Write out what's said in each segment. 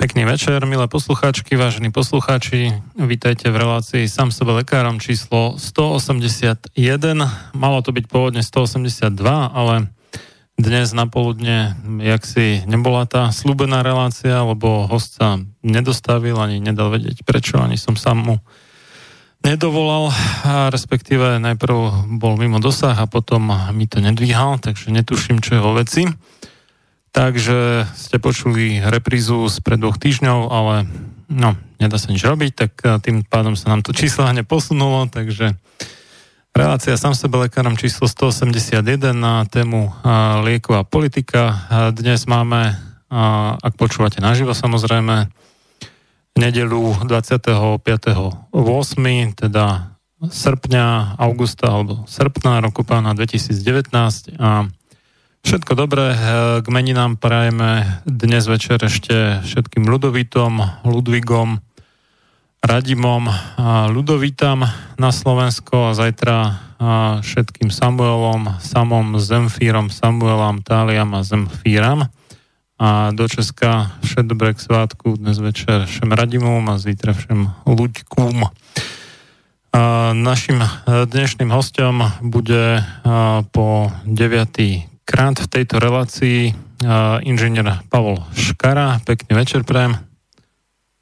Pekný večer, milé poslucháčky, vážení poslucháči. Vítajte v relácii Sam sebe lekárom číslo 181. Malo to byť pôvodne 182, ale dnes na poludne, jak si nebola tá slúbená relácia, lebo host sa nedostavil, ani nedal vedieť prečo, ani som sám mu nedovolal, a respektíve najprv bol mimo dosah a potom mi to nedvíhal, takže netuším, čo je vo veci. Takže ste počuli reprízu pred dvoch týždňov, ale no, nedá sa nič robiť, tak eh, tým pádom sa nám to číslo hneď posunulo, takže relácia sám sebe lekárom číslo 181 na tému eh, lieková politika. A dnes máme, ak počúvate naživo samozrejme, nedelu 25.8., teda srpňa, augusta alebo srpna roku pána 2019 a Všetko dobré, eh, k meninám prajeme dnes večer ešte všetkým Ludovitom, Ludvigom, Radimom a Ludovitam na Slovensko a zajtra všetkým Samuelom, Samom, Zemfírom, Samuelom, Táliam a Zemfíram. A do Česka všetko dobré k svátku dnes večer všem Radimom a zítra všem Luďkům. Našim eh, dnešným hostom bude po 9 krát v tejto relácii inžinier Pavol Škara. Pekný večer, prajem.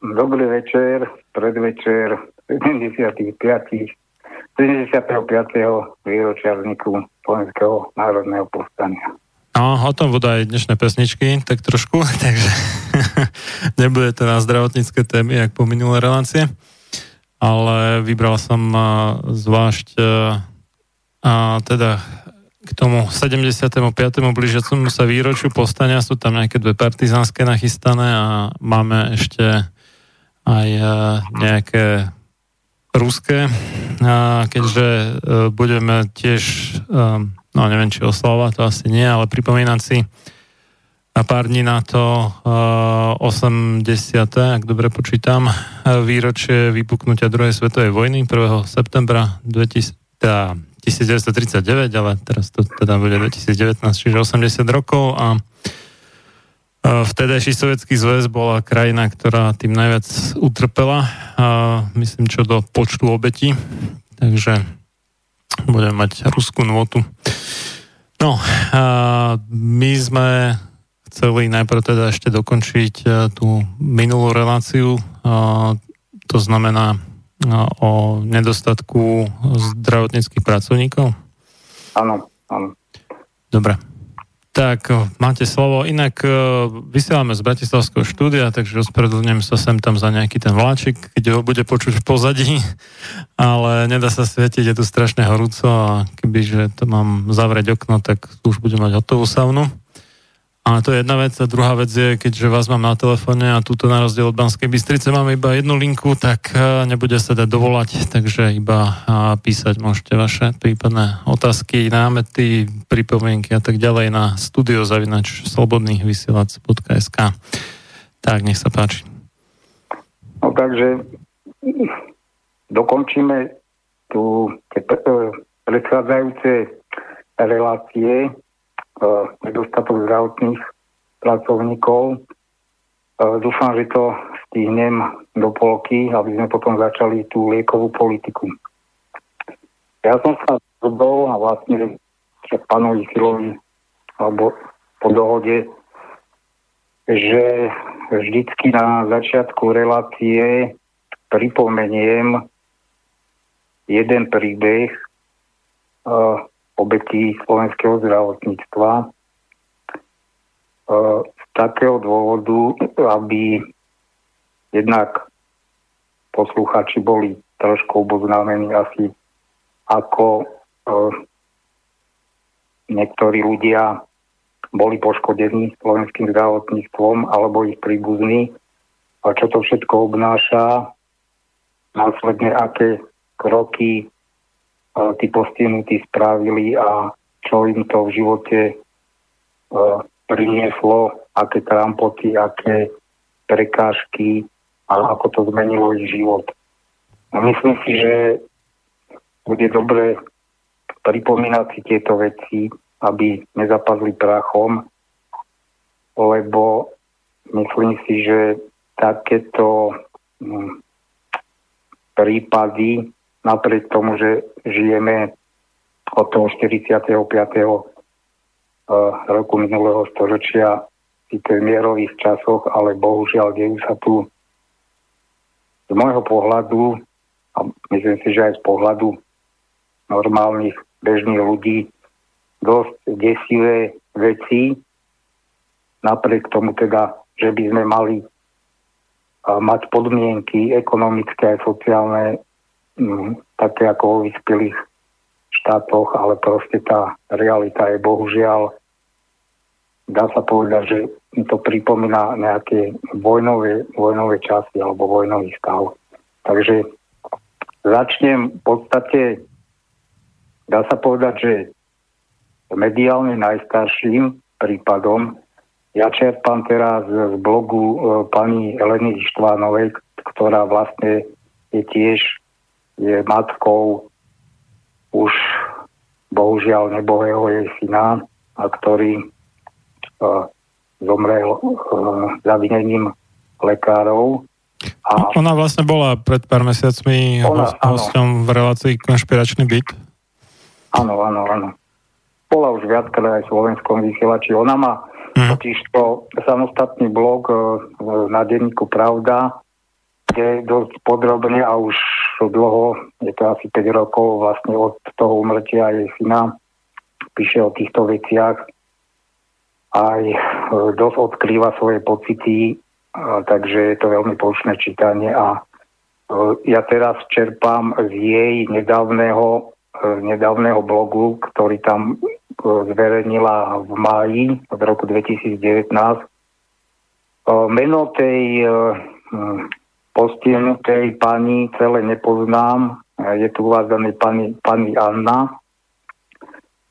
Dobrý večer, predvečer 75. 75. výročia vzniku Slovenského národného povstania. No, o tom budú aj dnešné pesničky, tak trošku, takže nebude to na zdravotnícke témy, jak po minulé relácie, ale vybral som zvlášť a teda k tomu 75. blížiacemu sa výročiu povstania sú tam nejaké dve partizánske nachystané a máme ešte aj e, nejaké ruské, keďže e, budeme tiež, e, no neviem, či oslava, to asi nie, ale pripomínať si a pár dní na to 80. ak dobre počítam, výročie vypuknutia druhej svetovej vojny 1. septembra 2000, 1939, ale teraz to teda bude 2019, čiže 80 rokov a Vtedajší sovietský zväz bola krajina, ktorá tým najviac utrpela, myslím čo do počtu obetí, takže budeme mať ruskú nôtu. No, my sme chceli najprv teda ešte dokončiť tú minulú reláciu, to znamená o nedostatku zdravotníckých pracovníkov? Áno, áno. Dobre. Tak, máte slovo. Inak vysielame z Bratislavského štúdia, takže ospravedlňujem sa sem tam za nejaký ten vláčik, keď ho bude počuť v pozadí, ale nedá sa svietiť, je tu strašne horúco a kebyže to mám zavrieť okno, tak už budem mať hotovú saunu. A to je jedna vec. A druhá vec je, keďže vás mám na telefóne a túto na rozdiel od Banskej Bystrice máme iba jednu linku, tak e, nebude sa dať dovolať, takže iba e, písať môžete vaše prípadné otázky, námety, pripomienky a tak ďalej na studiozavinač slobodných vysielac.sk. Tak, nech sa páči. No takže dokončíme tu tie predchádzajúce relácie nedostatok zdravotných pracovníkov. Eh, dúfam, že to stihnem do polky, aby sme potom začali tú liekovú politiku. Ja som sa zhodol a vlastne pánovi Filovi alebo po dohode, že vždycky na začiatku relácie pripomeniem jeden príbeh eh, obetí slovenského zdravotníctva. E, z takého dôvodu, aby jednak posluchači boli trošku oboznámení asi ako e, niektorí ľudia boli poškodení slovenským zdravotníctvom alebo ich príbuzní. A čo to všetko obnáša, následne aké kroky tí postihnutí spravili a čo im to v živote uh, prinieslo, aké trampoty, aké prekážky a ako to zmenilo ich život. A myslím si, že bude dobre pripomínať si tieto veci, aby nezapadli prachom, lebo myslím si, že takéto hm, prípady napriek tomu, že žijeme od toho 45. Eh, roku minulého storočia v mierových časoch, ale bohužiaľ dejú sa tu z môjho pohľadu a myslím si, že aj z pohľadu normálnych bežných ľudí dosť desivé veci, napriek tomu teda, že by sme mali eh, mať podmienky ekonomické a sociálne Mm, také ako vo vyspelých štátoch, ale proste tá realita je bohužiaľ dá sa povedať, že to pripomína nejaké vojnové, vojnové časy alebo vojnový stav. Takže začnem v podstate, dá sa povedať, že mediálne najstarším prípadom ja čerpám teraz z blogu e, pani Eleny Štvánovej, ktorá vlastne je tiež je matkou už bohužiaľ nebohého jej syna, a ktorý uh, zomrel uh, zavinením lekárov. A ona vlastne bola pred pár mesiacmi ona, hostom v relácii Konšpiračný byt. Áno, áno, áno. Bola už viackrát aj v slovenskom vysielači. Ona má hmm. totiž to samostatný blog uh, na denníku Pravda, kde dosť podrobne a už dlho, je to asi 5 rokov vlastne od toho umrtia jej syna, píše o týchto veciach, aj e, dosť odkrýva svoje pocity, takže je to veľmi poučné čítanie a e, ja teraz čerpám z jej nedávneho, e, nedávneho blogu, ktorý tam zverejnila v máji od roku 2019. Meno tej postihnutej pani celé nepoznám. Je tu uvádzaný pani, pani Anna.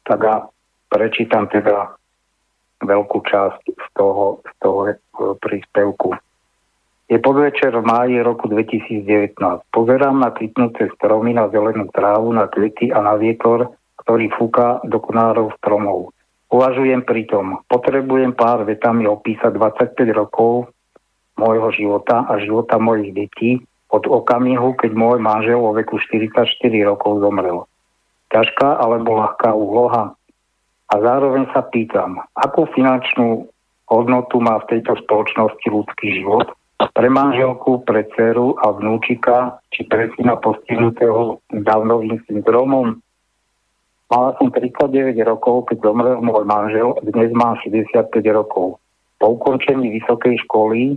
Tak a prečítam teda veľkú časť z toho, z toho e, príspevku. Je podvečer v máji roku 2019. Pozerám na kvitnúce stromy, na zelenú trávu, na kvety a na vietor, ktorý fúka do konárov stromov. Uvažujem pritom, potrebujem pár vetami opísať 25 rokov môjho života a života mojich detí od okamihu, keď môj manžel vo veku 44 rokov zomrel. Ťažká alebo ľahká úloha? A zároveň sa pýtam, akú finančnú hodnotu má v tejto spoločnosti ľudský život pre manželku, pre dceru a vnúčika, či pre syna postihnutého dávnovým syndromom. Mala som 39 rokov, keď zomrel môj manžel, dnes mám 65 rokov. Po ukončení vysokej školy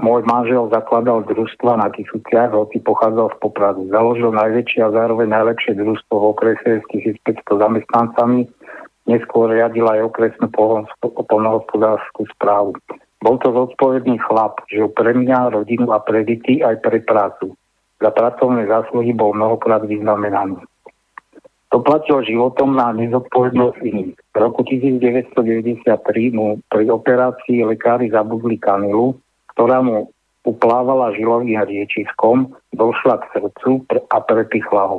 môj manžel zakladal družstva na Kisuciach, hoci pochádzal z Popradu. Založil najväčšie a zároveň najlepšie družstvo v okrese s 1500 zamestnancami. Neskôr riadil aj okresnú polnohospodárskú správu. Bol to zodpovedný chlap, že pre mňa, rodinu a pre deti aj pre prácu. Za pracovné zásluhy bol mnohokrát vyznamenaný. To platilo životom na nezodpovednosť iných. V roku 1993 mu pri operácii lekári zabudli kanilu, ktorá mu uplávala žilovým riečiskom, došla k srdcu a prepichla ho.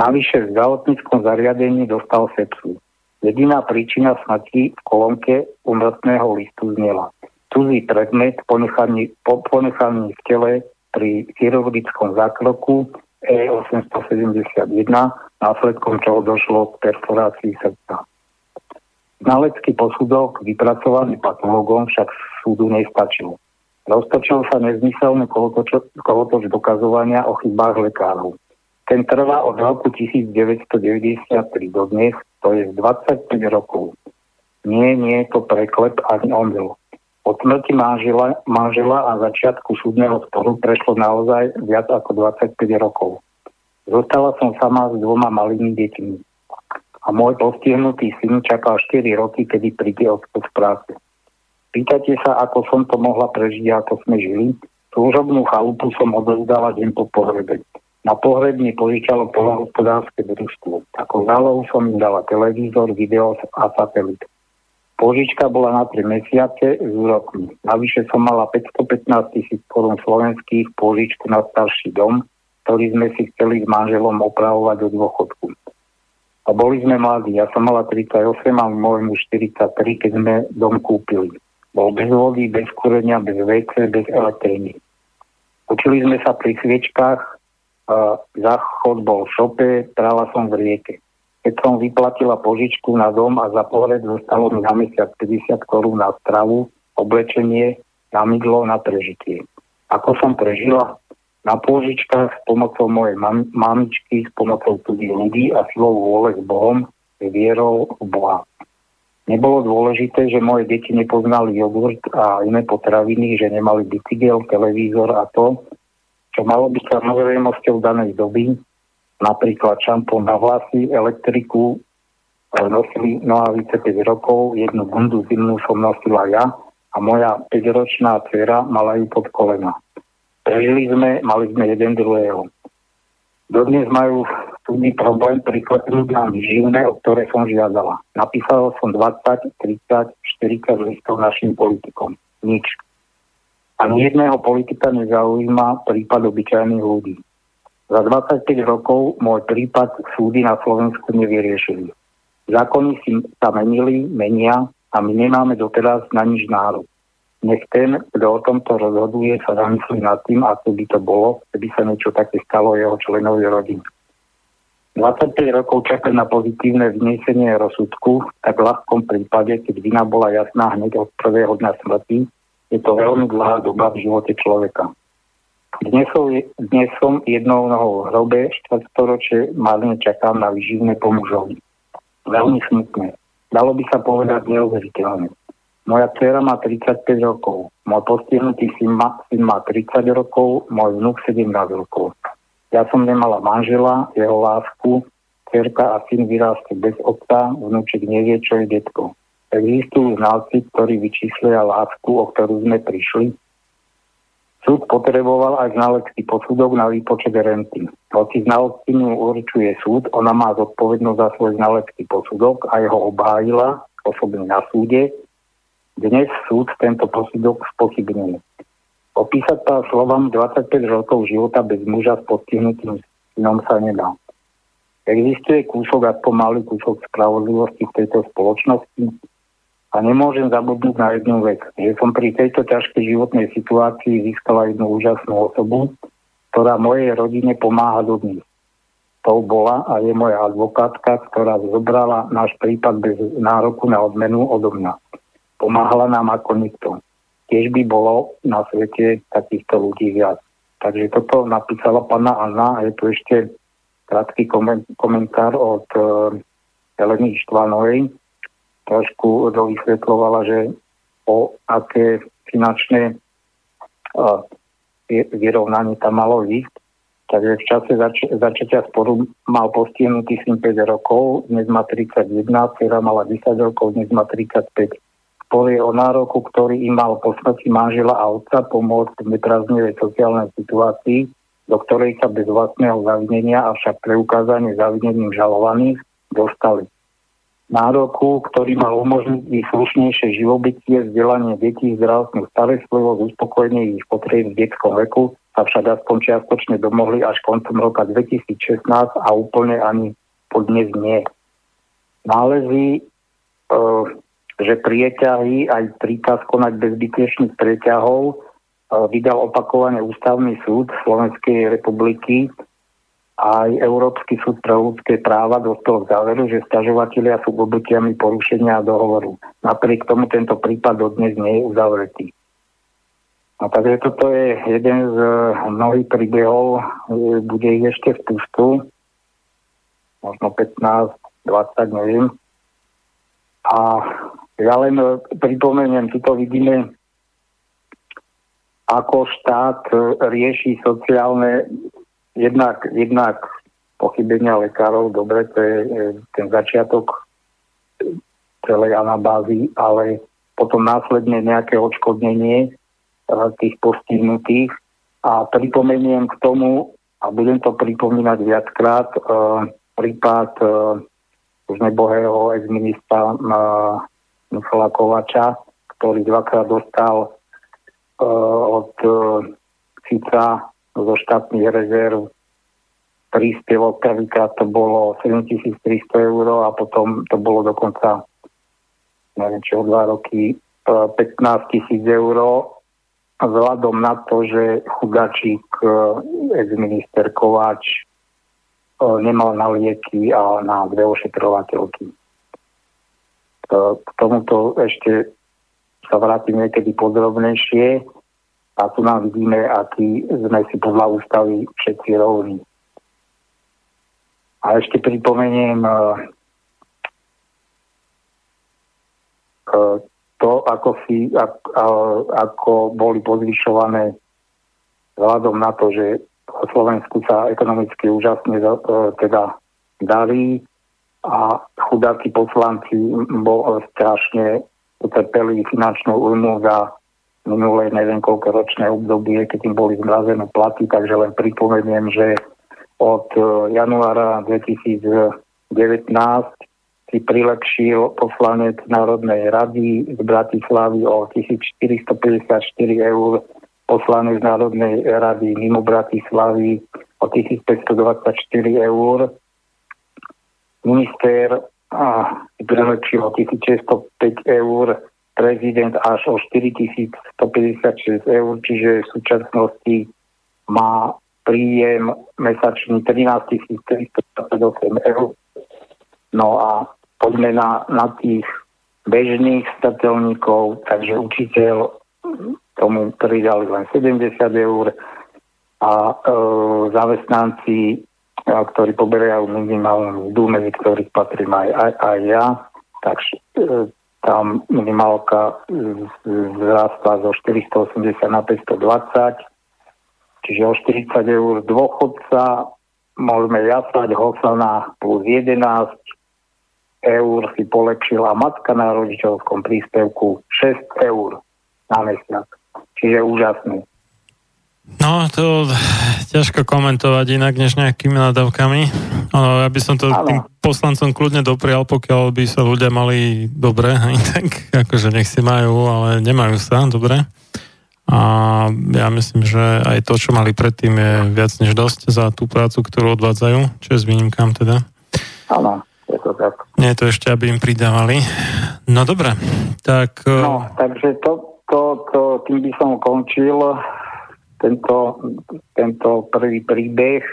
Navyše v zdravotníckom zariadení dostal sepsu. Jediná príčina smrti v kolónke umrtného listu znela. Cudzí predmet ponechaný, ponechaný v tele pri chirurgickom zákroku E871 následkom čoho došlo k perforácii srdca. Znalecký posudok vypracovaný patologom však súdu nestačil. Roztočil sa nezmyselný kolotoč, kolotoč dokazovania o chybách lekárov. Ten trvá od roku 1993 do dnes, to je 25 rokov. Nie, nie je to preklep ani omyl. Od smrti manžela, manžela a začiatku súdneho sporu prešlo naozaj viac ako 25 rokov. Zostala som sama s dvoma malými deťmi. A môj postihnutý syn čakal 4 roky, kedy príde odchod z práce. Pýtate sa, ako som to mohla prežiť, ako sme žili? Služobnú chalupu som odovzdala deň po pohrebe. Na pohreb mi požičalo polnohospodárske družstvo. Ako zálohu som im dala televízor, video a satelit. Požička bola na 3 mesiace s úrokmi. Navyše som mala 515 tisíc korún slovenských požičku na starší dom ktorý sme si chceli s manželom opravovať do dôchodku. A boli sme mladí. Ja som mala 38 a môj muž 43, keď sme dom kúpili. Bol bez vody, bez kúrenia, bez WC, bez elektriny. Učili sme sa pri sviečkách, záchod bol v šope, prala som v rieke. Keď som vyplatila požičku na dom a za pohreb zostalo mi na mesiac 50 korún na stravu, oblečenie, na mydlo, na prežitie. Ako som prežila? na pôžičkách s pomocou mojej mam, mamičky, s pomocou cudzích ľudí a silou vôle s Bohom, vierou v Boha. Nebolo dôležité, že moje deti nepoznali jogurt a iné potraviny, že nemali bicykel, televízor a to, čo malo byť samozrejmosťou danej doby, napríklad šampón na vlasy, elektriku, nosili nohavice 5 rokov, jednu bundu zimnú som nosila ja a moja 5-ročná dcera mala ju pod kolena. Prežili sme, mali sme jeden druhého. Dodnes majú súdny problém priklepnúť nám výživné, o ktoré som žiadala. Napísal som 20, 30, 40 listov našim politikom. Nič. Ani jedného politika nezaujíma prípad obyčajných ľudí. Za 25 rokov môj prípad súdy na Slovensku nevyriešili. Zákony si sa menili, menia a my nemáme doteraz na nič nárok nech ten, kto o tomto rozhoduje, sa zamyslí nad tým, ako by to bolo, keby sa niečo také stalo jeho členovi rodiny. 25 rokov čakať na pozitívne vyniesenie rozsudku, tak v ľahkom prípade, keď vina bola jasná hneď od prvého dňa smrti, je to veľmi dlhá doba v živote človeka. Dnes som, dnes som jednou nohou v hrobe, štvrtstoročie márne čakám na vyživné pomôžovi. Veľmi smutné. Dalo by sa povedať neuveriteľné. Moja dcera má 35 rokov, môj postihnutý syn má, syn má 30 rokov, môj vnúk 17 rokov. Ja som nemala manžela, jeho lásku, dcerka a syn vyrástli bez otca, vnúček nevie, čo je detko. Existujú znalci, ktorí vyčíslia lásku, o ktorú sme prišli. Súd potreboval aj znalecký posudok na výpočet renty. Hoci znalkyňu určuje súd, ona má zodpovednosť za svoj znalecký posudok a jeho obhájila osobne na súde, dnes súd tento posudok spochybnil. Opísať to slovami 25 rokov života bez muža s postihnutým synom sa nedá. Existuje kúsok, aspoň malý kúsok spravodlivosti v tejto spoločnosti a nemôžem zabudnúť na jednu vec, že som pri tejto ťažkej životnej situácii získala jednu úžasnú osobu, ktorá mojej rodine pomáha dodnes. To bola a je moja advokátka, ktorá zobrala náš prípad bez nároku na odmenu odo mňa. Pomáhala nám ako nikto. Tiež by bolo na svete takýchto ľudí viac. Takže toto napísala pána Anna a je tu ešte krátky komentár od uh, Eleny Štvanovej. Trošku dovysvetlovala, že o aké finančné uh, vyrovnanie tam malo ísť. Takže v čase zač- začatia sporu mal postihnutý syn 5 rokov, dnes má 31, dcera mala 10 rokov, dnes má 35. Spor je o nároku, ktorý im mal po smrti manžela a otca pomôcť v nepraznivej sociálnej situácii, do ktorej sa bez vlastného zavinenia, avšak preukázanie zavinením žalovaných dostali. Nároku, ktorý mal umožniť ich slušnejšie živobytie, vzdelanie detí, zdravotnú starostlivosť, uspokojenie ich potrieb v detskom veku, sa však aspoň čiastočne domohli až koncom roka 2016 a úplne ani po dnes nie. Nálezí, e, že prieťahy aj príkaz konať bezbytečných prieťahov vydal opakovane Ústavný súd Slovenskej republiky aj Európsky súd pre ľudské práva dospel k záveru, že stažovatelia sú obetiami porušenia dohovoru. Napriek tomu tento prípad dodnes nie je uzavretý. No takže toto je jeden z mnohých príbehov, bude ich ešte v pustu, možno 15, 20, neviem. A ja len pripomeniem, tuto vidíme ako štát e, rieši sociálne jednak, jednak pochybenia lekárov, dobre, to je e, ten začiatok celej anabázy, ale potom následne nejaké odškodnenie e, tých postihnutých. A pripomeniem k tomu, a budem to pripomínať viackrát, prípad už nebohého ex-ministra Michala Kovača, ktorý dvakrát dostal Eh, od Fica eh, zo štátnych rezerv príspevok prvýkrát to bolo 7300 eur a potom to bolo dokonca neviem čo, dva roky 15 eh, tisíc eur vzhľadom na to, že chudačík ex-minister Kováč nemal na lieky a na dve ošetrovateľky. K tomuto ešte sa vrátim niekedy podrobnejšie a tu nám vidíme, aký sme si podľa ústavy všetci rovní. A ešte pripomeniem uh, uh, to, ako, si, ako boli pozvyšované vzhľadom na to, že Slovensku sa ekonomicky úžasne teda darí a chudáci poslanci bol strašne utrpeli finančnú újmu za minulé neviem koľko ročné obdobie, keď im boli zmrazené platy, takže len pripomeniem, že od e, januára 2019 si prilepšil poslanec Národnej rady z Bratislavy o 1454 eur, poslanec Národnej rady mimo Bratislavy o 1524 eur, minister a prilepšil o 1605 eur, prezident až o 4156 eur, čiže v súčasnosti má príjem mesačný 13 328 eur. No a poďme na, na tých bežných statelníkov, takže učiteľ tomu pridali len 70 eur a e, zamestnanci ktorí poberajú minimálnu mzdu, medzi ktorých patrím aj, aj, aj ja, tak e, tam minimálka vzrastla zo 480 na 520, čiže o 40 eur dôchodca môžeme jasať Hosana plus 11 eur si polepšila matka na rodičovskom príspevku 6 eur na mesiac. Čiže úžasný. No, to ťažko komentovať inak než nejakými nadávkami. Ano, ja by som to ano. tým poslancom kľudne doprial, pokiaľ by sa ľudia mali dobre, aj tak akože nech si majú, ale nemajú sa dobre. A ja myslím, že aj to, čo mali predtým, je viac než dosť za tú prácu, ktorú odvádzajú, čo je s výnimkám teda. Áno, je to tak. Nie je to ešte, aby im pridávali. No dobre, tak... No, takže to, to, to, tým by som končil tento, tento prvý príbeh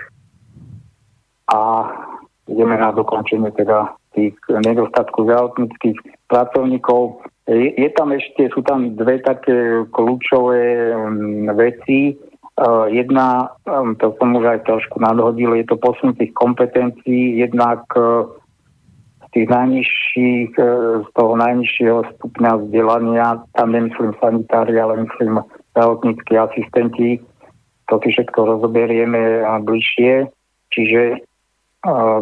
a ideme na dokončenie teda tých nedostatkov zdravotníckých pracovníkov. Je, je tam ešte, sú tam dve také kľúčové um, veci. Uh, jedna, um, to som už aj trošku nadhodil, je to posun tých kompetencií, jednak uh, z tých najnižších, uh, z toho najnižšieho stupňa vzdelania, tam nemyslím sanitári, ale myslím zdravotníckí asistenti, to si všetko rozoberieme bližšie. Čiže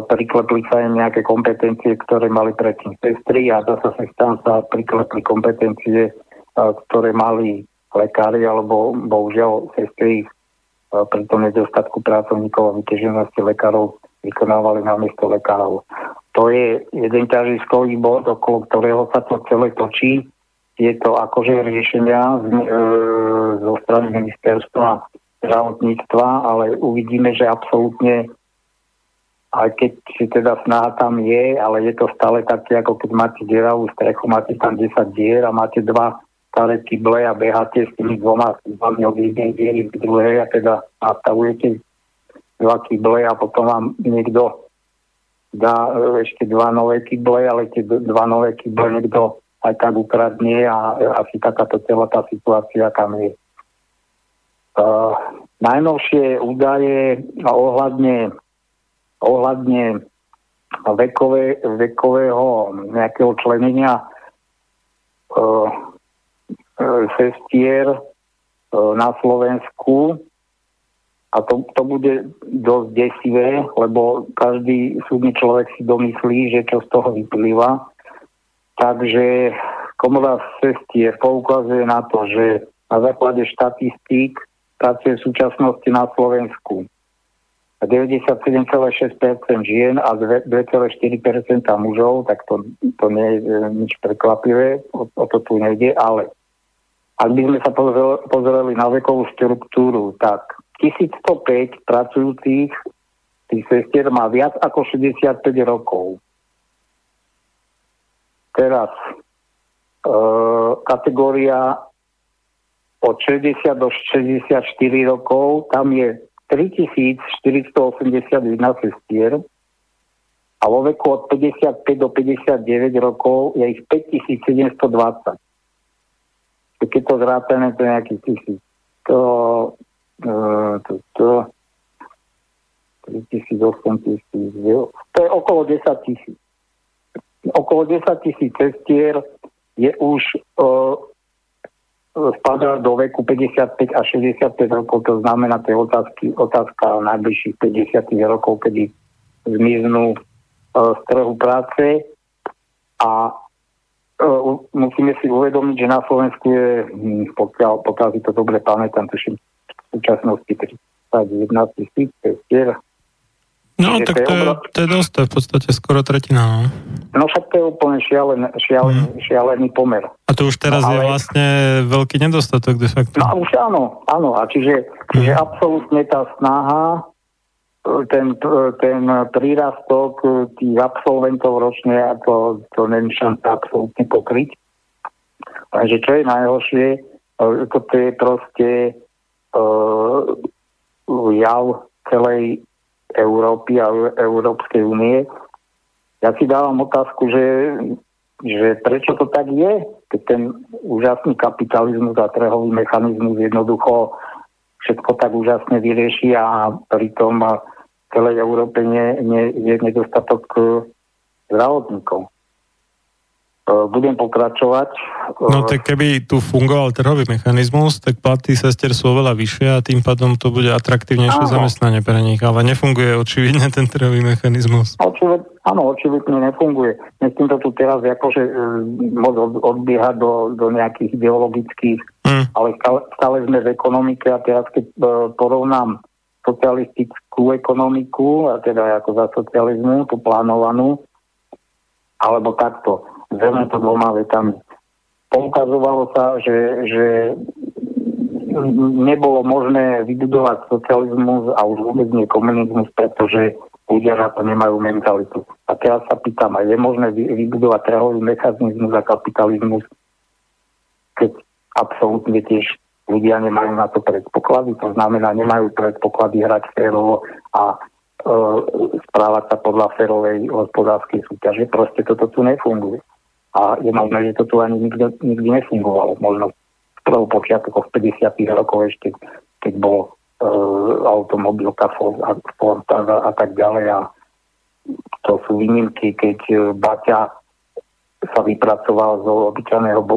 priklepli sa im nejaké kompetencie, ktoré mali predtým sestry a zase sa tam sa priklepli kompetencie, ktoré mali lekári alebo bohužiaľ sestry pri tom nedostatku pracovníkov a vyteženosti lekárov vykonávali na miesto lekárov. To je jeden ťažiskový bod, okolo ktorého sa to celé točí. Je to akože riešenia e, zo strany ministerstva zdravotníctva, ale uvidíme, že absolútne aj keď si teda snaha tam je, ale je to stále také, ako keď máte dieravú strechu, máte tam 10 dier a máte dva staré kyble a beháte s tými dvoma kyblami od jednej diery k druhej a teda nastavujete dva kyble a potom vám niekto dá e, ešte dva nové kyble, ale tie dva nové kyble niekto aj tak ukradne a asi takáto celá tá situácia tam je. Uh, najnovšie údaje ohľadne ohľadne vekové, vekového nejakého členenia e, sestier e, na Slovensku a to, to bude dosť desivé, lebo každý súdny človek si domyslí, že čo z toho vyplýva. Takže komora sestier poukazuje na to, že na základe štatistík pracuje v súčasnosti na Slovensku 97,6% žien a 2,4% mužov, tak to, to nie je e, nič prekvapivé, o, o to tu nejde, ale ak by sme sa pozreli na vekovú štruktúru, tak 1105 pracujúcich tých sestier má viac ako 65 rokov. Teraz e, kategória od 60 do 64 rokov, tam je 3481 sestier a vo veku od 55 do 59 rokov je ich 5720. Keď to zrátame, to je nejaký tisíc. To, uh, to, to 3000, tisíc, to je okolo 10 tisíc. Okolo 10 tisíc cestier je už uh, spadá do veku 55 a 65 rokov, to znamená, to je otázky, otázka najbližších 50 rokov, kedy zmiznú uh, z trhu práce. A uh, musíme si uvedomiť, že na Slovensku je, hm, pokiaľ, pokiaľ si to dobre pamätám, tuším, v súčasnosti 31 tisíc cestier No, tak to je, to je dosť, to je v podstate skoro tretina, no. No však to je úplne šialený, šialený, mm. šialený pomer. A to už teraz no, ale... je vlastne veľký nedostatok de facto. No už áno, áno. A čiže, mm. čiže absolútne tá snaha, ten, ten prírastok tých absolventov ročne, to, to není šanca absolútne pokryť. Takže čo je najhoršie, toto je proste uh, jav celej Európy a Európskej únie. Ja si dávam otázku, že, že prečo to tak je, keď ten úžasný kapitalizmus a trhový mechanizmus jednoducho všetko tak úžasne vyrieši a pritom v celej Európe nie, nie, je nedostatok zdravotníkov. E, budem pokračovať. No tak keby tu fungoval trhový mechanizmus, tak platy sestier sú oveľa vyššie a tým pádom to bude atraktívnejšie áno. zamestnanie pre nich, ale nefunguje očividne ten trhový mechanizmus. Očivid, áno, očividne nefunguje. Myslím to tu teraz akože e, moc od, odbiehať do, do nejakých ideologických, hmm. ale stále, stále sme v ekonomike a teraz keď e, porovnám socialistickú ekonomiku, a teda ako za socializmu, tú plánovanú, alebo takto Zrejme to dvoma vetami. Poukazovalo sa, že, že nebolo možné vybudovať socializmus a už vôbec nie komunizmus, pretože ľudia na to nemajú mentalitu. A teraz sa pýtam, a je možné vybudovať trhový mechanizmus a kapitalizmus, keď absolútne tiež ľudia nemajú na to predpoklady, to znamená, nemajú predpoklady hrať férovo a e, správať sa podľa férovej hospodárskej súťaže. Proste toto tu nefunguje. A je možné, že to tu ani nikdy, nikdy nefungovalo. Možno v prvou počiatkoch 50. rokov ešte, keď bol e, automobilka Ford, a, a, a tak ďalej. A to sú výnimky, keď e, Baťa sa vypracoval zo obyčajného e,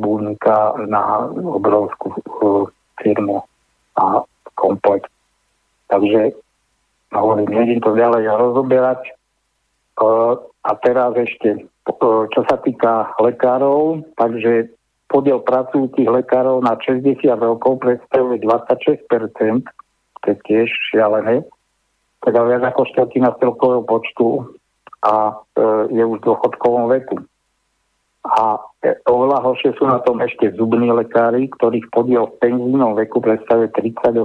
obúdnika na obrovskú e, firmu a komplet. Takže hovorím, nejdem to ďalej rozoberať. E, a teraz ešte, čo sa týka lekárov, takže podiel pracujúcich lekárov na 60 rokov predstavuje 26%, to je tiež šialené, teda viac ako štvrtina celkového počtu a je už v dôchodkovom veku. A e, oveľa horšie sú na tom ešte zubní lekári, ktorých podiel v penzínom veku predstavuje 38%.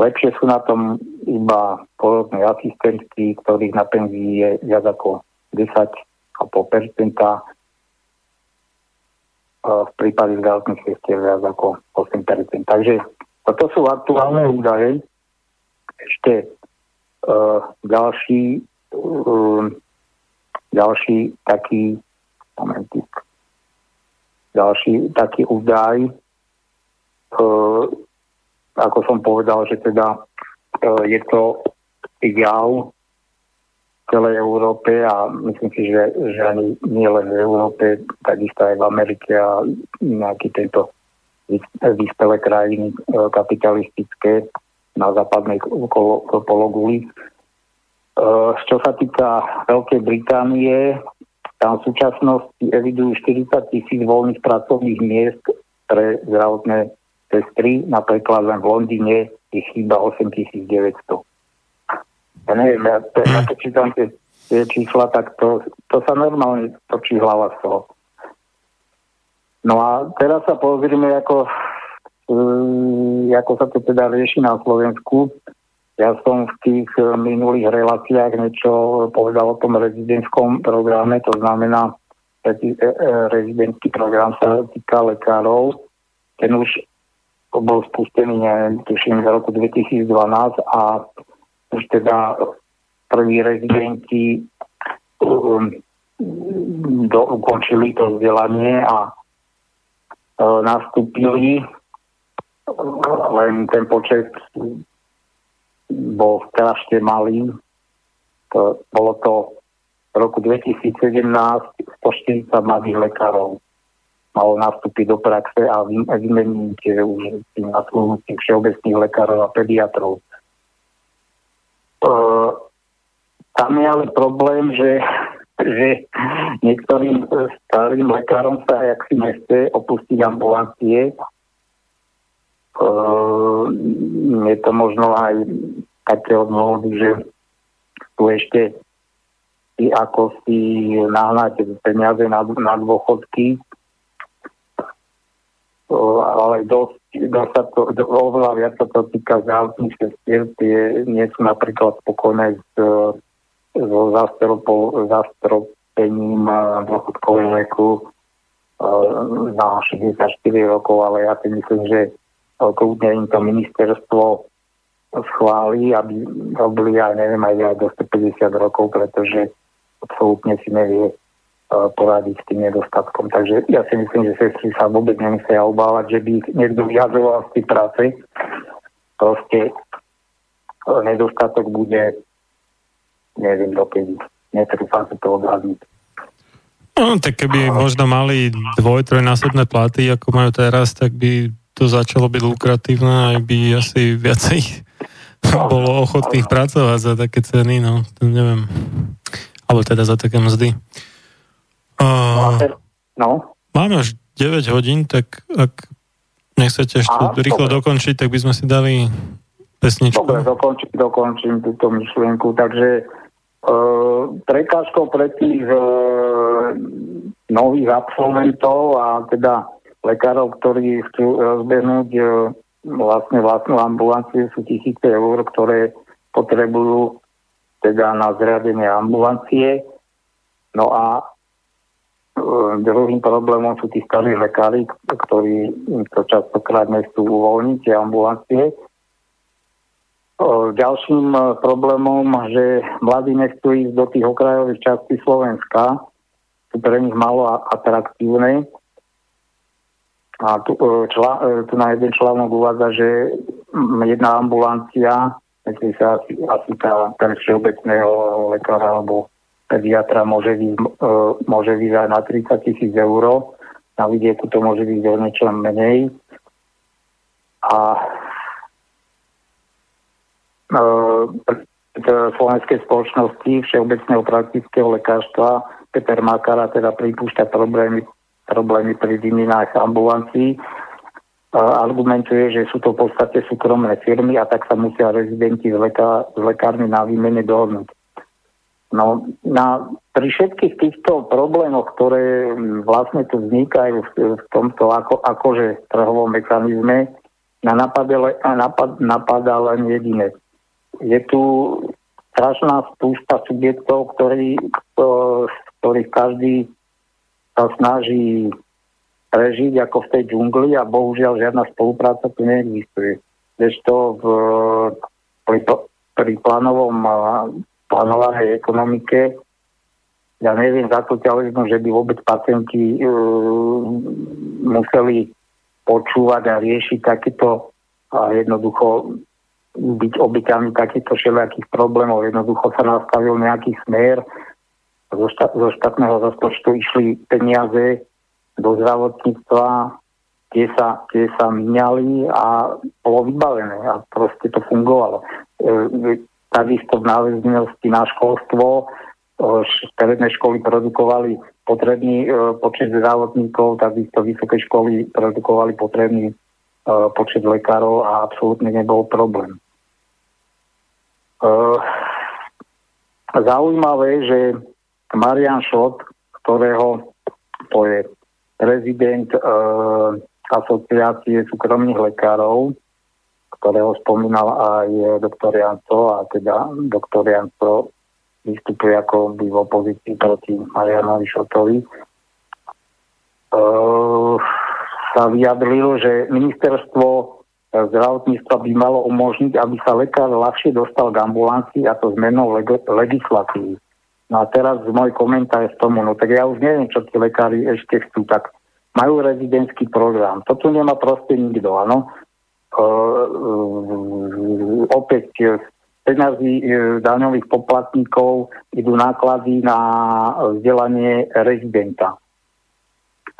Lepšie sú na tom iba porodné asistentky, ktorých na penzii je viac ako 10,5%. V prípade zdravotných sestier viac ako 8%. Takže toto sú aktuálne údaje. Ešte uh, ďalší uh, ďalší taký, momentik, ďalší taký údaj, e, ako som povedal, že teda e, je to jav v celej Európe a myslím si, že, že ani nie len v Európe, takisto aj v Amerike a nejaký tento vyspelé krajiny e, kapitalistické na západnej pologuli Eh, čo sa týka Veľkej Británie, tam v súčasnosti evidujú 40 tisíc voľných pracovných miest pre zdravotné sestry, napríklad len v Londýne ich chýba 8900. Ja neviem, ja, to, ja to čítam tie, tie čísla, tak to, to sa normálne točí hlava z toho. No a teraz sa pozrieme, ako, um, ako sa to teda rieši na Slovensku. Ja som v tých eh, minulých reláciách niečo povedal o tom rezidentskom programe, to znamená, eh, rezidentský program sa týka lekárov. Ten už bol spustený, neviem, tuším, v roku 2012 a už teda prví rezidenti um, do, ukončili to vzdelanie a uh, nastúpili len ten počet bol strašne malý. To, bolo to v roku 2017 140 mladých lekárov malo nastúpiť do praxe a vymeniť už tým nasledujúcich všeobecných lekárov a pediatrov. E, tam je ale problém, že, že niektorým starým lekárom sa, jak si nechce, opustiť ambulancie Uh, je to možno aj také dôvody, že tu ešte si ako si nahnať peniaze na, na dôchodky, ale dosť, dosť sa to, oveľa viac sa to týka zdravotných sestier, tie nie sú napríklad spokojné s, so zastropením dôchodkového veku na 64 rokov, ale ja si myslím, že kľudne im to ministerstvo schváli, aby robili aj neviem aj do 150 rokov, pretože absolútne si nevie e, poradiť s tým nedostatkom. Takže ja si myslím, že sestry sa vôbec nemusia obávať, že by ich niekto vyhadzoval z tej práce. Proste nedostatok bude neviem dokedy. Netrúfam sa to odhadnúť. No, tak keby možno mali dvoj, trojnásobné platy, ako majú teraz, tak by to začalo byť lukratívne, aj by asi viacej bolo ochotných pracovať za také ceny, no, to neviem. Alebo teda za také mzdy. Uh, no. Máme už 9 hodín, tak ak nechcete ešte Aha, rýchlo dobre. dokončiť, tak by sme si dali pesničku. Dobre, dokončím, dokončím túto myšlienku. Takže uh, prekážkou pre tých uh, nových absolventov a teda lekárov, ktorí chcú rozbehnúť e, vlastne vlastnú ambulanciu, sú tisíce eur, ktoré potrebujú teda na zriadenie ambulancie. No a e, druhým problémom sú tí starí lekári, ktorí to častokrát nechcú uvoľniť, tie ambulancie. E, ďalším e, problémom, že mladí nechcú ísť do tých okrajových častí Slovenska, sú pre nich malo atraktívne. A tu, čla, tu na jeden článok uvádza, že jedna ambulancia Myslím sa asi, asi tá, ten všeobecného lekára alebo pediatra môže byť, e, môže byť aj na 30 tisíc eur. Na vidieku to môže byť o niečo menej. A e, slovenskej spoločnosti všeobecného praktického lekárstva Peter Makara teda pripúšťa problémy, problémy pri výminách ambulancií argumentuje, že sú to v podstate súkromné firmy a tak sa musia rezidenti z, lekár, z lekárny na výmene dohodnúť. No, na, pri všetkých týchto problémoch, ktoré vlastne tu vznikajú v, v tomto ako, akože trhovom mechanizme, na napadele, napad, napadá len jediné. Je tu strašná spústa subjektov, ktorý, ktorých každý sa snaží prežiť ako v tej džungli a bohužiaľ žiadna spolupráca tu neexistuje. to v, pri, pri plánovom plánovanej ekonomike ja neviem za socializmu, že by vôbec pacienti uh, museli počúvať a riešiť takéto a jednoducho byť obyťami takýchto všelijakých problémov. Jednoducho sa nastavil nejaký smer, zo, štát, zo štátneho rozpočtu išli peniaze do zdravotníctva, tie sa, tie sa miniali a bolo vybavené a proste to fungovalo. E, takisto v náväznosti na školstvo e, stredné školy produkovali potrebný e, počet zdravotníkov, takisto vysoké školy produkovali potrebný počet lekárov a absolútne nebol problém. Zaujímavé, že Marian Šot, ktorého to je prezident e, asociácie súkromných lekárov, ktorého spomínal aj doktor Janco a teda doktor Janco vystupuje ako by v opozícii proti Marianovi Šotovi. E, sa vyjadril, že ministerstvo zdravotníctva by malo umožniť, aby sa lekár ľahšie dostal k ambulancii a to zmenou leg- legislatívy. No a teraz môj komentár je z tomu, no tak ja už neviem, čo tí lekári ešte chcú, tak majú rezidentský program. Toto nemá proste nikto, áno. E, e, opäť z peňazí e, daňových poplatníkov idú náklady na vzdelanie rezidenta.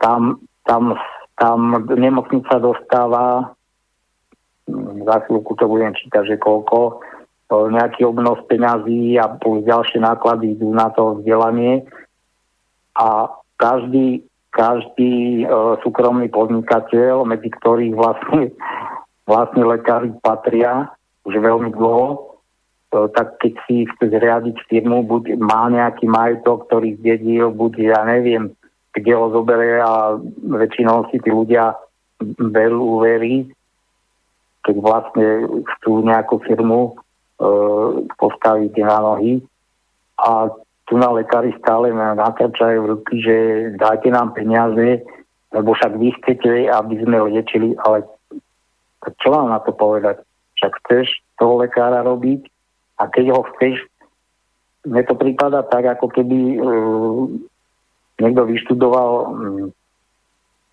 Tam, tam, tam nemocnica dostáva, za chvíľku to budem čítať, že koľko, nejaký obnos peňazí a plus ďalšie náklady idú na to vzdelanie a každý, každý e, súkromný podnikateľ, medzi ktorých vlastne, vlastne lekári patria už veľmi dlho, e, tak keď si chce zriadiť firmu, buď má nejaký majetok, ktorý zdedil, buď ja neviem, kde ho zoberie a väčšinou si tí ľudia berú úvery, keď vlastne chcú nejakú firmu E, postaviť na nohy. A tu na lekári stále nakrčajú ruky, že dáte nám peniaze, lebo však vy chcete, aby sme liečili, ale čo mám na to povedať? Však chceš toho lekára robiť a keď ho chceš, mne to prípada tak, ako keby uh, niekto vyštudoval um,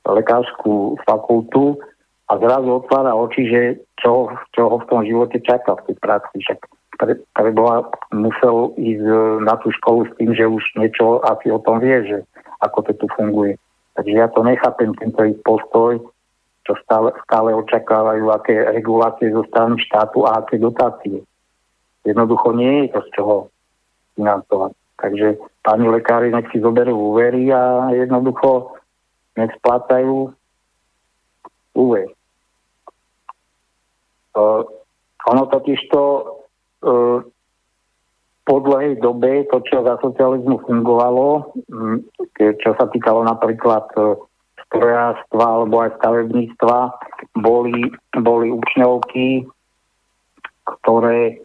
lekárskú fakultu a zrazu otvára oči, že čo, čo ho v tom živote čaká v tej práci. Však preboha musel ísť e, na tú školu s tým, že už niečo asi o tom vie, že ako to tu funguje. Takže ja to nechápem, tento ich postoj, čo stále, stále očakávajú, aké regulácie zo strany štátu a aké dotácie. Jednoducho nie je to z čoho financovať. Takže páni lekári nech si zoberú úvery a jednoducho nech splácajú úver. Uh, ono totiž to uh, po dlhej dobe, to, čo za socializmu fungovalo, um, čo sa týkalo napríklad uh, strojárstva alebo aj stavebníctva, boli, boli učňovky, ktoré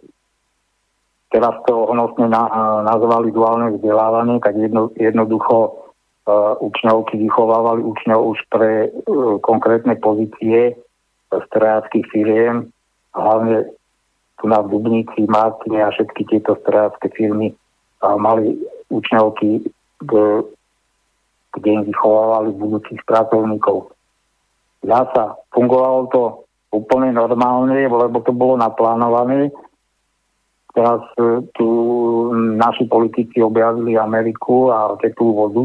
teraz to honosne na, nazvali duálne vzdelávanie, tak jedno, jednoducho uh, učňovky vychovávali učňov už pre uh, konkrétne pozície strojáckých firiem, hlavne tu na Dubnici, Martine a všetky tieto strojácké firmy uh, mali učňovky, kde im vychovávali budúcich pracovníkov. Zdá sa, fungovalo to úplne normálne, lebo to bolo naplánované, Teraz e, tu naši politici objavili Ameriku a teplú vodu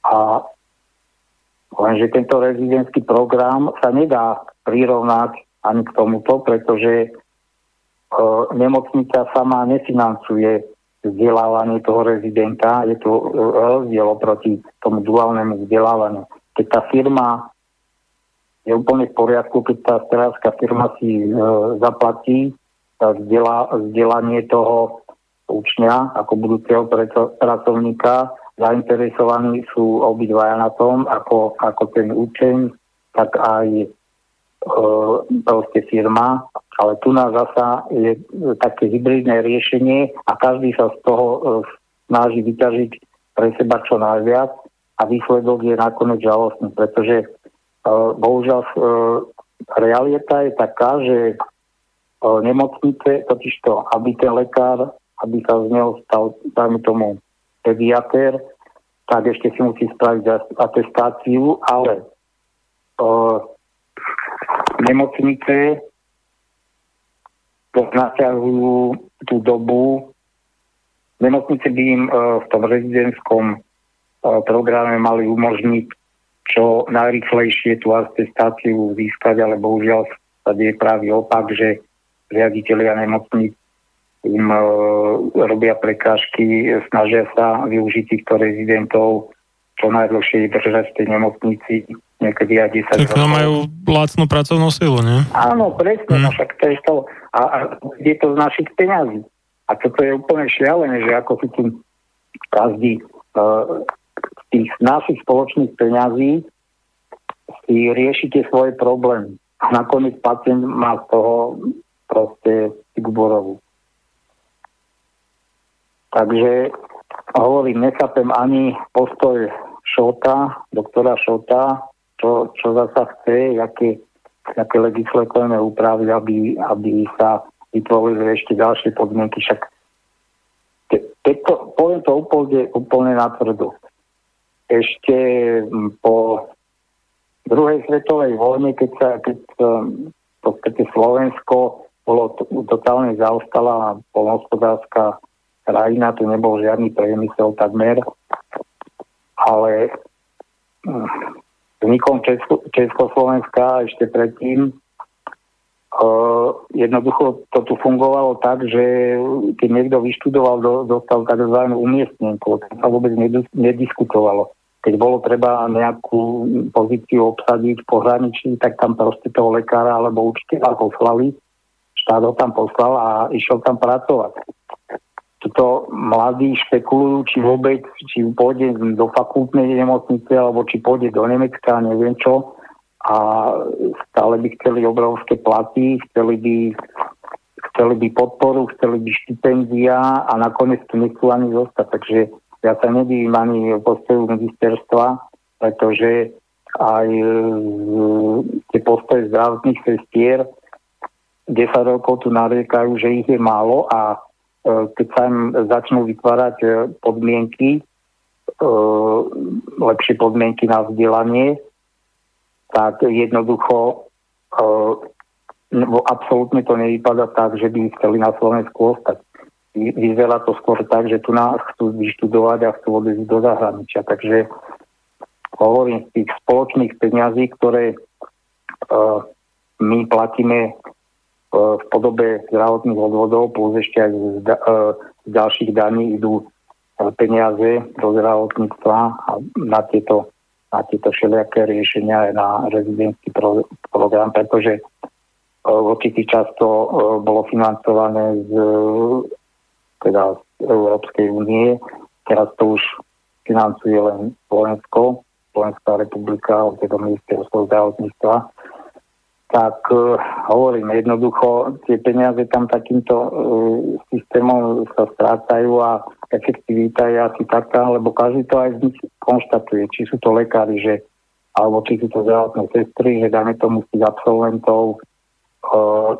a lenže tento rezidentský program sa nedá prirovnať ani k tomuto, pretože e, nemocnica sama nefinancuje vzdelávanie toho rezidenta. Je to rozdiel oproti tomu duálnemu vzdelávaniu. Keď tá firma je úplne v poriadku, keď tá strávská firma si e, zaplatí vzdela, vzdelanie toho učňa ako budúceho pracovníka. Zainteresovaní sú obidvaja na tom, ako, ako ten učeň, tak aj proste firma. Ale tu nás zasa je také hybridné riešenie a každý sa z toho e, snaží vyťažiť pre seba čo najviac a výsledok je nakoniec žalostný, pretože bohužiaľ realita je taká, že nemocnice, totiž to, aby ten lekár, aby sa z neho stal, dajme tomu, pediatér, tak ešte si musí spraviť atestáciu, ale nemocnice naťahujú tú dobu. Nemocnice by im o, v tom rezidentskom o, programe mali umožniť čo najrychlejšie tú atestáciu získať, ale bohužiaľ sa deje práve opak, že riaditeľia nemocníc im e, robia prekážky, snažia sa využiť týchto rezidentov čo najdlhšie držať v tej nemocnici, niekedy aj 10 tak rokov. majú lacnú pracovnú silu, nie? Áno, presne, no však to je to. A, a je to z našich peňazí. A toto je úplne šialené, že ako si tým každý uh, tých našich spoločných peňazí si riešite svoje problémy. A nakoniec pacient má z toho proste Sigborovú. Takže hovorím, nechápem ani postoj Šota, doktora Šota, čo, čo zasa chce, aké, aké legislatívne úpravy, aby, aby sa vytvorili ešte ďalšie podmienky. Však to, poviem to úplne, úplne natvrdo. Ešte po druhej svetovej vojne, keď sa keď, podstate Slovensko bolo totálne zaostalá polnohospodárska krajina, tu nebol žiadny priemysel takmer, ale hm, vznikom Česko, Československa ešte predtým uh, jednoducho to tu fungovalo tak, že keď niekto vyštudoval, do, dostal tzv. umiestnenku, to sa vôbec nediskutovalo. Keď bolo treba nejakú pozíciu obsadiť v pohraničí, tak tam proste toho lekára alebo učiteľa poslali štát ho tam poslal a išiel tam pracovať. Tuto mladí špekulujú, či vôbec, či pôjde do fakultnej nemocnice, alebo či pôjde do Nemecka, neviem čo. A stále by chceli obrovské platy, chceli by, chceli by podporu, chceli by štipenzia a nakoniec tu nechcú ani zostať. Takže ja sa nedivím ani postoju ministerstva, pretože aj e, tie postoje zdravotných sestier 10 rokov tu nariekajú, že ich je málo a keď sa im začnú vytvárať e, podmienky, e, lepšie podmienky na vzdelanie, tak jednoducho no, absolútne to nevypadá tak, že by chceli na Slovensku ostať. Vyzerá to skôr tak, že tu nás chcú vyštudovať a chcú odísť do zahraničia. Takže hovorím z tých spoločných peňazí, ktoré my platíme v podobe zdravotných odvodov, plus ešte aj z, e, z ďalších daní idú e, peniaze do zdravotníctva a na tieto, na tieto všelijaké riešenia aj na rezidentský pro, program, pretože e, určitý čas to bolo financované z, teda z Európskej únie, teraz to už financuje len Slovensko, Slovenská republika, teda ministerstvo zdravotníctva tak uh, hovorím jednoducho, tie peniaze tam takýmto uh, systémom sa strácajú a efektivita je asi taká, lebo každý to aj z nich konštatuje, či sú to lekári, že, alebo či sú to zdravotné sestry, že dáme tomu z tých absolventov, uh,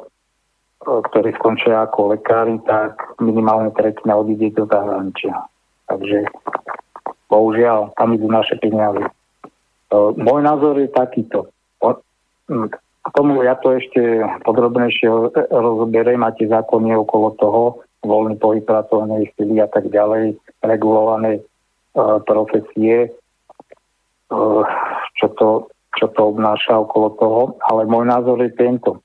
ktorí skončia ako lekári, tak minimálne tretina odíde do zahraničia. Takže bohužiaľ, tam idú naše peniaze. Uh, môj názor je takýto. K tomu ja to ešte podrobnejšie rozoberiem, máte zákony okolo toho, voľný pohyb pracovnej sily a tak ďalej, regulované uh, profesie, uh, čo, to, čo to obnáša okolo toho. Ale môj názor je tento.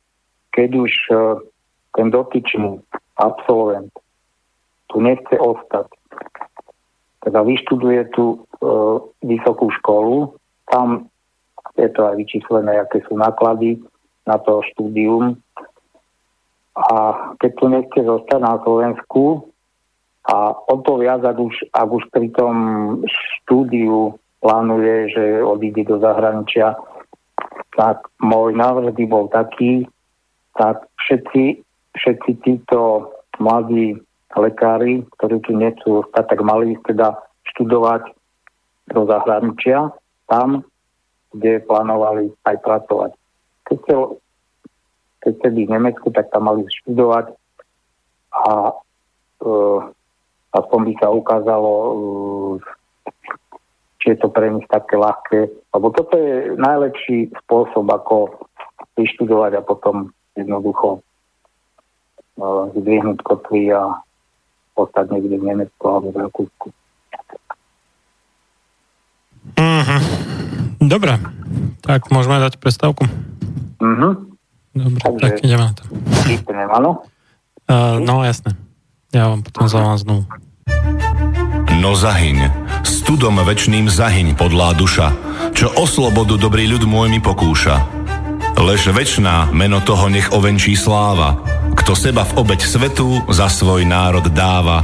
Keď už uh, ten dotyčný absolvent tu nechce ostať, teda vyštuduje tú uh, vysokú školu, tam je to aj vyčíslené, aké sú náklady na to štúdium. A keď tu nechce zostať na Slovensku, a o to viac, ak už, ak už pri tom štúdiu plánuje, že odíde do zahraničia, tak môj návrh by bol taký, tak všetci, všetci títo mladí lekári, ktorí tu nechcú ostať, tak mali teda študovať do zahraničia, tam, kde plánovali aj pracovať. Keď ste, keď ste v Nemecku, tak tam mali študovať a uh, aspoň by sa ukázalo, uh, či je to pre nich také ľahké. Lebo toto je najlepší spôsob, ako vyštudovať a potom jednoducho uh, zdvihnúť kotvy a ostať niekde v Nemecku alebo v Rakúsku. Mm-hmm. Dobre, tak môžeme dať prestávku. Mhm. Dobre, Takže, tak ideme na to. áno? Uh, no jasné. Ja vám potom zavolám znovu. No zahyň, studom večným zahyň podlá duša, čo o slobodu dobrý ľud môj mi pokúša. Lež večná meno toho nech ovenčí sláva, kto seba v obeď svetu za svoj národ dáva,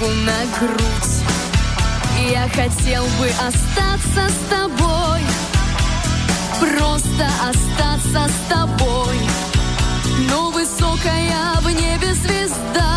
Ногу на грудь. Я хотел бы остаться с тобой, просто остаться с тобой. Но высокая в небе звезда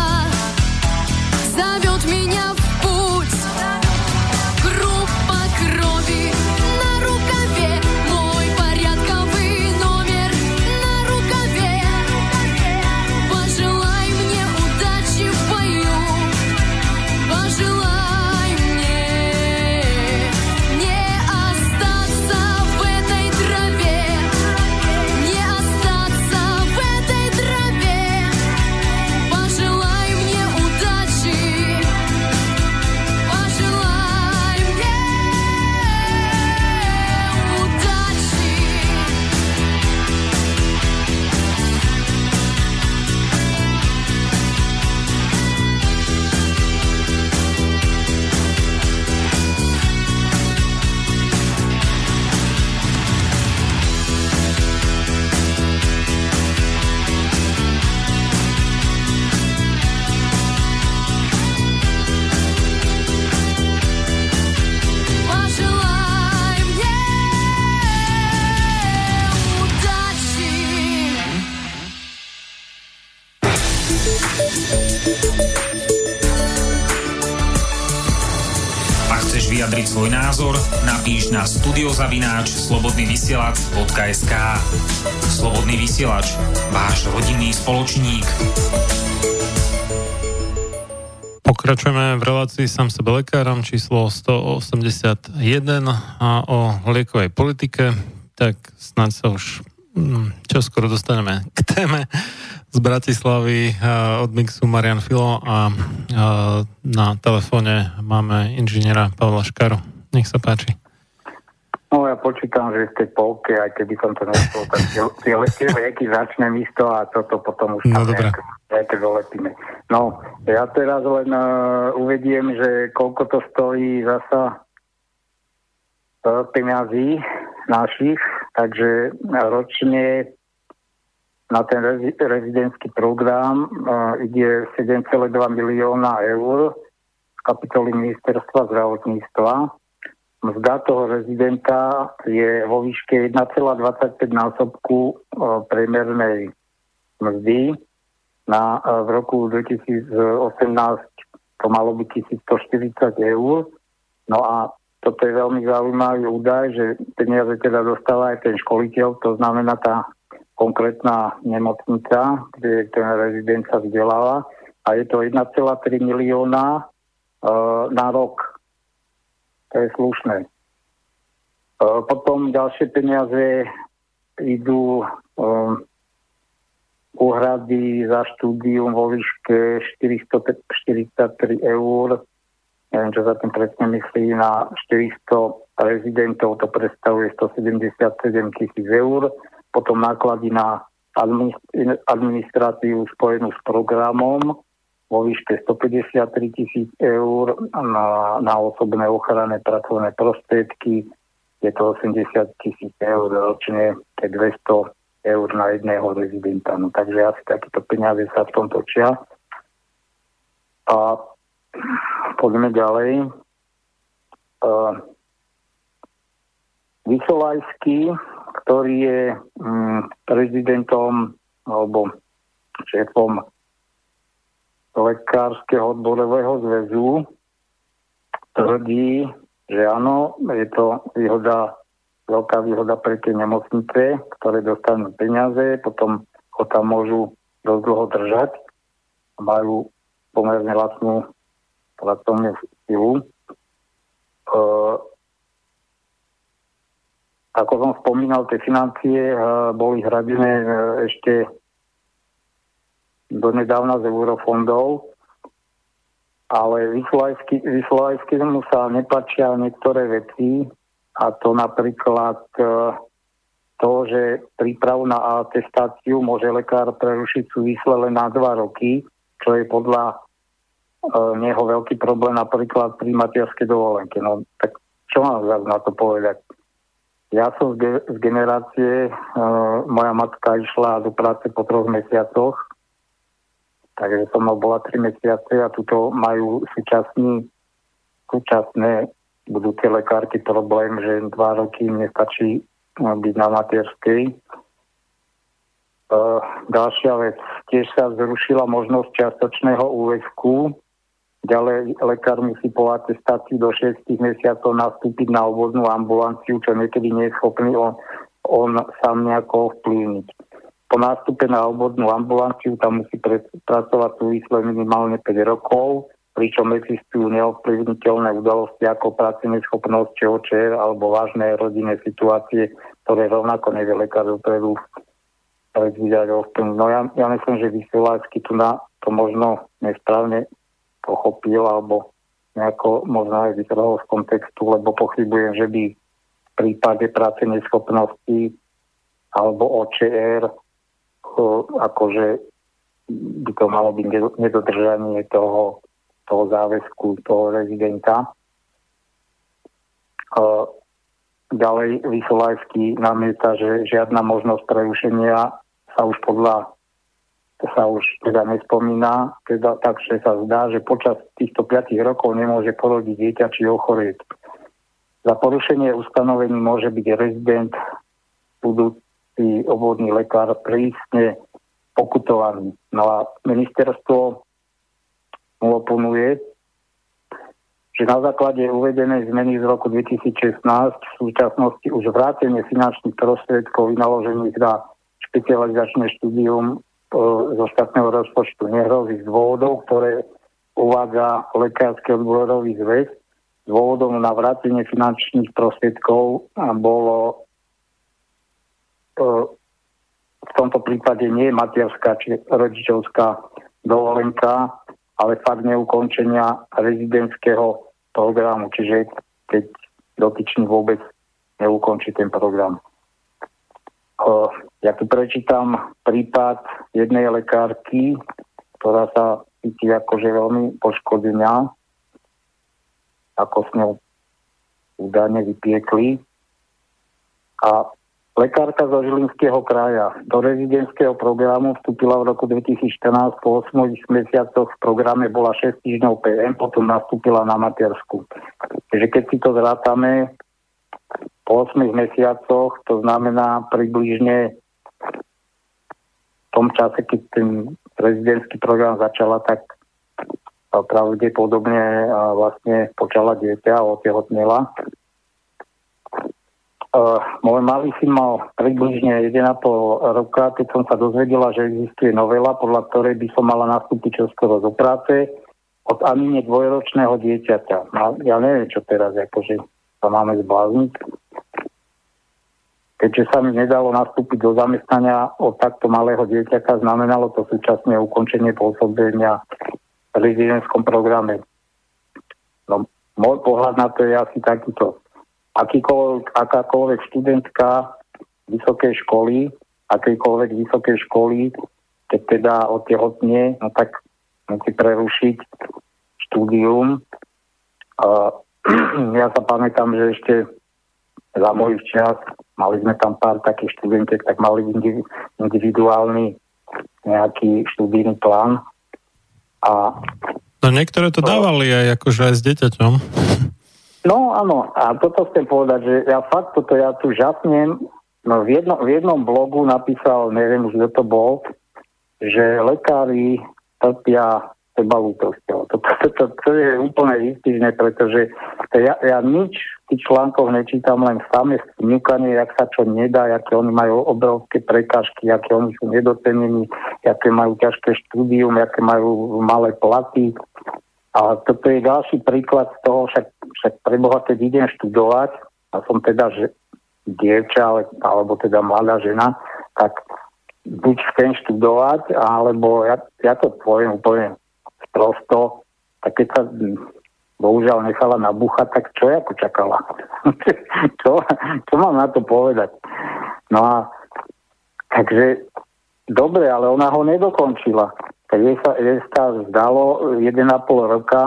studiozavináč slobodnyvysielac.sk Slobodný vysielač, váš rodinný spoločník. Pokračujeme v relácii sám sebe lekárom číslo 181 a o liekovej politike, tak snad sa už mm, čoskoro dostaneme k téme z Bratislavy od Mixu Marian Filo a na telefóne máme inžiniera Pavla Škaru. Nech sa páči. No ja počítam, že v tej polke, aj keby som to nechcel, tak tie, tie lieky začne místo a toto potom už no, tam nejaké dolepíme. No, ja teraz len uh, uvediem, že koľko to stojí zasa uh, našich, takže ročne na ten rezidentský program uh, ide 7,2 milióna eur z kapitoly ministerstva zdravotníctva. Mzda toho rezidenta je vo výške 1,25 násobku uh, priemernej mzdy. Na, uh, v roku 2018 to malo byť 1140 eur. No a toto je veľmi zaujímavý údaj, že peniaze teda dostáva aj ten školiteľ, to znamená tá konkrétna nemocnica, kde ten rezident sa vzdeláva a je to 1,3 milióna uh, na rok. To je slušné. Uh, potom ďalšie peniaze idú um, za štúdium vo výške 443 eur. Neviem, čo za tým presne myslí, na 400 rezidentov to predstavuje 177 tisíc eur potom náklady na administratívu spojenú s programom vo výške 153 tisíc eur, na, na osobné ochranné pracovné prostriedky je to 80 tisíc eur ročne, to je 200 eur na jedného rezidenta. No, takže asi takéto peniaze sa v tom točia. A poďme ďalej. Uh, Vysolajský ktorý je mm, prezidentom alebo šéfom Lekárskeho odborového zväzu, tvrdí, že áno, je to výhoda, veľká výhoda pre tie nemocnice, ktoré dostanú peniaze, potom ho tam môžu dosť dlho držať majú pomerne lacnú pracovnú silu. E, ako som spomínal, tie financie eh, boli hradené eh, ešte donedávna z eurofondov, ale Vyslajskému sa nepačia niektoré veci a to napríklad eh, to, že prípravu na atestáciu môže lekár prerušiť súvisle len na dva roky, čo je podľa neho veľký problém napríklad pri materskej dovolenke. No tak čo mám na to povedať? Ja som z, ge- z generácie, uh, moja matka išla do práce po troch mesiacoch, takže som mal bola tri mesiace a tuto majú súčasní, súčasné budúce lekárky problém, že dva roky nestačí byť na materskej. Uh, ďalšia vec, tiež sa zrušila možnosť čiastočného úväzku, Ďalej lekár musí po atestácii do 6 mesiacov nastúpiť na obvodnú ambulanciu, čo niekedy nie je schopný on, on sám nejako ovplyvniť. Po nástupe na obvodnú ambulanciu tam musí pracovať súvisle minimálne 5 rokov, pričom existujú neovplyvniteľné udalosti ako práce neschopnosť ČOČR alebo vážne rodinné situácie, ktoré rovnako nevie lekár dopredu predvídať ovplyvniť. No ja, ja myslím, že vysielačky tu na to možno nesprávne pochopil alebo nejako možno aj vytrhol z kontextu, lebo pochybujem, že by v prípade práce neschopnosti alebo OČR akože by to malo byť nedodržanie toho, toho záväzku toho rezidenta. Ďalej Vysolajský namieta, že žiadna možnosť prerušenia sa už podľa sa už teda nespomína, teda takže sa zdá, že počas týchto 5 rokov nemôže porodiť dieťa či ochorieť. Za porušenie ustanovení môže byť rezident, budúci obvodný lekár prísne pokutovaný. No a ministerstvo mu oponuje, že na základe uvedenej zmeny z roku 2016 v súčasnosti už vrátenie finančných prostriedkov vynaložených na špecializačné štúdium zo štátneho rozpočtu nehrozí z dôvodov, ktoré uvádza Lekársky odborový zväz. Dôvodom na vrátenie finančných prostriedkov bolo v tomto prípade nie materská či rodičovská dovolenka, ale fakt neukončenia rezidentského programu, čiže keď dotyčný vôbec neukončí ten program. Ja tu prečítam prípad jednej lekárky, ktorá sa cíti akože veľmi poškodená, ako s ňou údajne vypiekli. A lekárka zo Žilinského kraja do rezidentského programu vstúpila v roku 2014, po 8 mesiacoch v programe bola 6 týždňov PM, potom nastúpila na matersku. Takže keď si to zrátame, po 8 mesiacoch, to znamená približne v tom čase, keď ten prezidentský program začala, tak pravdepodobne vlastne počala dieťa a otehotnela. Uh, môj malý syn mal približne 1,5 roka, keď som sa dozvedela, že existuje novela, podľa ktorej by som mala nastúpiť čoskoro do práce od ani dvojročného dieťaťa. No, ja neviem, čo teraz, akože sa máme zblázniť. Keďže sa mi nedalo nastúpiť do zamestnania od takto malého dieťaťa, znamenalo to súčasne ukončenie pôsobenia v rezidentskom programe. No, môj pohľad na to je asi takýto. Akýkoľvek, akákoľvek študentka vysokej školy, akýkoľvek vysokej školy, keď teda otehotne, no tak musí prerušiť štúdium. Uh, ja sa pamätám, že ešte za môj čas mali sme tam pár takých študentiek, tak mali individuálny nejaký študijný plán. A, no niektoré to dávali aj akože aj s dieťaťom. No áno, a toto chcem povedať, že ja fakt toto ja tu žasnem, no v, jedno, v jednom blogu napísal, neviem už kto to bol, že lekári trpia sebalútosťou. To, to, to, to, to je úplne výstižné, pretože ja, ja nič v tých článkoch nečítam, len samé sňukanie, jak sa čo nedá, aké oni majú obrovské prekážky, aké oni sú nedocenení, aké majú ťažké štúdium, aké majú malé platy. A toto je ďalší príklad toho, však, však preboha, keď idem študovať, a som teda že, dievča, alebo teda mladá žena, tak buď chcem študovať, alebo ja, ja to poviem úplne prosto, a keď sa bohužiaľ nechala nabúchať, tak čo ja čakala? čo, čo mám na to povedať? No a takže dobre, ale ona ho nedokončila. Jej sa, sa zdalo 1,5 roka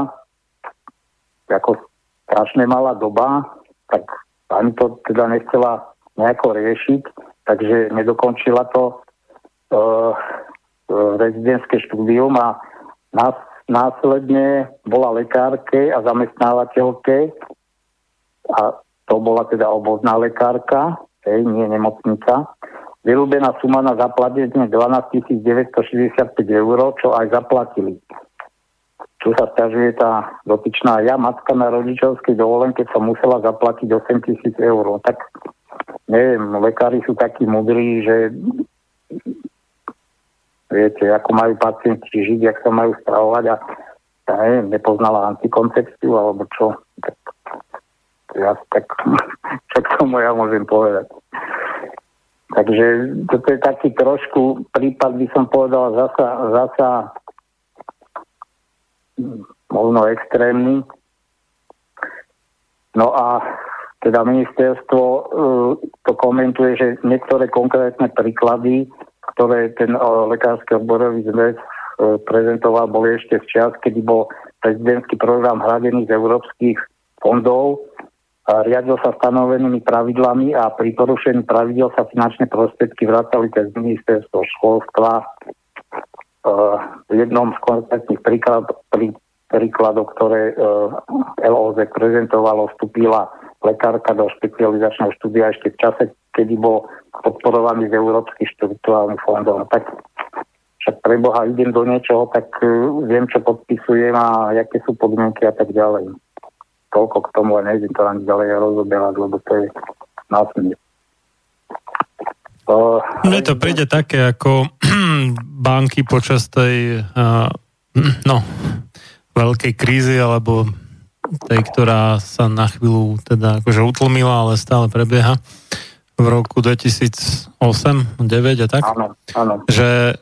ako strašne malá doba, tak ani to teda nechcela nejako riešiť, takže nedokončila to uh, rezidentské štúdium a nás, následne bola lekárke a zamestnávateľke a to bola teda obozná lekárka, hej, nie nemocnica. Vyrúbená suma na zaplatenie 12 965 eur, čo aj zaplatili. Tu sa stiažuje tá dotyčná ja, matka na rodičovskej dovolenke som musela zaplatiť 8 tisíc eur. Tak neviem, lekári sú takí mudrí, že viete, ako majú pacienti žiť, jak sa majú spravovať a ja neviem, nepoznala antikoncepciu alebo čo. Tak, ja, tak čo k tomu ja môžem povedať. Takže toto je taký trošku prípad, by som povedal, zasa, zasa možno extrémny. No a teda ministerstvo uh, to komentuje, že niektoré konkrétne príklady, ktoré ten uh, lekársky odborový zväz uh, prezentoval, boli ešte v čas, kedy bol prezidentský program hradený z európskych fondov riadil sa stanovenými pravidlami a pri porušení pravidel sa finančné prostriedky vracali cez ministerstvo školstva. V jednom z konkrétnych príklad, prí, príkladov, ktoré LOZ prezentovalo, vstúpila lekárka do špecializačného štúdia ešte v čase, kedy bol podporovaný z európskych štruktúrálnych fondov. Tak však pre idem do niečoho, tak viem, čo podpisujem a aké sú podmienky a tak ďalej toľko k tomu a nejdem to ani ďalej rozoberať, lebo to je následne. Uh, Mne to príde také ako banky počas tej uh, no, veľkej krízy alebo tej, ktorá sa na chvíľu teda akože utlmila, ale stále prebieha v roku 2008, 2009 a tak. Áno, áno. Že,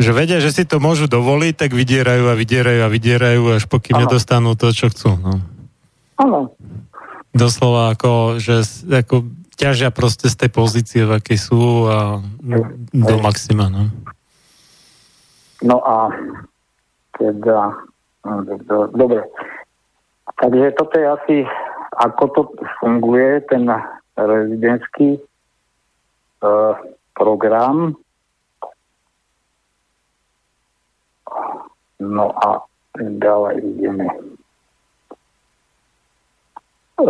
že vedia, že si to môžu dovoliť, tak vydierajú a vydierajú a vydierajú, až pokým áno. nedostanú to, čo chcú. No. Áno. Doslova ako, že ako ťažia proste z tej pozície, v akej sú a do maxima. No, no a teda, dobre. Takže toto je asi, ako to funguje, ten rezidentský uh, program. No a ďalej ideme. E,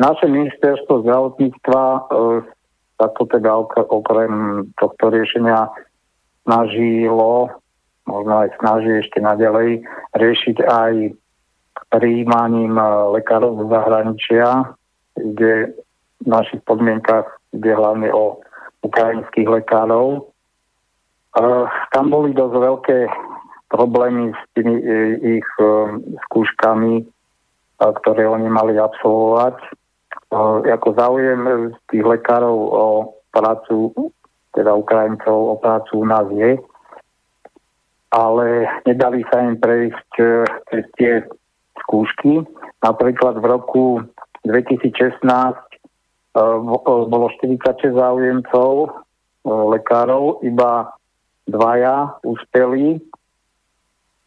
naše ministerstvo zdravotníctva e, sa to teda okrem tohto riešenia snažilo, možno aj snaží ešte naďalej, riešiť aj prijímaním e, lekárov z zahraničia, kde v našich podmienkach ide hlavne o ukrajinských lekárov. Tam boli dosť veľké problémy s tými ich skúškami ktoré oni mali absolvovať. Ako záujem tých lekárov o prácu, teda Ukrajincov o prácu u nás je, ale nedali sa im prejsť e, cez tie skúšky. Napríklad v roku 2016 e, bolo 46 záujemcov e, lekárov, iba dvaja uspeli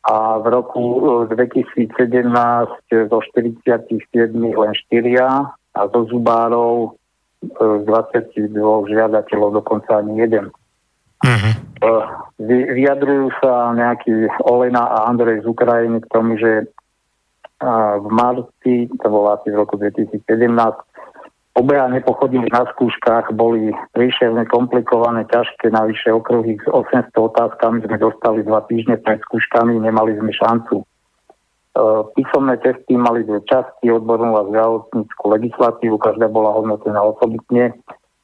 a v roku 2017 e, zo 47 len 4 a zo zubárov e, z 22 žiadateľov dokonca ani jeden. Uh-huh. Vyjadrujú sa nejaký Olena a Andrej z Ukrajiny k tomu, že v marci, to bolo asi v roku 2017, Obaja nepochodili na skúškach, boli príšerne komplikované, ťažké, navyše okruhy s 800 otázkami sme dostali dva týždne pred skúškami, nemali sme šancu. E, písomné testy mali dve časti, odbornú a zdravotníckú legislatívu, každá bola hodnotená osobitne.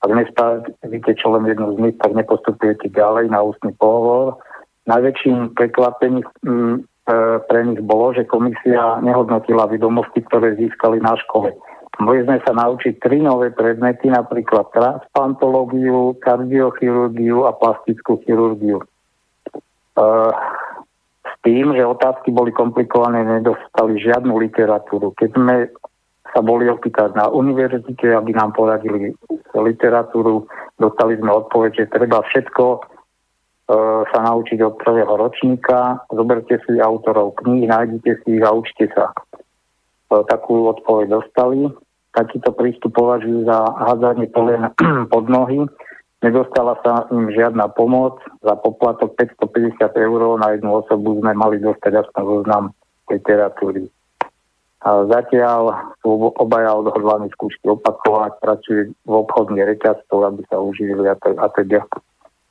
Ak nespravíte čo len jednu z nich, tak nepostupujete ďalej na ústny pohovor. Najväčším prekvapením mm, e, pre nich bolo, že komisia nehodnotila vedomosti, ktoré získali na škole Mohli sme sa naučiť tri nové predmety, napríklad transplantológiu, kardiochirurgiu a plastickú chirurgiu. Uh, s tým, že otázky boli komplikované, nedostali žiadnu literatúru. Keď sme sa boli opýtať na univerzite, aby nám poradili literatúru, dostali sme odpoveď, že treba všetko sa naučiť od prvého ročníka, zoberte si autorov kníh, nájdite si ich a učte sa. E, takú odpoveď dostali. Takýto prístup považujú za hádzanie polien pod nohy. Nedostala sa im žiadna pomoc. Za poplatok 550 eur na jednu osobu sme mali dostať aspoň zoznam literatúry. A zatiaľ sú obaja odhodlaní skúšky opakovať, pracujú v obchodných reťazcoch, aby sa uživili a teda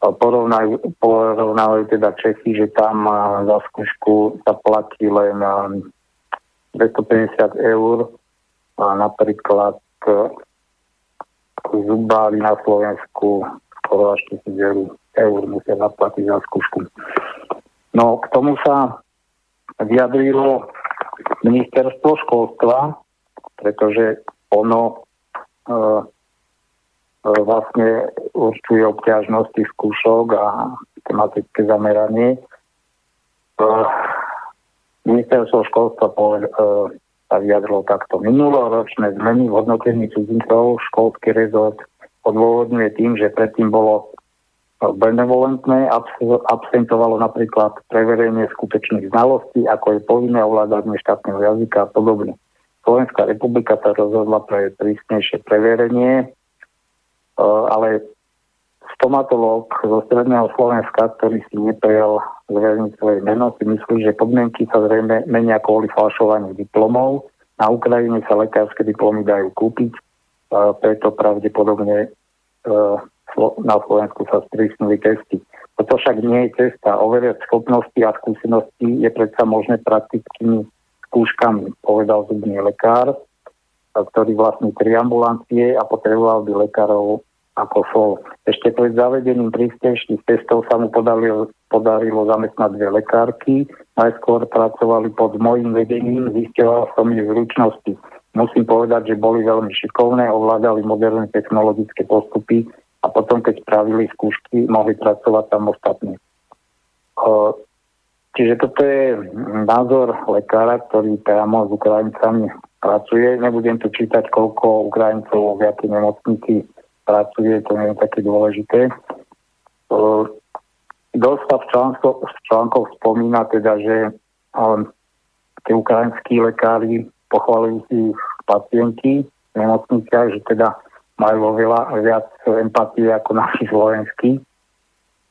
porovnajú, porovnajú teda Čechy, že tam za skúšku sa platí len 250 eur a napríklad zubári na Slovensku skoro až 1000 eur musia zaplatiť za skúšku. No, k tomu sa vyjadrilo ministerstvo školstva, pretože ono e, e, vlastne určuje obťažnosti skúšok a tematické zameranie. E, ministerstvo školstva poved, e, sa vyjadrilo takto. Minuloročné zmeny v hodnotení cudzincov školský rezort odôvodňuje tým, že predtým bolo benevolentné, absentovalo napríklad preverenie skutečných znalostí, ako je povinné ovládanie štátneho jazyka a podobne. Slovenská republika sa rozhodla pre prísnejšie preverenie, e, ale stomatológ zo Stredného Slovenska, ktorý si neprijal zverejniť svoje meno, si myslí, že podmienky sa zrejme menia kvôli falšovaniu diplomov. Na Ukrajine sa lekárske diplomy dajú kúpiť, preto pravdepodobne e, na Slovensku sa sprísnili testy. Toto však nie je cesta. Overať schopnosti a skúsenosti je predsa možné praktickými skúškami, povedal zubný lekár, ktorý vlastní tri ambulancie a potreboval by lekárov ako sol. Ešte pred zavedením prístejších testov sa mu podarilo, podarilo zamestnať dve lekárky. Najskôr pracovali pod môjim vedením, zistil som ich zručnosti. Musím povedať, že boli veľmi šikovné, ovládali moderné technologické postupy a potom, keď spravili skúšky, mohli pracovať samostatne. Čiže toto je názor lekára, ktorý priamo s Ukrajincami pracuje. Nebudem tu čítať, koľko Ukrajincov v akej nemocnici pracuje, to nie je také dôležité. Dosť sa v, článko, v článkoch spomína teda, že tie ukrajinskí lekári pochvalujú si pacienti v nemocniciach, že teda majú oveľa viac empatie ako naši slovenskí.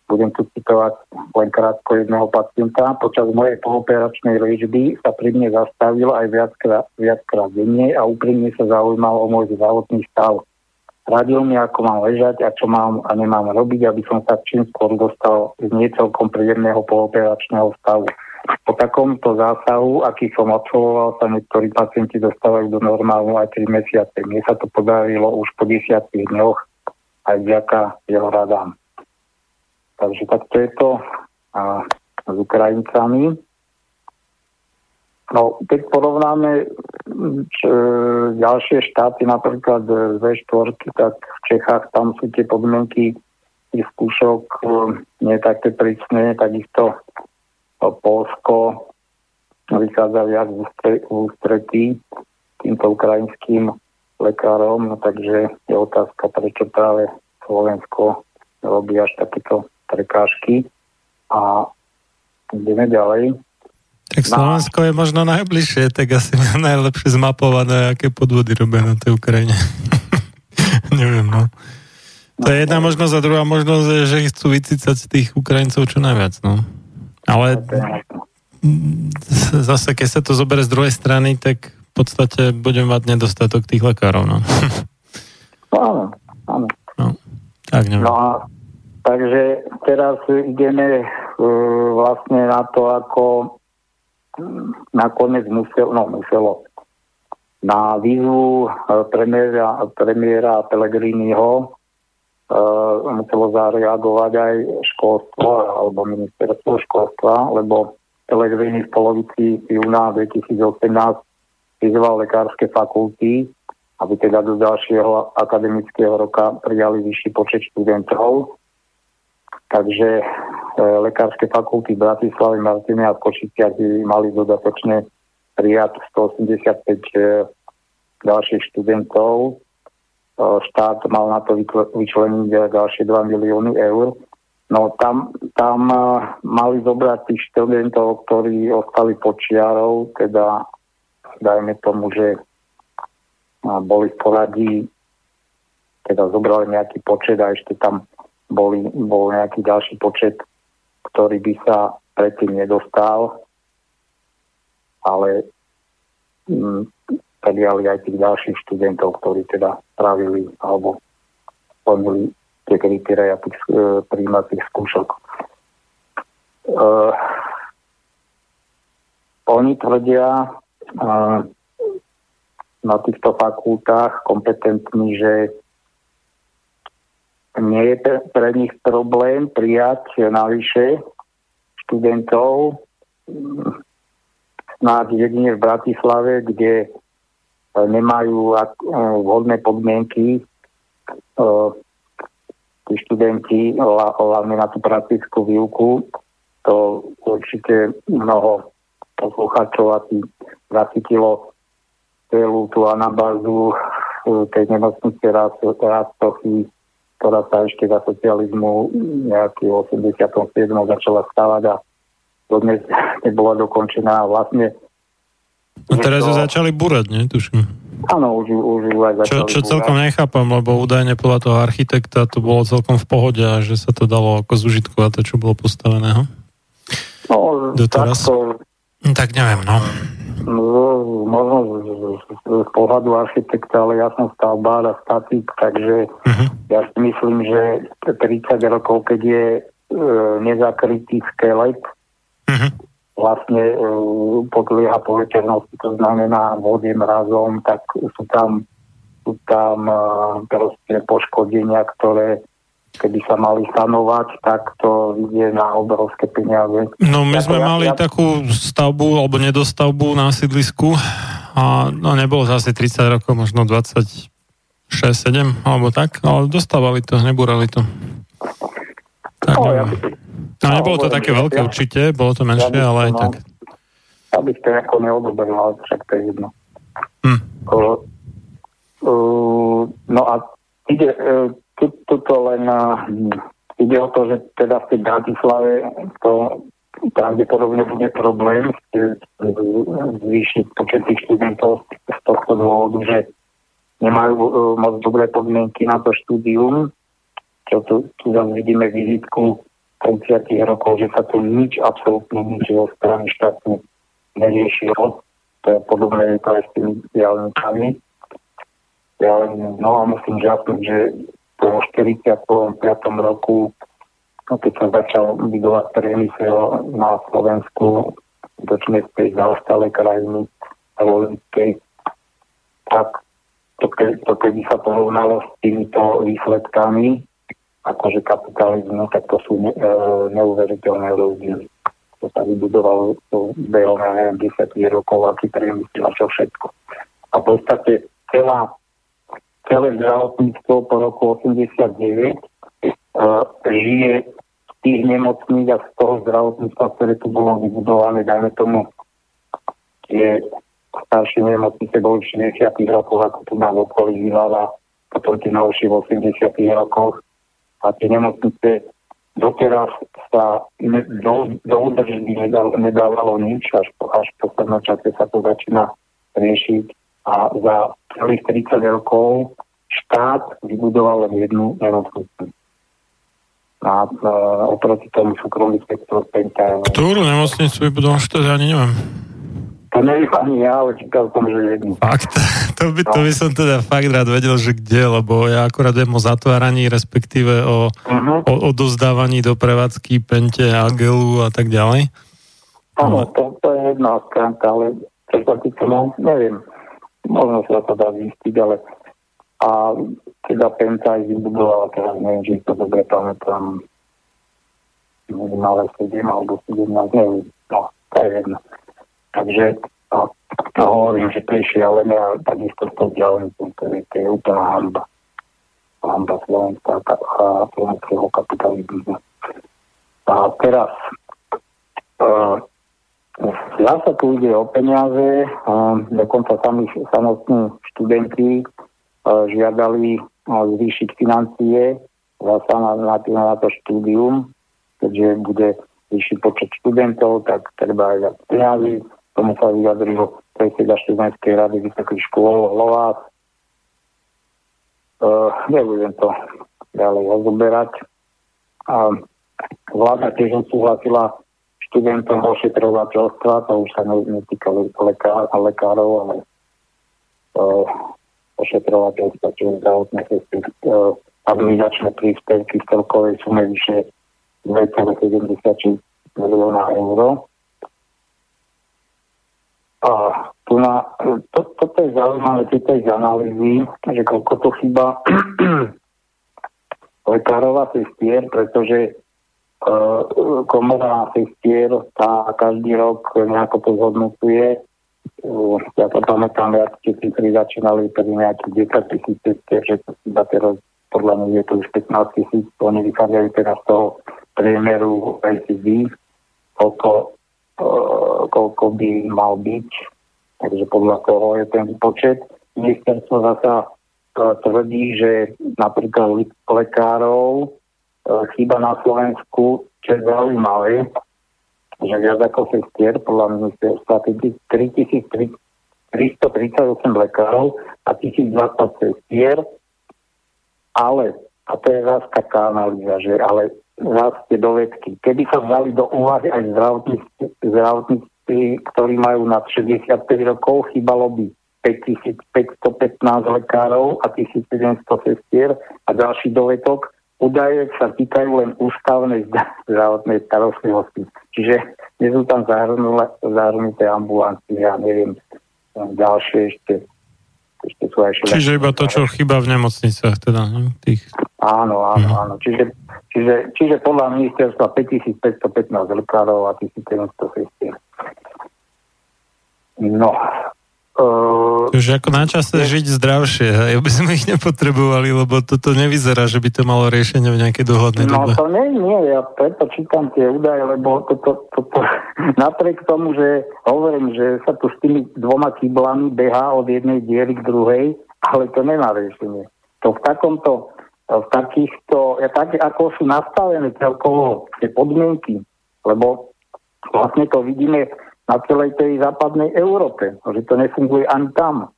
Budem tu citovať len krátko jedného pacienta. Počas mojej pooperačnej liečby sa pri mne zastavil aj viackrát, viackrát denne a úprimne sa zaujímal o môj zdravotný stav. Radil mi, ako mám ležať a čo mám a nemám robiť, aby som sa čím skôr dostal z niecelkom príjemného pooperačného stavu. Po takomto zásahu, aký som absolvoval, sa niektorí pacienti dostávajú do normálu aj 3 mesiace. Mne sa to podarilo už po 10 dňoch aj vďaka jeho radám. Takže takto je to a, s Ukrajincami. No, keď porovnáme č, e, ďalšie štáty, napríklad z V4, tak v Čechách tam sú tie podmienky tých skúšok e, nie také prísne, takisto Polsko vychádza viac v ústretí týmto ukrajinským lekárom, no takže je otázka, prečo práve Slovensko robí až takéto prekážky. A ideme ďalej. Tak Slovensko je možno najbližšie, tak asi najlepšie zmapované, aké podvody robia na tej Ukrajine. Neviem, no. To je jedna možnosť a druhá možnosť je, že chcú vycícať tých Ukrajincov čo najviac, no. Ale zase, keď sa to zoberie z druhej strany, tak v podstate budem mať nedostatok tých lekárov. No, no áno, áno. No, tak neviem. No a takže teraz ideme uh, vlastne na to, ako nakoniec musel, no muselo na výzvu uh, premiéra, premiéra Pellegriniho uh, muselo zareagovať aj školstvo alebo ministerstvo školstva, lebo Pelegrini v polovici júna 2018 vyzval lekárske fakulty, aby teda do ďalšieho akademického roka prijali vyšší počet študentov. Takže e, lekárske fakulty v Bratislave, Martine a Košiciach by mali dodatočne prijať 185 e, ďalších študentov štát mal na to vyčleniť ďalšie 2 milióny eur. No tam, tam uh, mali zobrať tých študentov, ktorí ostali počiarov, teda dajme tomu, že uh, boli v poradí, teda zobrali nejaký počet a ešte tam boli, bol nejaký ďalší počet, ktorý by sa predtým nedostal, ale mm, prijali aj tých ďalších študentov, ktorí teda spravili alebo splnili tie kritéria tých e, príjmacích skúšok. E, oni tvrdia e, na týchto fakultách kompetentní, že nie je pre nich problém prijať navyše študentov snáď jedine v Bratislave, kde nemajú vhodné podmienky tí študenti, hlavne na tú praktickú výuku, to určite mnoho poslucháčov asi zachytilo celú tú anabázu e, tej nemocnice Rastochy, ktorá sa ešte za socializmu nejaký v 87. začala stavať a dodnes nebola dokončená. Vlastne a teraz to... začali burať, nie? Tuším. Áno, už, už aj Čo, čo celkom nechápam, lebo údajne podľa toho architekta to bolo celkom v pohode a že sa to dalo ako zužitkovať to, čo bolo postaveného. No, Doteraz. Takto, tak neviem, no. No možno z, pohľadu architekta, ale ja som stavbár a statik, takže uh-huh. ja si myslím, že 30 rokov, keď je e, nezakrytý skelet, uh-huh vlastne e, podlieha poveternosti, to znamená vode mrazom, tak sú tam, sú tam e, proste poškodenia, ktoré keby sa mali sanovať, tak to ide na obrovské peniaze. No my sme ja, mali ja... takú stavbu alebo nedostavbu na sídlisku a no nebolo zase 30 rokov, možno 26, 7 alebo tak, ale dostávali to, nebúrali to. Tak, no, ja by, No nebolo to také veľké ja, určite, bolo to menšie, ja ale aj tak. Ja bych to ako neodoberal, však to je jedno. Hm. Uh, uh, no a ide, uh, tu, tuto len uh, ide o to, že teda v tej Bratislave to pravdepodobne bude problém zvýšiť počet tých študentov z tohto dôvodu, že nemajú uh, moc dobré podmienky na to štúdium, čo tu, tu zase vidíme vizitku 30 rokov, že sa tu nič, absolútne nič zo strany štátu neriešilo. To je podobné to aj s tými diálnicami. Ja no a musím žasnúť, že po 45. roku, no keď sa začal budovať priemysel na Slovensku, dočne z tej zaostalej krajiny Volinskej, tak to, ke, to keby sa porovnalo s týmito výsledkami, akože kapitalizmu, tak to sú ne, e, neuveriteľné rozdiely. To sa vybudovalo to ja neviem, 10 rokov, aký priemysel a čo všetko. A v podstate celá, celé zdravotníctvo po roku 89 e, žije z tých nemocníc a z toho zdravotníctva, ktoré tu bolo vybudované, dajme tomu, tie staršie nemocnice boli v 60 rokoch, ako tu na okolí Výlava, potom tie novšie v 80 rokoch. A tie nemocnice doteraz sa ne, do, do udržby nedávalo nič, až po, až po čase sa to začína riešiť a za celých 30 rokov štát vybudoval len jednu nemocnicu. A, a oproti tomu súkromný sektor Penta. Ktorú nemocnicu vybudoval štát, ja neviem. To neviem ani ja, ale čítal som, že jednu. Fakt? To by, to by som teda fakt rád vedel, že kde, lebo ja akorát viem o zatváraní, respektíve o, uh-huh. o odozdávaní do prevádzky Pente, Agelu a tak ďalej. Áno, to, to je jedna stránka, ale čo sa týka, no, neviem, možno sa to dá zistiť, ale a teda Penta aj vybudovala, teraz neviem, či to dobre pamätám, ale 7 alebo 17, neviem, no, to je jedno. Takže a, a hovorím, že to je šialené a takisto to ďalej, to to je úplná hamba. Hamba Slovenska a slovenského kapitalizmu. A teraz uh, ja sa tu ide o peniaze, dokonca sami samotní študenti žiadali zvýšiť financie sa na, na, na to štúdium keďže bude vyšší počet študentov, tak treba aj viac peniazy. Tomu sa vyjadril predseda študentskej rady vysokých škôl Lovás. Uh, nebudem to ďalej rozoberať. A vláda tiež odsúhlasila študentom ošetrovateľstva, to už sa netýka lekár, lekárov, ale uh, ošetrovateľstva, čiže zdravotné cesty, uh, administračné príspevky v celkovej sume vyše 2,76 milióna eur. A tu na, to, toto je zaujímavé, je z analýzy, že koľko to chýba lekárov a pretože komora sestier tá každý rok nejako to zhodnotuje. Uh, ja to pamätám, viac cifry začínali pri nejakých 10 tisíc sestier, že to chýba teraz podľa mňa je to už 15 tisíc, oni vychádzajú teraz z toho priemeru ACD, koľko, uh, koľko by mal byť, takže podľa toho je ten počet. Ministerstvo zasa uh, tvrdí, že napríklad lekárov chýba na Slovensku, čo je zaujímavé, že viac ako sestier, podľa ministerstva, 3338 lekárov a 1020 sestier ale, a to je zás taká analýza, že ale zás tie dovedky. Keby sa vzali do úvahy aj zdravotníci, zdravotníci ktorí majú nad 65 rokov, chýbalo by 5515 lekárov a 1700 sestier a ďalší dovedok. Údaje sa týkajú len ústavnej zdravotnej starostlivosti. Čiže nie sú tam zahrnuté ambulancie, ja neviem, ďalšie ešte ešte sú aj Čiže iba to, čo chýba v nemocniciach, teda, ne? Tých... Áno, áno, áno. Čiže, čiže, čiže podľa ministerstva 5515 lekárov a 1700 sestier. No, Uh, Takže ako na čase je... žiť zdravšie, hej, aby sme ich nepotrebovali, lebo toto nevyzerá, že by to malo riešenie v nejakej dohodnej no, dobe. No to nie, nie, ja preto čítam tie údaje, lebo toto, to, to, napriek tomu, že hovorím, že sa tu s tými dvoma kyblami behá od jednej diery k druhej, ale to nemá riešenie. To v takomto, v takýchto, ja, tak, ako sú nastavené celkovo tie podmienky, lebo vlastne to vidíme na celej tej západnej Európe, že to nefunguje ani tam.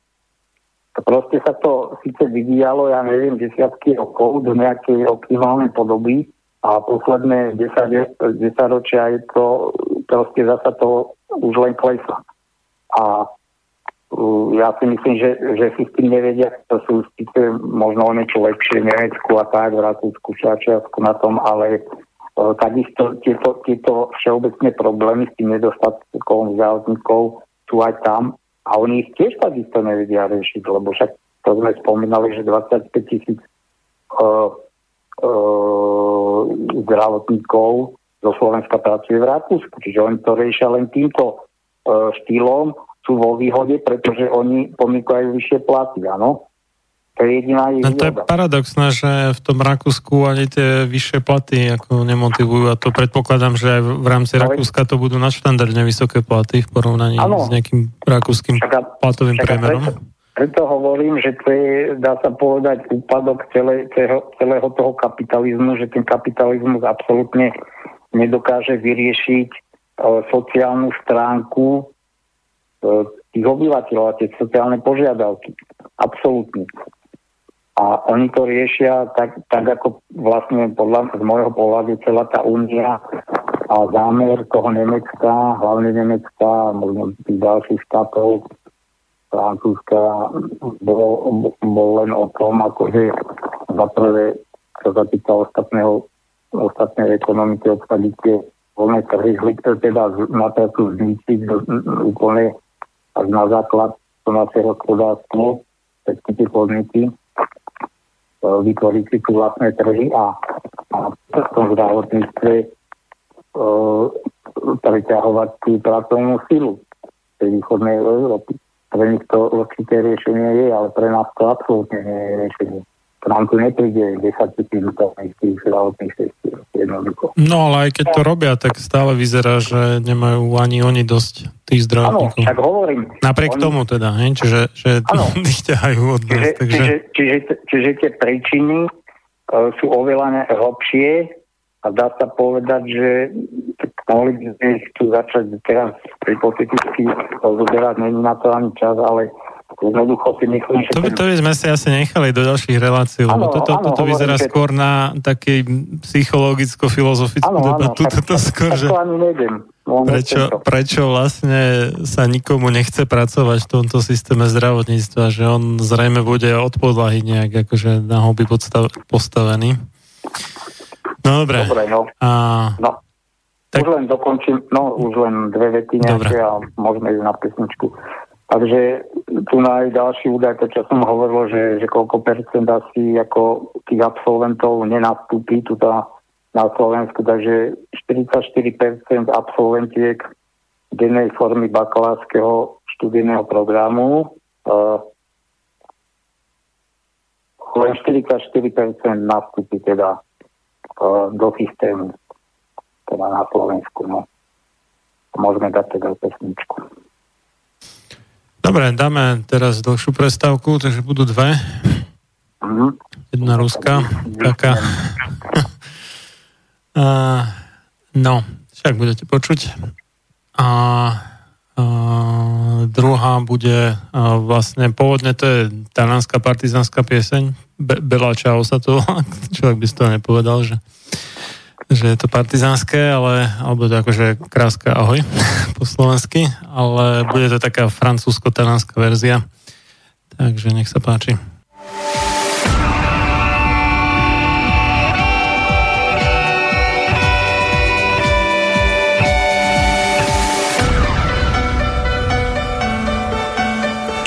To proste sa to síce vyvíjalo, ja neviem, desiatky rokov do nejakej optimálnej podoby a posledné 10, 10 ročia je to, proste zasa to už len klesa. A ja si myslím, že, že si s tým nevedia, to sú síce možno o niečo lepšie v Nemecku a tak, v Rakúsku, Švačiarsku na tom, ale Takisto tieto, tieto všeobecné problémy s tým nedostatkom zdravotníkov sú aj tam a oni ich tiež takisto nevedia riešiť, lebo však to sme spomínali, že 25 tisíc uh, uh, zdravotníkov zo Slovenska pracuje v Rakúsku, čiže oni to riešia len týmto uh, štýlom, sú vo výhode, pretože oni ponúkajú vyššie platy, áno. No to je paradoxné, že v tom Rakúsku ani tie vyššie platy ako nemotivujú a to predpokladám, že aj v rámci no, Rakúska to budú nadštandardne vysoké platy v porovnaní ano. s nejakým rakúskym však, platovým však priemerom. Preto, preto hovorím, že to je, dá sa povedať, úpadok celé, celého, celého toho kapitalizmu, že ten kapitalizmus absolútne nedokáže vyriešiť e, sociálnu stránku e, tých obyvateľov a tie sociálne požiadavky. Absolútne. A oni to riešia tak, tak ako vlastne podľa, z môjho pohľadu celá tá únia a zámer toho Nemecka, hlavne Nemecka, možno tých ďalších štátov, Francúzska, bol, bol len o tom, akože za prvé, čo sa týka ostatného, ostatnej ekonomiky, obsadiť tie voľné trhy, teda na to zničiť úplne až na základ to naše hospodárstvo, všetky tie podniky vytvoriť si tu vlastné trhy a, a v tom zdravotníctve e, preťahovať tú pracovnú silu tej východnej Európy. Pre nich to určité riešenie je, ale pre nás to absolútne nie je riešenie nám tu nepríde 10 tisíc tých zdravotných sestier. Jednoducho. No ale aj keď to robia, tak stále vyzerá, že nemajú ani oni dosť tých zdravotníkov. Áno, tak hovorím. Napriek oni... tomu teda, hej? čiže že ich ťahajú od nás. Čiže, takže... čiže, čiže, čiže tie príčiny uh, sú oveľa hlbšie a dá sa povedať, že mohli by sme ich tu začať teraz hypoteticky rozoberať, není na to ani čas, ale jednoducho si myslím, že... To by, to by sme si asi nechali do ďalších relácií, lebo ano, toto, ano, toto vyzerá že... skôr na takej psychologicko-filozofickú debatu. Toto skôr, tak že... ani nejdem. Prečo, prečo vlastne sa nikomu nechce pracovať v tomto systéme zdravotníctva, že on zrejme bude od podlahy nejak akože na hobby podstav, postavený. No dobre. Dobre, no. A... no. Tak... Už len dokončím, no už len dve vety nejaké a môžeme ísť na pesničku. Takže tu na ďalší údaj, to čo som hovoril, že, že koľko percent asi ako tých absolventov nenastúpi tu na Slovensku, takže 44% absolventiek dennej formy bakalárskeho študijného programu, len 44% nastúpi teda do systému teda na Slovensku. No. Môžeme dať teda pesničku. Dobre, dáme teraz dlhšiu prestávku, takže budú dve. Mm-hmm. Jedna ruská, taká. a, no, však budete počuť. A, a druhá bude a vlastne, pôvodne to je talianská partizánska pieseň. Be- Bela Čau sa to, človek by si to nepovedal, že že je to partizánske, ale, alebo to akože kráska ahoj po slovensky, ale bude to taká francúzsko-talánska verzia. Takže nech sa páči.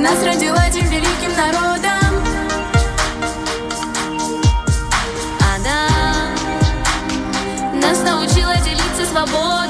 Нас родила этим великим народом. Она нас научила делиться свободой.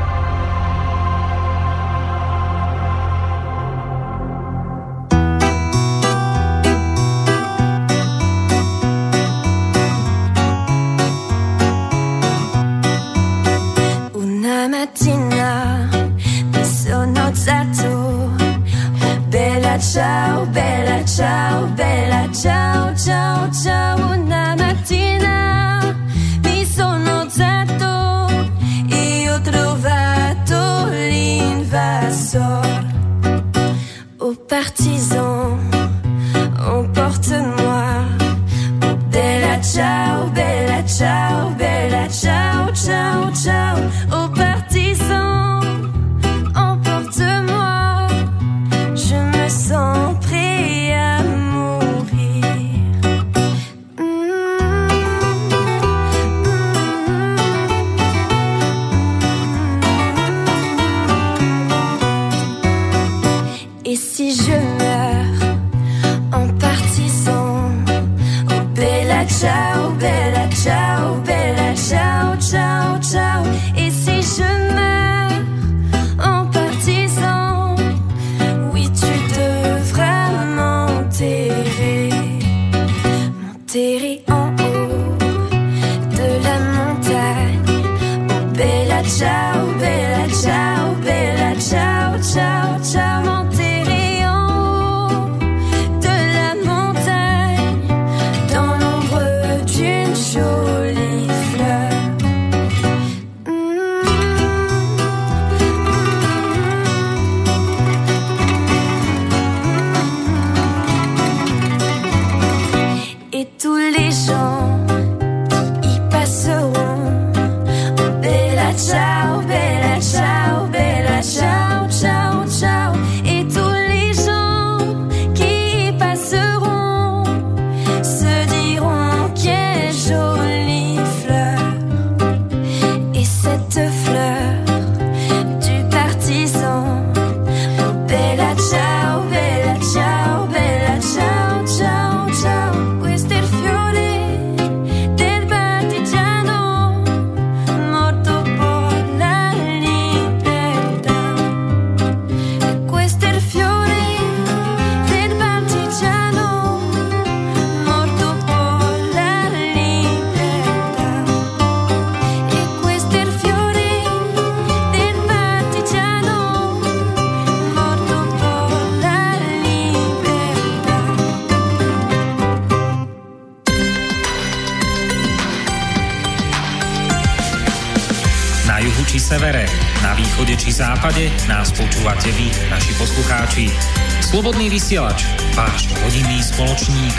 Vysielač, váš rodinný spoločník.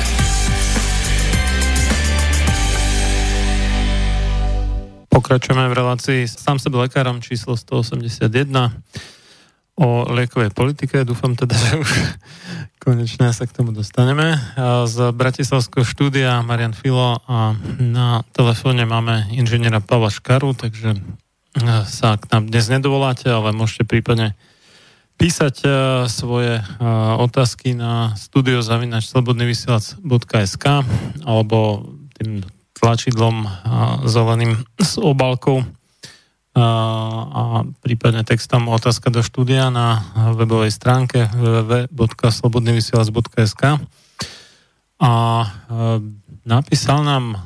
Pokračujeme v relácii sám sebe lekárom číslo 181 o liekovej politike. Dúfam teda, že už konečne sa k tomu dostaneme. Z Bratislavského štúdia Marian Filo a na telefóne máme inžiniera Pavla Škaru, takže sa k nám dnes nedovoláte, ale môžete prípadne písať svoje otázky na studiozavinačslobodnyvysielac.sk alebo tým tlačidlom zeleným s obalkou a prípadne textom otázka do štúdia na webovej stránke www.slobodnyvysielac.sk a napísal nám e,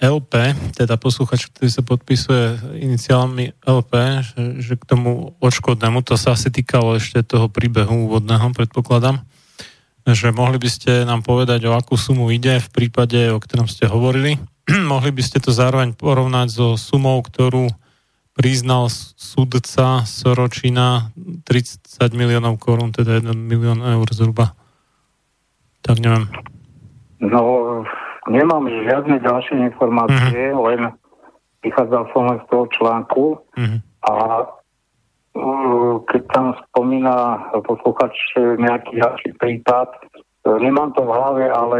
LP, teda posluchač, ktorý sa podpisuje iniciálmi LP, že, že k tomu odškodnému, to sa asi týkalo ešte toho príbehu úvodného, predpokladám, že mohli by ste nám povedať, o akú sumu ide v prípade, o ktorom ste hovorili. mohli by ste to zároveň porovnať so sumou, ktorú priznal súdca Soročina 30 miliónov korún, teda 1 milión eur zhruba. Tak neviem. No, nemám žiadne ďalšie informácie, uh-huh. len vychádzal som len z toho článku uh-huh. a uh, keď tam spomína posluchač nejaký ďalší prípad, uh, nemám to v hlave, ale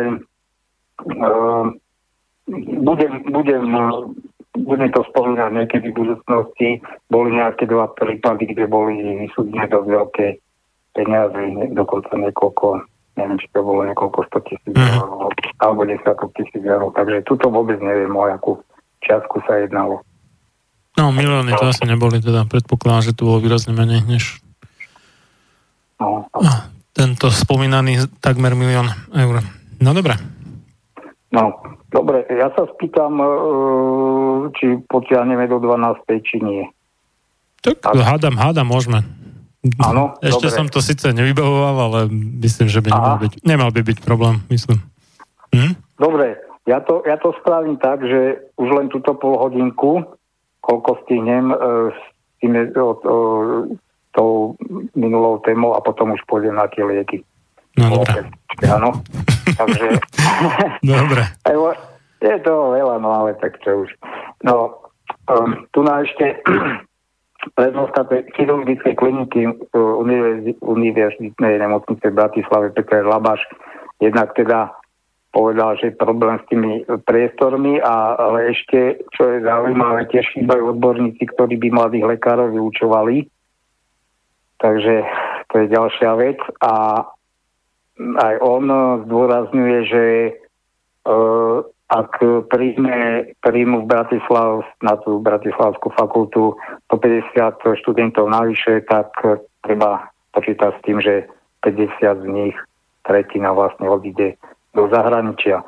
uh, budem, budem budem to spomínať niekedy v budúcnosti, boli nejaké dva prípady, kde boli vysúdené dosť veľké peniaze, dokonca niekoľko, neviem, či to bolo niekoľko 100 tisíc eur, alebo desiatok tisíc eur, takže tuto vôbec neviem, o akú čiastku sa jednalo. No, milióny to asi neboli, teda predpokladám, že to bolo výrazne menej, než no, no. tento spomínaný takmer milión eur. No dobre. No, dobre, ja sa spýtam, e, či potiahneme do 12. či nie. Tak, tak. hádam, hádam, môžeme. Áno, Ešte dobre. som to síce nevybavoval, ale myslím, že by nemal byť, nemal by byť problém, myslím. Hm? Dobre, ja to, ja to spravím tak, že už len túto pol hodinku, koľko stihnem e, s tým, o, o, tou minulou témou a potom už pôjdem na tie lieky. No dobre. Áno. Takže... dobre. Je to veľa, no ale tak čo už. No, um, tu na ešte prednostka chirurgickej kliniky uh, univerzitnej nemocnice v Bratislave Peter Labaš jednak teda povedal, že je problém s tými priestormi, a, ale ešte, čo je zaujímavé, tiež chýbajú odborníci, ktorí by mladých lekárov vyučovali. Takže to je ďalšia vec. A aj on zdôrazňuje, že e, ak príjme, príjmu v Bratislav, na tú Bratislavskú fakultu 150 študentov navyše, tak treba počítať s tým, že 50 z nich tretina vlastne odíde do zahraničia.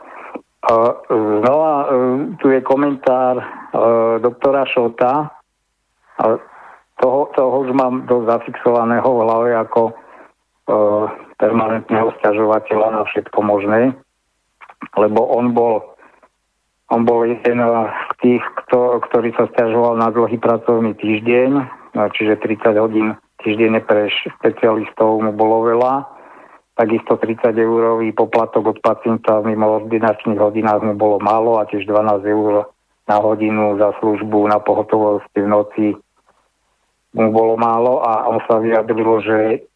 A znova tu je komentár doktora Šota. Toho, toho už mám dosť zafixovaného v hlave ako permanentného stiažovateľa na všetko možné, lebo on bol, on bol jeden z tých, kto, ktorý sa stiažoval na dlhý pracovný týždeň, čiže 30 hodín týždenne pre špecialistov mu bolo veľa, takisto 30 eurový poplatok od pacienta mimo ordinačných hodinách mu bolo málo a tiež 12 eur na hodinu za službu na pohotovosti v noci mu bolo málo a on sa vyjadrilo, že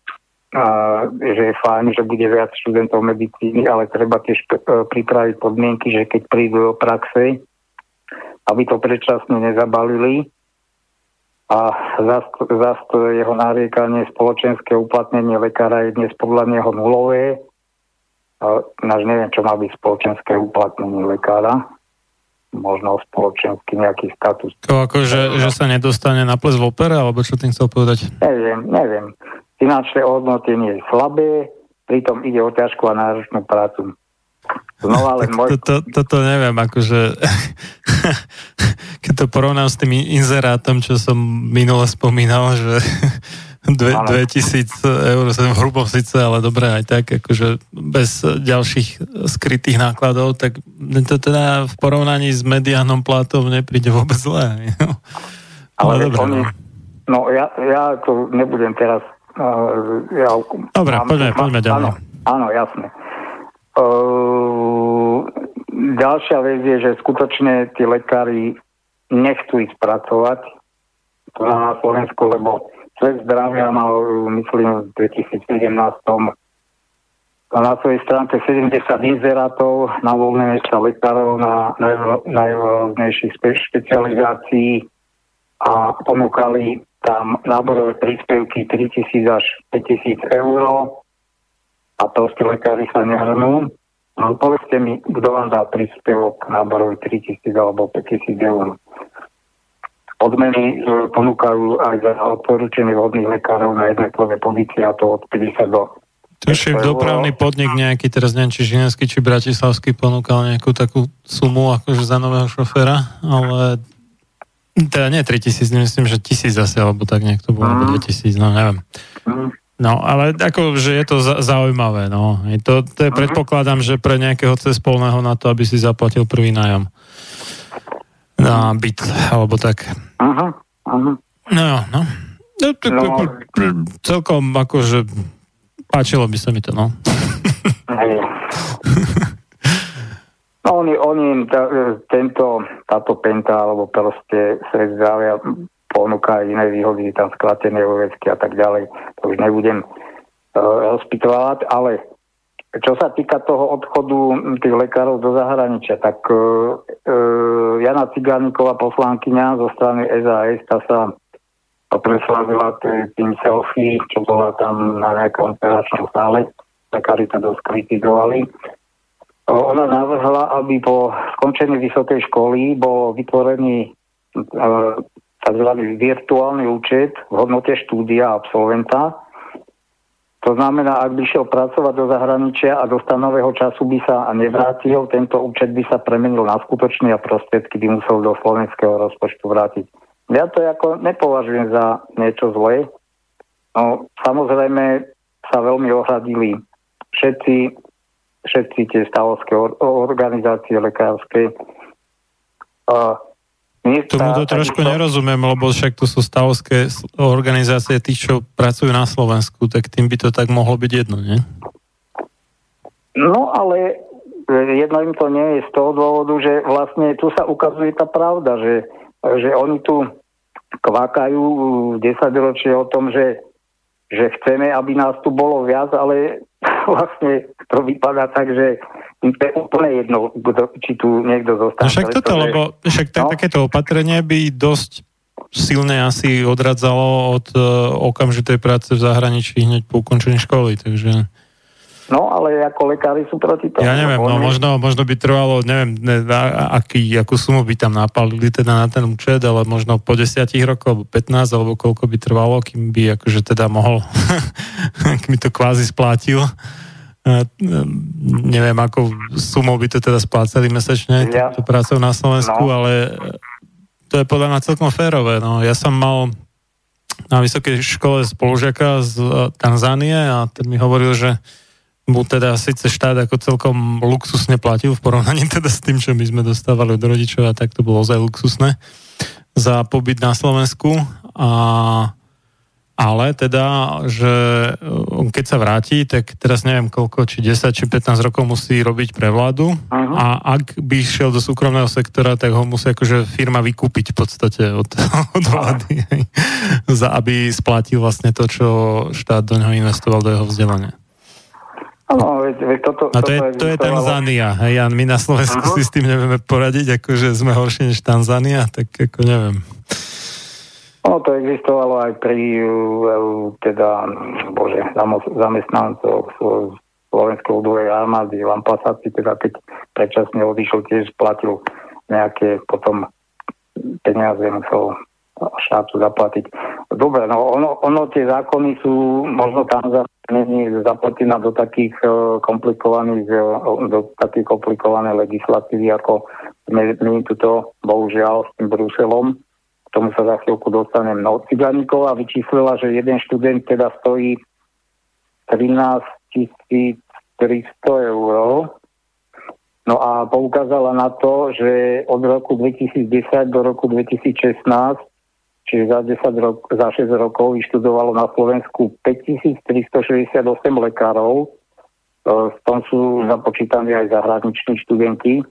a, že je fajn, že bude viac študentov medicíny, ale treba tiež e, pripraviť podmienky, že keď prídu do praxe, aby to predčasne nezabalili a zase jeho nariekanie spoločenské uplatnenie lekára je dnes podľa neho nulové. Náš neviem, čo má byť spoločenské uplatnenie lekára možno spoločenský nejaký status. To ako, že, že sa nedostane na ples v opere, alebo čo tým chcel povedať? Neviem, neviem. Finančné ohodnotenie je slabé, pritom ide o ťažkú a náročnú prácu. Znova len môj... Toto, toto neviem, akože keď to porovnám s tým inzerátom, čo som minule spomínal, že dve, 2000 eur som v hrubom síce, ale dobre aj tak, akože bez ďalších skrytých nákladov, tak to teda v porovnaní s mediálnom platom nepríde vôbec zlé. ale, ale dobre, to, no No ja, ja to nebudem teraz... Uh, ja, Dobre, poďme, poďme ďalej. Áno, áno jasne. Uh, ďalšia vec je, že skutočne tí lekári nechcú ísť pracovať na Slovensku, lebo Svet zdravia mal, myslím, v 2017 na svojej stránke 70 inzerátov na voľné miesta lekárov na najrôznejších špecializácií a ponúkali tam náborové príspevky 3000 až 5000 eur a proste lekári sa nehrnú. No povedzte mi, kto vám dá príspevok náborový 3000 alebo 5000 eur. Odmeny e, ponúkajú aj za odporúčenie vodných lekárov na jednotlivé pozície a to od 50 do Tuším, dopravný podnik nejaký, teraz neviem, či Žilinský, či Bratislavský ponúkal nejakú takú sumu akože za nového šoféra, ale teda nie 3000, myslím, že 1000 zase, alebo tak nejak to bolo, alebo 2000, no neviem. No, ale ako, že je to zaujímavé, no. Je to, to je, predpokladám, že pre nejakého cespolného na to, aby si zaplatil prvý nájom na byt, alebo tak. Aha, aha. No, no. no, tak, no. Celkom akože páčilo by sa mi to, no. No oni, oni ta, tento, táto penta alebo proste svet zdravia ponúka iné výhody, tam sklatené uvecky a tak ďalej. To už nebudem uh, rozpitovať, ale čo sa týka toho odchodu tých lekárov do zahraničia, tak uh, uh, Jana Cigániková poslankyňa zo strany SAS, tá sa preslavila tým selfie, čo bola tam na nejakom operačnom sále. Lekári to dosť kritizovali. Ona navrhla, aby po skončení vysokej školy bol vytvorený tzv. virtuálny účet v hodnote štúdia absolventa. To znamená, ak by šiel pracovať do zahraničia a do stanového času by sa nevrátil, tento účet by sa premenil na skutočný a prostriedky by musel do slovenského rozpočtu vrátiť. Ja to ako nepovažujem za niečo zlé. No, samozrejme sa veľmi ohradili všetci všetci tie stavovské organizácie lekárske. A Tomu to trošku to... nerozumiem, lebo však to sú stavovské organizácie tých, čo pracujú na Slovensku, tak tým by to tak mohlo byť jedno, nie? No ale jedno im to nie je z toho dôvodu, že vlastne tu sa ukazuje tá pravda, že, že oni tu kvákajú 10 ročie o tom, že, že chceme, aby nás tu bolo viac, ale vlastne to vypadá tak, že to je úplne jedno, či tu niekto zostane. No však toto, pretože... lebo však no? takéto opatrenie by dosť silne asi odradzalo od uh, okamžitej práce v zahraničí hneď po ukončení školy, takže... No, ale ako lekári sú proti tomu. Ja neviem, no možno, možno by trvalo, neviem, ne, aký, akú sumu by tam napalili teda na ten účet, ale možno po desiatich rokoch, alebo 15, alebo koľko by trvalo, kým by akože teda mohol, kým to kvázi splátil. Uh, neviem, ako sumou by to teda splácali mesačne, ja. tú prácu na Slovensku, no. ale to je podľa mňa celkom férové. No. Ja som mal na vysokej škole spolužiaka z Tanzánie a ten mi hovoril, že mu teda síce štát ako celkom luxusne platil v porovnaní teda s tým, čo my sme dostávali od rodičov a tak to bolo ozaj luxusné za pobyt na Slovensku a ale teda, že um, keď sa vráti, tak teraz neviem koľko, či 10, či 15 rokov musí robiť pre vládu uh-huh. a ak by šiel do súkromného sektora, tak ho musí akože firma vykúpiť v podstate od, od vlády, za aby splatil vlastne to, čo štát do neho investoval do jeho vzdelania. Áno, veď, veď toto, a to, je, to je Tanzánia, hej, Jan, my na Slovensku uh-huh. si s tým nevieme poradiť, akože sme horšie než Tanzánia, tak ako neviem. No, to existovalo aj pri teda, bože, zamestnancov Slovenskej ľudovej armády, Lampasáci, teda keď predčasne odišiel, tiež platil nejaké potom peniaze musel štátu zaplatiť. Dobre, no ono, ono tie zákony sú možno tam zaplatená do takých uh, komplikovaných, uh, do takých komplikované legislatívy, ako sme my tuto, bohužiaľ, s tým Bruselom. K tomu sa za chvíľku dostanem. No, Ciganíková vyčíslila, že jeden študent teda stojí 13 300 eur. No a poukázala na to, že od roku 2010 do roku 2016 či čiže za, 10 rok, za 6 rokov vyštudovalo na Slovensku 5368 lekárov, v tom sú započítaní aj zahraniční študenti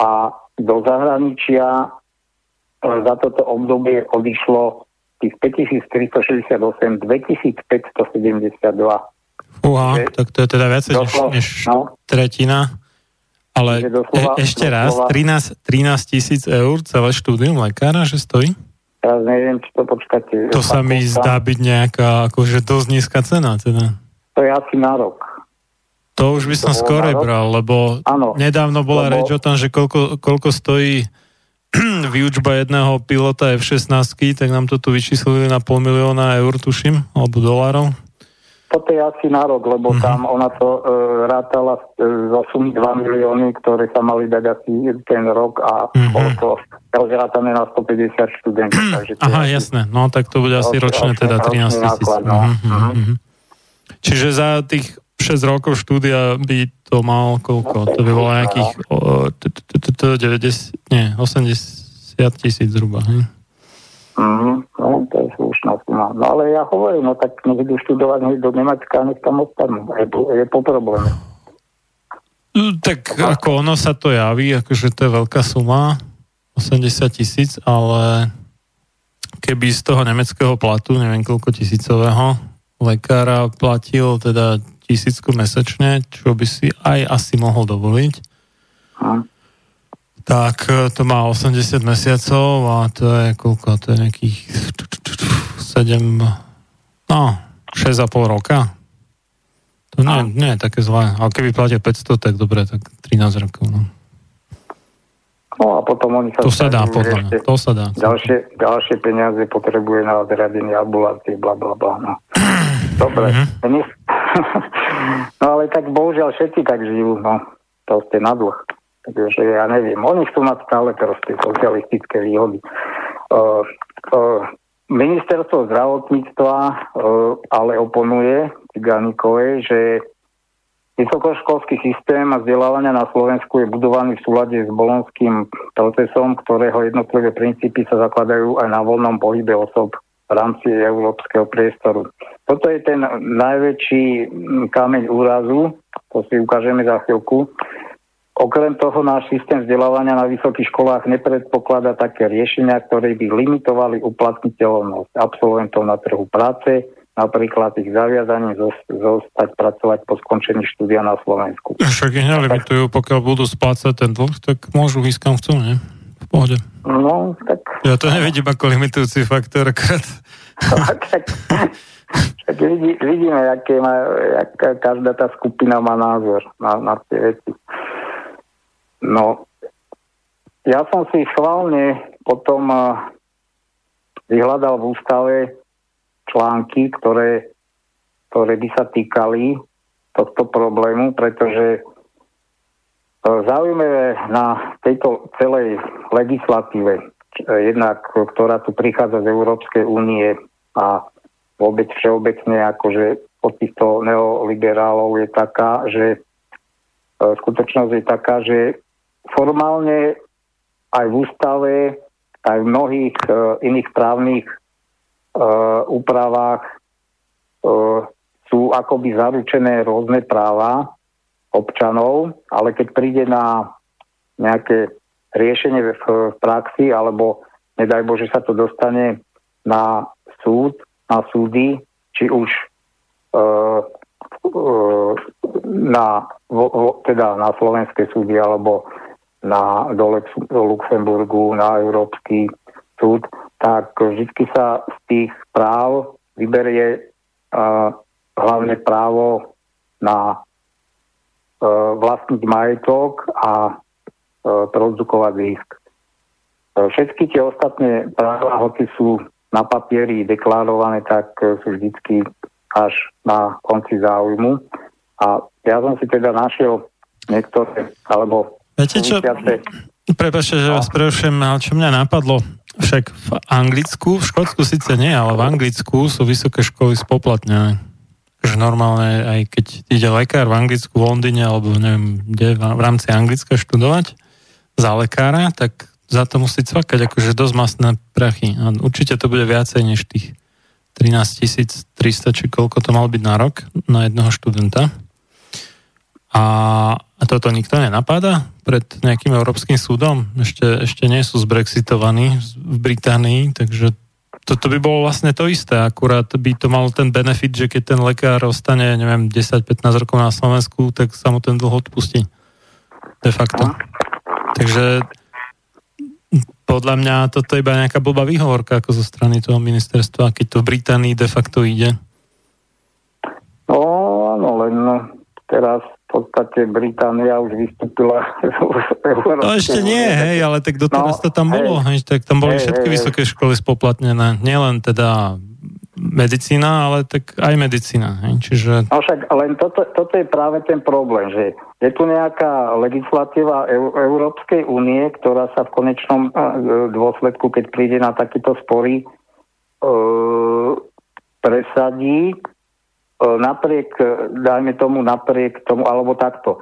a do zahraničia za toto obdobie odišlo tých 5368 2572. Uha, tak to je teda viac než, než no, tretina. Ale doslova, e, ešte doslova, raz, 13, 13 tisíc eur celé štúdium lekára, že stojí? Ja neviem, či to počkáte. To sa mi zdá byť nejaká akože dosť nízka cena. Teda. To je asi na rok. To už by som skôr bral, lebo ano, nedávno bola lebo... reč o tom, že koľko, koľko stojí výučba jedného pilota F-16, tak nám to tu vyčíslili na pol milióna eur, tuším, alebo dolárov toto je asi na rok, lebo mm-hmm. tam ona to e, rátala e, zo sumy 2 milióny, ktoré sa mali dať asi ten rok a mm-hmm. bolo to rozrátané na 150 študentov. Mhm. Takže Aha, je jasné. No tak to bude asi ročne teda 13 tisíc. No. Mm-hmm. Mm-hmm. Čiže za tých 6 rokov štúdia by to mal koľko? To by bolo nejakých 90, nie, 80 tisíc zhruba. Mm-hmm. No, to je slušná suma. No ale ja hovorím, no tak nech idú študovať hneď do Nemecka, nech tam ostanú. Je, je po probléme. Mm, tak ako ono sa to javí, akože to je veľká suma, 80 tisíc, ale keby z toho nemeckého platu, neviem koľko tisícového, lekára platil teda tisícku mesačne, čo by si aj asi mohol dovoliť. Hm tak e, to má 80 mesiacov a to je koľko? To je nejakých 7, no, 6,5 roka. To nie, nie je také zlé. A keby platia 500, tak dobre, tak 13 rokov. No. No a potom oni sa... To sa dá, podľa mňa. To sa dá. Ďalšie, ďalšie peniaze potrebuje na zradenie ambulancie, bla, bla, bla. No. Dobre. Mm-hmm. no ale tak bohužiaľ všetci tak žijú, no. To ste na dlh. Takže ja neviem, oni chcú mať stále proste socialistické výhody. Uh, uh, ministerstvo zdravotníctva uh, ale oponuje Cigánikovej, že vysokoškolský systém a vzdelávania na Slovensku je budovaný v súlade s bolonským procesom, ktorého jednotlivé princípy sa zakladajú aj na voľnom pohybe osob v rámci európskeho priestoru. Toto je ten najväčší kameň úrazu, to si ukážeme za chvíľku, Okrem toho náš systém vzdelávania na vysokých školách nepredpokladá také riešenia, ktoré by limitovali uplatniteľnosť absolventov na trhu práce, napríklad ich zaviazaním zostať pracovať po skončení štúdia na Slovensku. Však ich nelimitujú, pokiaľ budú splácať ten dlh, tak môžu ísť kam chcú, nie? V pohode. No, tak... Ja to nevidím ako limitujúci faktor, akrát. tak, tak vidí, vidíme, aké má, aká každá tá skupina má názor na, na tie veci. No, ja som si schválne potom vyhľadal v ústave články, ktoré, ktoré by sa týkali tohto problému, pretože e, zaujímavé na tejto celej legislatíve, jednak, ktorá tu prichádza z Európskej únie a vôbec všeobecne akože od týchto neoliberálov je taká, že e, skutočnosť je taká, že formálne aj v ústave, aj v mnohých uh, iných právnych uh, úpravách uh, sú akoby zaručené rôzne práva občanov, ale keď príde na nejaké riešenie v, v praxi, alebo nedaj Bože sa to dostane na súd, na súdy, či už uh, na, vo, vo, teda na slovenské súdy alebo na, do, do Luxemburgu, na Európsky súd, tak vždy sa z tých práv vyberie uh, hlavne právo na uh, vlastniť majetok a uh, produkovať zisk. Uh, všetky tie ostatné práva, hoci sú na papieri deklarované, tak sú vždycky až na konci záujmu. A ja som si teda našiel niektoré, alebo Viete čo? Prepašte, že vás prerušujem, ale čo mňa napadlo, však v Anglicku, v Škótsku síce nie, ale v Anglicku sú vysoké školy spoplatnené. Takže normálne, aj keď ide lekár v Anglicku, v Londýne, alebo neviem, kde v rámci Anglicka študovať za lekára, tak za to musí cvakať akože dosť masné prachy. A určite to bude viacej než tých 13 300, či koľko to mal byť na rok na jedného študenta. A, toto nikto nenapáda pred nejakým európskym súdom? Ešte, ešte nie sú zbrexitovaní v Británii, takže toto by bolo vlastne to isté, akurát by to mal ten benefit, že keď ten lekár ostane, neviem, 10-15 rokov na Slovensku, tak sa mu ten dlho odpustí. De facto. Takže podľa mňa toto je iba nejaká blbá výhovorka ako zo strany toho ministerstva, keď to v Británii de facto ide. No, áno, len teraz podstate Británia už vystúpila No ešte nie, hej, ale tak doteraz no, to tam bolo, hej, tak tam boli hej, všetky hej, vysoké školy spoplatnené, nielen teda medicína, ale tak aj medicína. Hej? Čiže... No však len toto, toto je práve ten problém, že je tu nejaká legislatíva Európskej únie, ktorá sa v konečnom dôsledku, keď príde na takýto spory, e, presadí e, napriek, dajme tomu napriek tomu, alebo takto. E,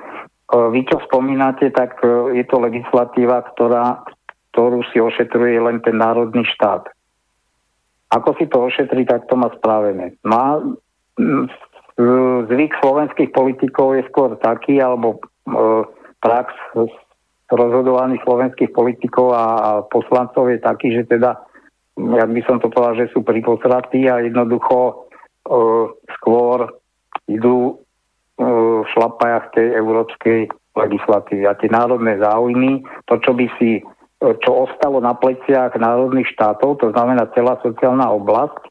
vy čo spomínate, tak e, je to legislatíva, ktorá, ktorú si ošetruje len ten národný štát. Ako si to ošetrí, tak to má spravené. Má, zvyk slovenských politikov je skôr taký, alebo e, prax rozhodovaných slovenských politikov a, poslancov je taký, že teda, jak by som to povedal, že sú priposratí a jednoducho e, skôr idú e, v šlapajach tej európskej legislatívy. A tie národné záujmy, to, čo by si čo ostalo na pleciach národných štátov, to znamená celá sociálna oblasť,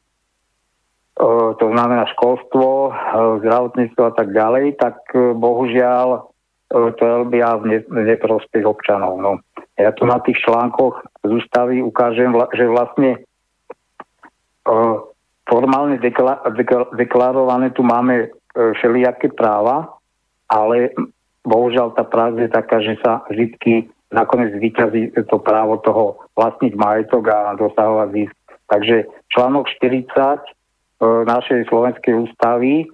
to znamená školstvo, zdravotníctvo a tak ďalej, tak bohužiaľ to robia v neprospech občanov. No. Ja tu na tých článkoch z ústavy ukážem, že vlastne formálne dekla- deklarované tu máme všelijaké práva, ale bohužiaľ tá prax je taká, že sa vždy nakoniec vyťazí to právo toho vlastniť majetok a dosahovať zisk. Takže článok 40 e, našej slovenskej ústavy e,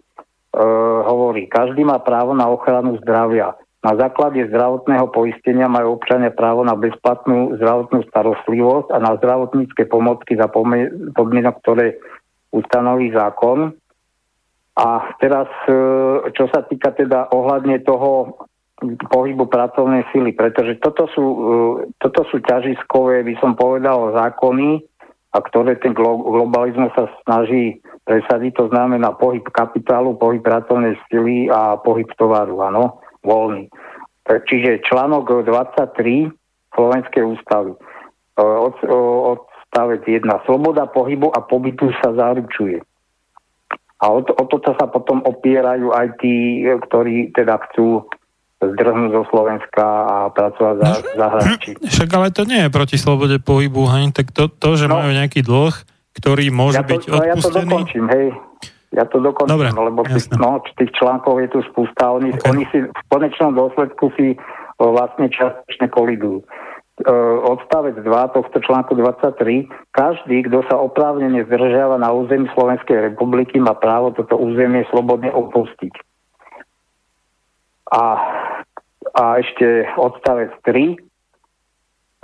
hovorí, každý má právo na ochranu zdravia. Na základe zdravotného poistenia majú občania právo na bezplatnú zdravotnú starostlivosť a na zdravotnícke pomocky za podmienok, ktoré ustanoví zákon. A teraz, e, čo sa týka teda ohľadne toho pohybu pracovnej sily, pretože toto sú, uh, toto sú ťažiskové, by som povedal, zákony, a ktoré ten globalizmus sa snaží presadiť, to znamená pohyb kapitálu, pohyb pracovnej sily a pohyb tovaru, áno, voľný. Čiže článok 23 Slovenskej ústavy, uh, od, uh, odstavec 1. Sloboda pohybu a pobytu sa zaručuje. A o, to, o toto sa potom opierajú aj tí, ktorí teda chcú zdrhnúť zo Slovenska a pracovať za no, zahraničí. Však ale to nie je proti slobode pohybu, hej? tak to, to že no, majú nejaký dlh, ktorý môže ja to, byť odpustený... No, ja to dokončím, hej. Ja to dokončím, Dobre, lebo tých, no, tých článkov je tu spústa. Oni, okay. oni si v konečnom dôsledku si vlastne častočne kolidujú. E, odstavec 2 tohto článku 23. Každý, kto sa oprávnene zdržiava na území Slovenskej republiky, má právo toto územie slobodne opustiť. A, a ešte odstavec 3,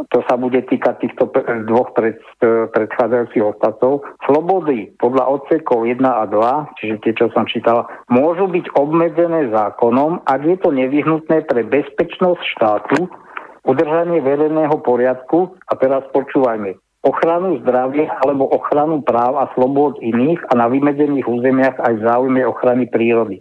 to sa bude týkať týchto dvoch pred, predchádzajúcich odstavcov. Slobody podľa odsekov 1 a 2, čiže tie, čo som čítal, môžu byť obmedzené zákonom, ak je to nevyhnutné pre bezpečnosť štátu, udržanie verejného poriadku, a teraz počúvajme, ochranu zdravia alebo ochranu práv a slobod iných a na vymedzených územiach aj v záujme ochrany prírody.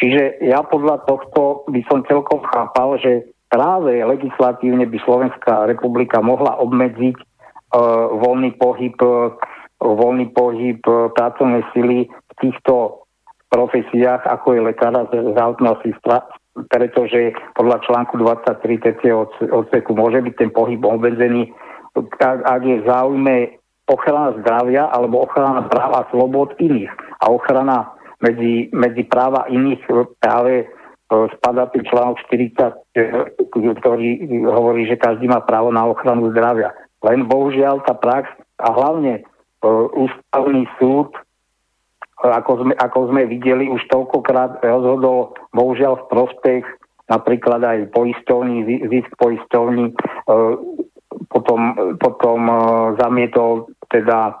Čiže ja podľa tohto by som celkom chápal, že práve legislatívne by Slovenská republika mohla obmedziť uh, voľný pohyb, uh, voľný pohyb uh, pracovnej sily v týchto profesiách, ako je lekára zdravotného sestra, pretože podľa článku 23 TC odseku môže byť ten pohyb obmedzený, ak, je záujme ochrana zdravia alebo ochrana práva a slobod iných a ochrana medzi, medzi práva iných práve e, spadá tým článok 40, e, ktorý hovorí, že každý má právo na ochranu zdravia. Len bohužiaľ tá prax a hlavne e, ústavný súd, ako sme, ako sme videli, už toľkokrát rozhodol bohužiaľ v prospech napríklad aj poistovní, zisk poistovní, potom potom, potom uh, zamietol teda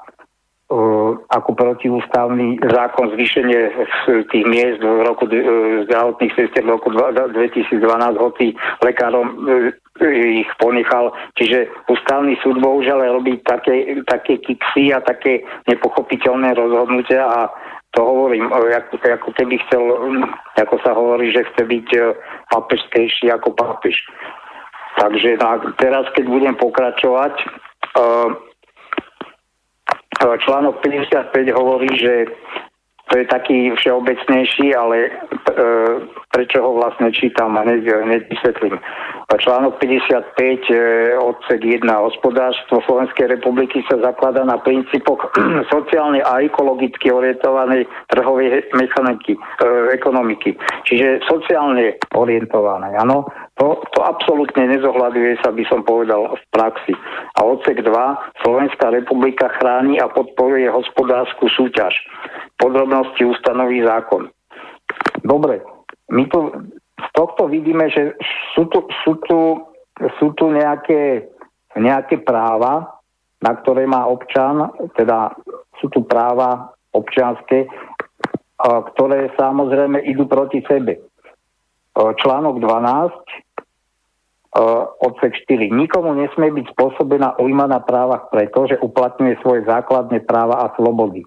uh, ako protiústavný zákon zvýšenie tých miest v roku zdravotných sestier v roku 2012, hoci lekárom ich ponechal. Čiže ústavný súd bohužiaľ robí také, také kiksy a také nepochopiteľné rozhodnutia a to hovorím, ako, ako keby chcel, ako sa hovorí, že chce byť papežskejší ako papež. Takže teraz, keď budem pokračovať, článok 55 hovorí, že to je taký všeobecnejší, ale e, prečo ho vlastne čítam a hneď, hneď vysvetlím. Článok 55 e, odsek 1 hospodárstvo Slovenskej republiky sa zaklada na princípoch sociálne a ekologicky orientovanej trhovej mechaniky, e, ekonomiky. Čiže sociálne orientované, áno. To, to absolútne nezohľaduje sa, by som povedal, v praxi. A odsek 2, Slovenská republika chráni a podporuje hospodárskú súťaž. Podrobnosti ustanoví zákon. Dobre, my tu z tohto vidíme, že sú tu, sú tu, sú tu nejaké, nejaké práva, na ktoré má občan, teda sú tu práva občianské, ktoré samozrejme idú proti sebe. Článok 12 uh, odsek 4. Nikomu nesmie byť spôsobená ujma na právach preto, že uplatňuje svoje základné práva a slobody.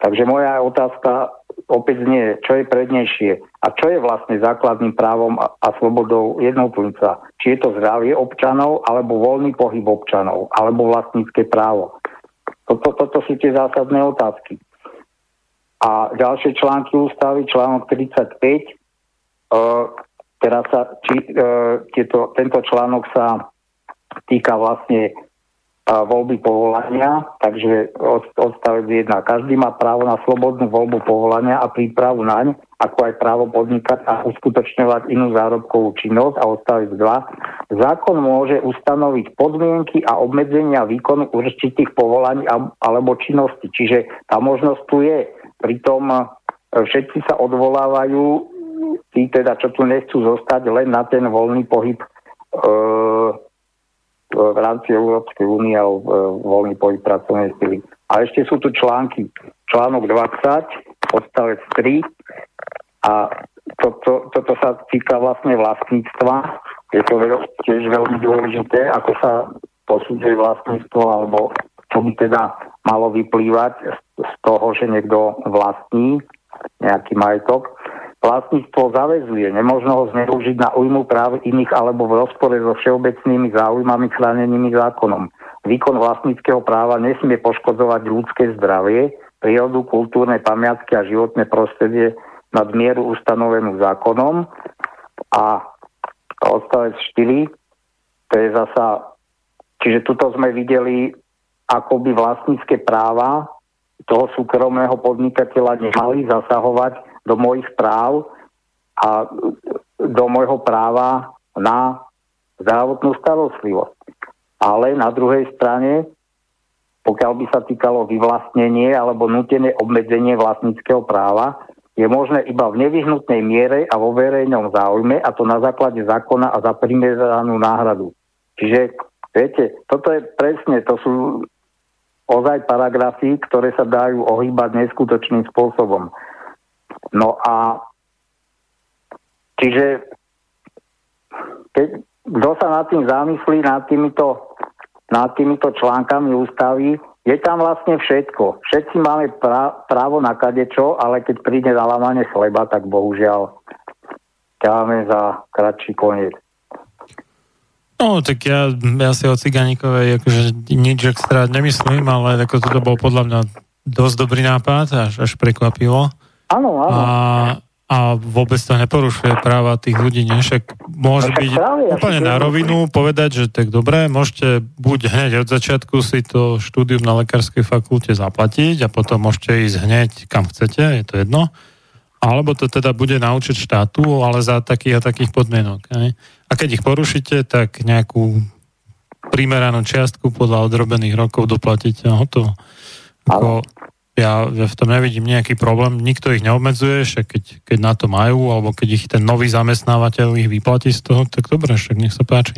Takže moja otázka opäť znie, čo je prednejšie a čo je vlastne základným právom a, slobodou jednotlivca. Či je to zdravie občanov, alebo voľný pohyb občanov, alebo vlastnícke právo. Toto, toto sú tie zásadné otázky. A ďalšie články ústavy, článok 35, uh, Teraz sa, či, e, tieto, tento článok sa týka vlastne e, voľby povolania, takže od, odstavec 1. Každý má právo na slobodnú voľbu povolania a prípravu naň, ako aj právo podnikať a uskutočňovať inú zárobkovú činnosť a odstavec 2. Zákon môže ustanoviť podmienky a obmedzenia výkonu určitých povolaní alebo činnosti. Čiže tá možnosť tu je. Pritom e, všetci sa odvolávajú tí teda, čo tu nechcú zostať len na ten voľný pohyb e, v rámci Európskej únie a e, voľný pohyb pracovnej sily. A ešte sú tu články. Článok 20, odstavec 3 a to, toto sa týka vlastne vlastníctva. Je to tiež veľmi dôležité, ako sa posudzuje vlastníctvo, alebo čo by teda malo vyplývať z toho, že niekto vlastní nejaký majetok. Vlastníctvo zavezuje, nemožno ho zneužiť na újmu práv iných alebo v rozpore so všeobecnými záujmami chránenými zákonom. Výkon vlastníckého práva nesmie poškodzovať ľudské zdravie, prírodu, kultúrne pamiatky a životné prostredie nad mieru ustanovenú zákonom. A odstavec 4, to je zasa, čiže tuto sme videli, ako by vlastnícke práva toho súkromného podnikateľa nemali zasahovať do mojich práv a do môjho práva na zdravotnú starostlivosť. Ale na druhej strane, pokiaľ by sa týkalo vyvlastnenie alebo nutené obmedzenie vlastníckého práva, je možné iba v nevyhnutnej miere a vo verejnom záujme, a to na základe zákona a za primeranú náhradu. Čiže, viete, toto je presne, to sú ozaj paragrafy, ktoré sa dajú ohýbať neskutočným spôsobom. No a čiže keď, kto sa nad tým zamyslí, nad týmito, nad týmito článkami ústavy, je tam vlastne všetko. Všetci máme pra, právo na kadečo, ale keď príde na lamanie chleba, tak bohužiaľ ťaháme za kratší koniec. No, tak ja, ja si o Ciganíkovej akože nič extra nemyslím, ale ako toto bol podľa mňa dosť dobrý nápad, až, až prekvapivo. Áno, áno. A, a vôbec to neporušuje práva tých ľudí, nie? Však môže no, byť práve, úplne na rovinu povedať, že tak dobre, môžete buď hneď od začiatku si to štúdium na lekárskej fakulte zaplatiť a potom môžete ísť hneď kam chcete, je to jedno. Alebo to teda bude naučiť štátu, ale za takých a takých podmienok. Ne? A keď ich porušíte, tak nejakú primeranú čiastku podľa odrobených rokov doplatíte a hotovo. Ako, ja, ja v tom nevidím nejaký problém, nikto ich neobmedzuje, však keď, keď na to majú, alebo keď ich ten nový zamestnávateľ ich vyplatí z toho, tak dobre, však nech sa páči.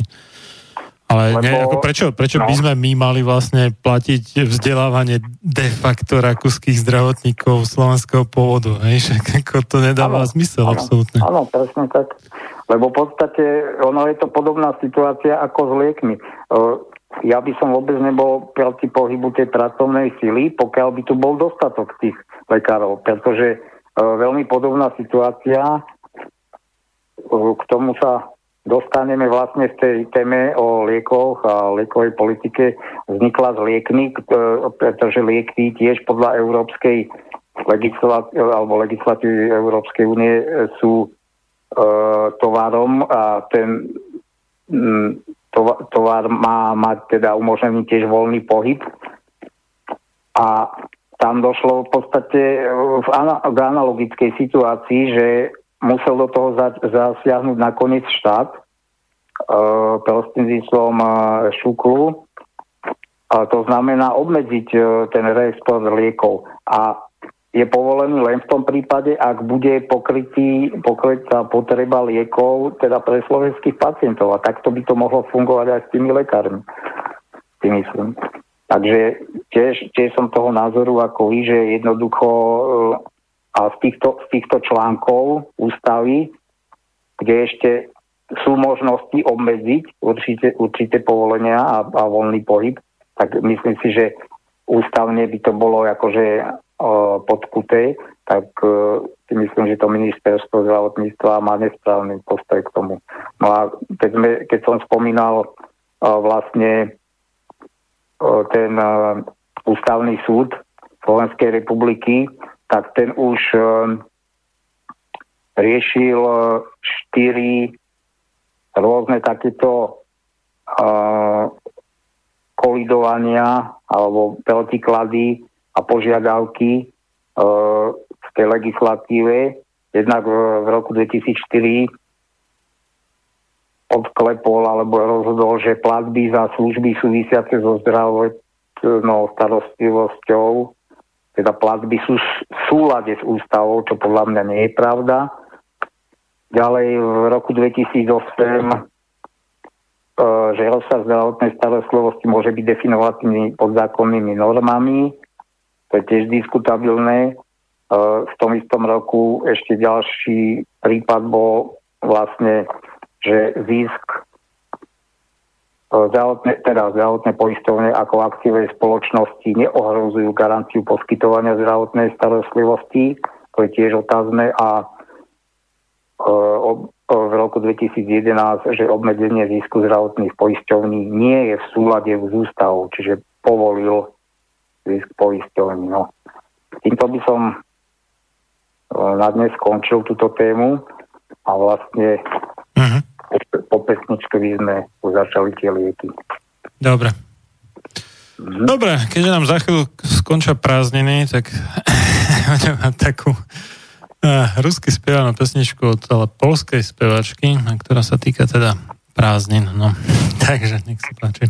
Ale Lebo... nie, ako prečo, prečo no. by sme my mali vlastne platiť vzdelávanie de facto rakúskych zdravotníkov slovenského pôvodu? Hej? Ako to nedáva ano, zmysel, ano, absolútne. Áno, presne tak. Lebo v podstate ono je to podobná situácia ako s liekmi. Ja by som vôbec nebol proti pohybu tej pracovnej sily, pokiaľ by tu bol dostatok tých lekárov, pretože veľmi podobná situácia, k tomu sa dostaneme vlastne v tej téme o liekoch a liekovej politike. Vznikla z liekmi, pretože lieky tiež podľa európskej legislatívy alebo legislatívy Európskej únie sú e, tovarom a ten m, tovar má mať teda umožnený tiež voľný pohyb a tam došlo v podstate v, ana- v analogickej situácii, že musel do toho za- zasiahnuť nakoniec štát e, prostredníctvom e, šuklu. A to znamená obmedziť e, ten reexport liekov. A je povolený len v tom prípade, ak bude pokrytý, pokrytá potreba liekov teda pre slovenských pacientov. A takto by to mohlo fungovať aj s tými lekármi. Si myslím. Takže tiež, tiež som toho názoru ako vy, že jednoducho a z týchto, z týchto článkov ústavy, kde ešte sú možnosti obmedziť určite, určité povolenia a, a voľný pohyb, tak myslím si, že ústavne by to bolo akože o, podkuté, tak e, si myslím, že to ministerstvo zdravotníctva má nesprávny postoj k tomu. No a keď, sme, keď som spomínal o, vlastne o, ten ústavný súd Slovenskej republiky, tak ten už riešil štyri rôzne takéto kolidovania alebo protiklady a požiadavky uh, v tej legislatíve. Jednak v, v roku 2004 odklepol alebo rozhodol, že platby za služby súvisiace so zdravotnou starostlivosťou teda platby sú v súlade s ústavou, čo podľa mňa nie je pravda. Ďalej v roku 2008 e, že rozsah zdravotnej starostlivosti môže byť definovaný podzákonnými normami. To je tiež diskutabilné. E, v tom istom roku ešte ďalší prípad bol vlastne, že zisk zdravotné, teda zdravotné poistovne ako akciové spoločnosti neohrozujú garanciu poskytovania zdravotnej starostlivosti, to je tiež otázne a e, v roku 2011, že obmedzenie zisku zdravotných poisťovní nie je v súlade s ústavou, čiže povolil zisk poisťovní. No. Týmto by som e, na dnes skončil túto tému a vlastne uh-huh po pesničke by sme začali tie lieky. Dobre. Mm-hmm. Dobre, keďže nám za chvíľu skončia prázdniny, tak budeme mať takú uh, rusky spievanú pesničku od ale polskej spevačky, ktorá sa týka teda prázdnin. No, takže nech sa páči.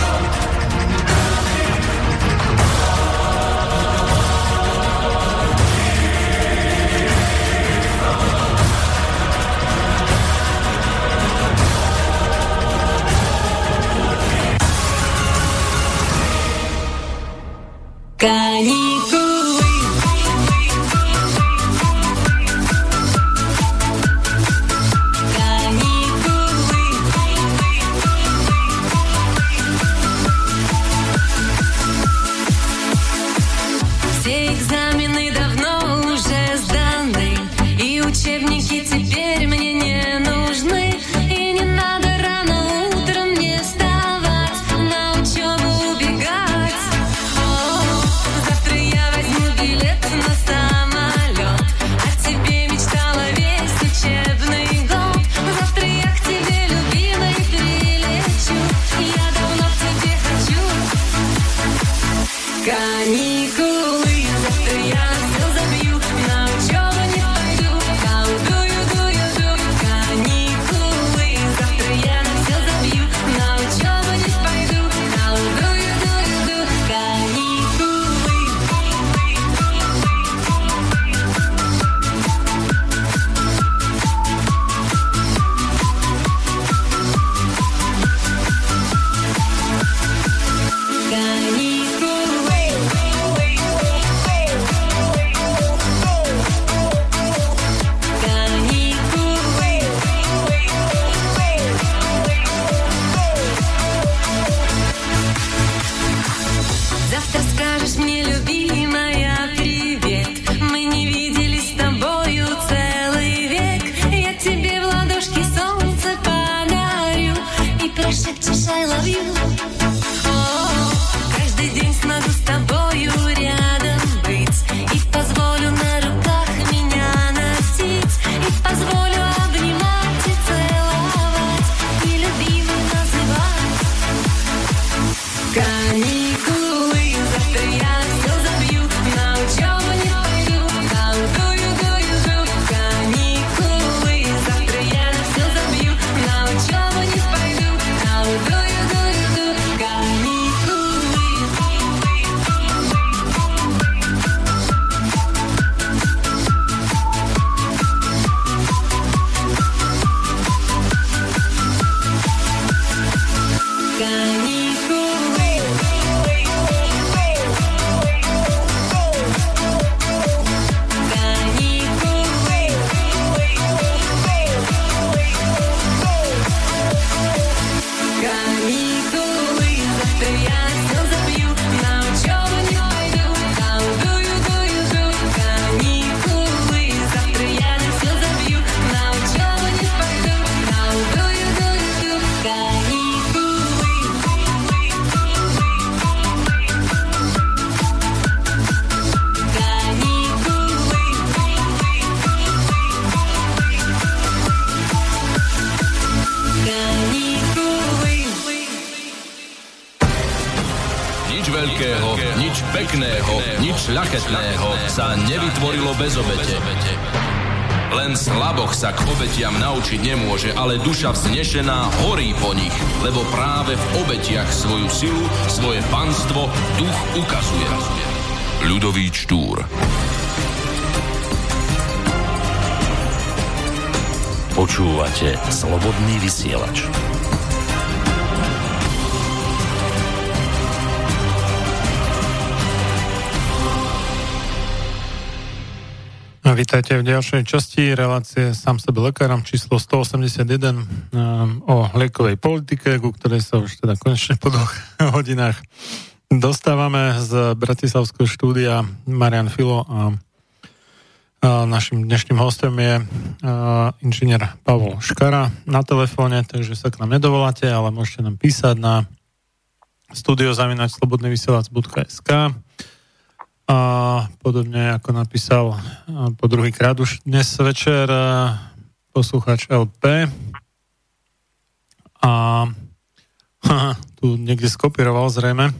Duša vznešená horí po nich, lebo práve v obetiach svoju silu, svoje panstvo duch ukazuje. Ľudový Štúr Počúvate Slobodný vysielač. Vítajte v ďalšej časti relácie sám sebe lekárom číslo 181 um, o liekovej politike, ku ktorej sa už teda konečne po dvoch hodinách dostávame z Bratislavského štúdia. Marian Filo a, našim dnešným hostom je inžinier Pavol Škara na telefóne, takže sa k nám nedovoláte, ale môžete nám písať na studiozavinačslobodnyvysielac.sk a podobne ako napísal po druhý krát už dnes večer posluchač LP a ha, tu niekde skopíroval zrejme,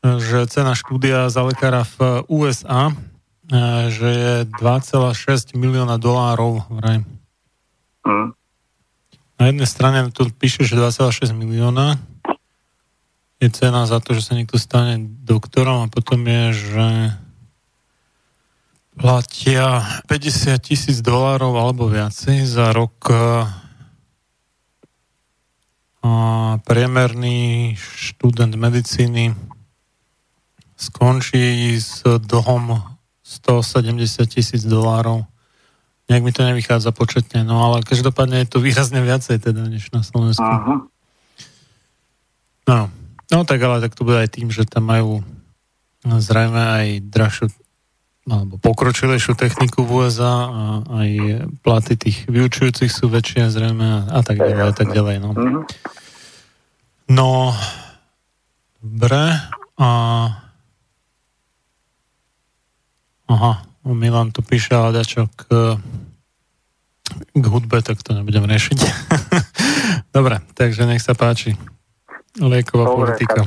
že cena štúdia za lekára v USA že je 2,6 milióna dolárov vraj. Mm. Na jednej strane tu píše, že 2,6 milióna je cena za to, že sa niekto stane doktorom a potom je, že platia 50 tisíc dolárov alebo viacej za rok a priemerný študent medicíny skončí s dlhom 170 tisíc dolárov. Nejak mi to nevychádza početne, no ale každopádne je to výrazne viacej teda, než na Slovensku. Aha. No. No tak ale tak to bude aj tým, že tam majú no, zrejme aj drahšiu alebo pokročilejšiu techniku v USA a aj platy tých vyučujúcich sú väčšie zrejme a tak ďalej a tak ďalej. No, mhm. no dobre a aha, Milan tu píše ale dačo k, k hudbe, tak to nebudem riešiť. dobre, takže nech sa páči. Lieková Dobre, politika.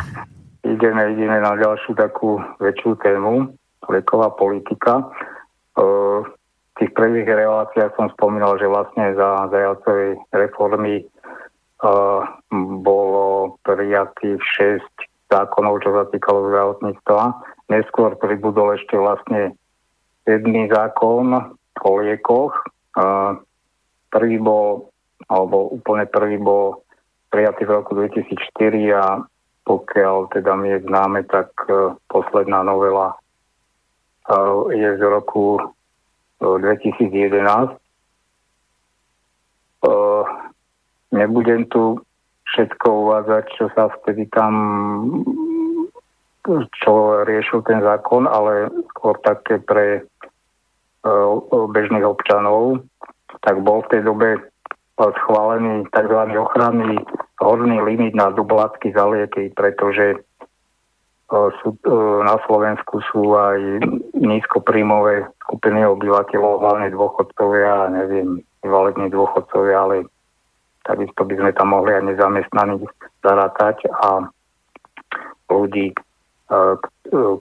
Ideme, ideme na ďalšiu takú väčšiu tému. Lieková politika. v tých prvých reláciách som spomínal, že vlastne za zajacovej reformy bolo prijatých 6 zákonov, čo sa týkalo zdravotníctva. Neskôr pribudol ešte vlastne jedný zákon o liekoch. prvý bol, alebo úplne prvý bol prijatý v roku 2004 a pokiaľ teda mi je známe, tak uh, posledná novela uh, je z roku uh, 2011. Uh, nebudem tu všetko uvádzať, čo sa vtedy tam čo riešil ten zákon, ale skôr také pre bežných občanov, tak bol v tej dobe schválený tzv. ochranný horný limit na dublatky za lieky, pretože e, sú, e, na Slovensku sú aj nízkopríjmové skupiny obyvateľov, hlavne dôchodcovia, neviem, invalidní dôchodcovia, ale takisto by sme tam mohli aj nezamestnaných zarátať a ľudí, e,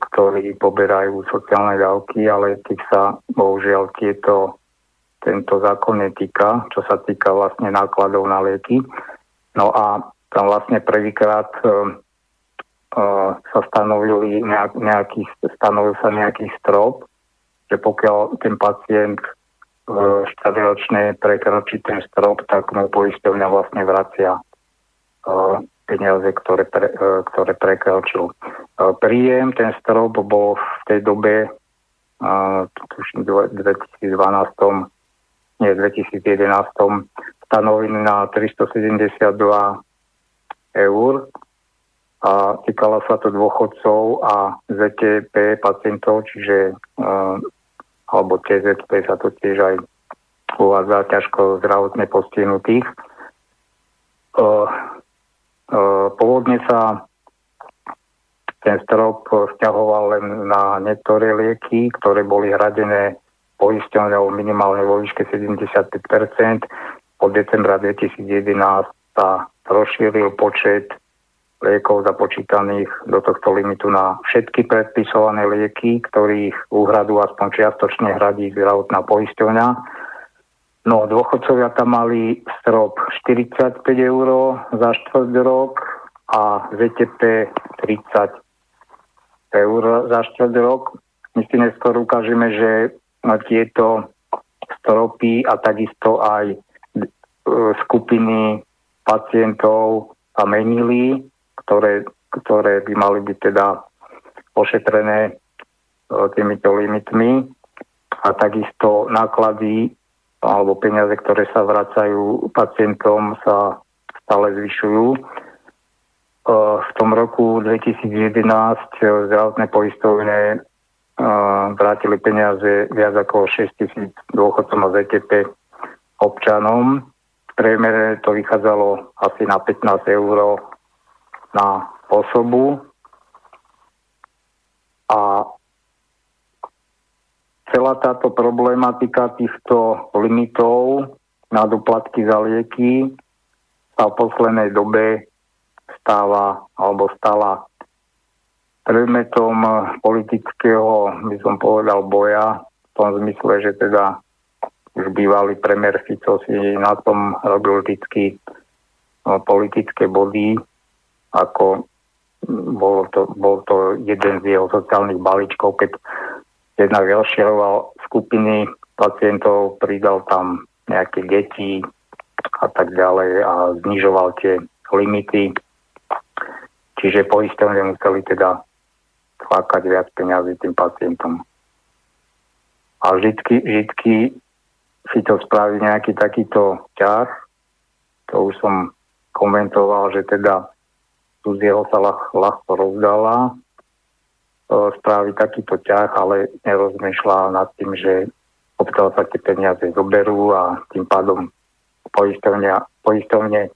ktorí poberajú sociálne dávky, ale tých sa bohužiaľ tieto tento zákon netýka, čo sa týka vlastne nákladov na lieky. No a tam vlastne prvýkrát uh, uh, sa stanovili nejak, nejaký, stanovil sa nejaký strop, že pokiaľ ten pacient uh, štvrťročne prekročí ten strop, tak mu poisťovňa vlastne vracia peniaze, ktoré, pre, ktoré prekročil. Príjem, ten strop bol v tej dobe tuším 2012 nie, 2011 stanovený na 372 eur a týkala sa to dôchodcov a ZTP pacientov, čiže uh, alebo TZP sa to tiež aj uvádza ťažko zdravotne postihnutých. Uh, uh, pôvodne sa ten strop vzťahoval len na niektoré lieky, ktoré boli hradené poisťovňou minimálne vo výške 75% Od decembra 2011 sa rozšíril počet liekov započítaných do tohto limitu na všetky predpisované lieky, ktorých úhradu aspoň čiastočne hradí zdravotná poisťovňa. No, dôchodcovia tam mali strop 45 eur za štvrť rok a ZTP 30 eur za štvrť rok. My si neskôr ukážeme, že tieto stropy a takisto aj e, skupiny pacientov sa menili ktoré, ktoré by mali byť teda ošetrené e, týmito limitmi a takisto náklady alebo peniaze, ktoré sa vracajú pacientom, sa stále zvyšujú. E, v tom roku 2011 zdravotné poistovne vrátili peniaze viac ako 6 tisíc dôchodcom a ZTP občanom. V priemere to vychádzalo asi na 15 eur na osobu a celá táto problematika týchto limitov na doplatky za lieky sa v poslednej dobe stáva alebo stala predmetom politického, by som povedal, boja v tom zmysle, že teda už bývalý premiér Fico si na tom robil vždy no, politické body ako bol to, bol to jeden z jeho sociálnych balíčkov, keď jednak rozširoval skupiny pacientov, pridal tam nejaké deti a tak ďalej a znižoval tie limity. Čiže poistovne museli teda chvákať viac peniazy tým pacientom. A vždycky, vždycky si to spraví nejaký takýto ťah, to už som komentoval, že teda tu z jeho sa ľah, ľahko rozdala, spraví takýto ťah, ale nerozmýšľa nad tým, že odkiaľ sa tie peniaze zoberú a tým pádom poistovne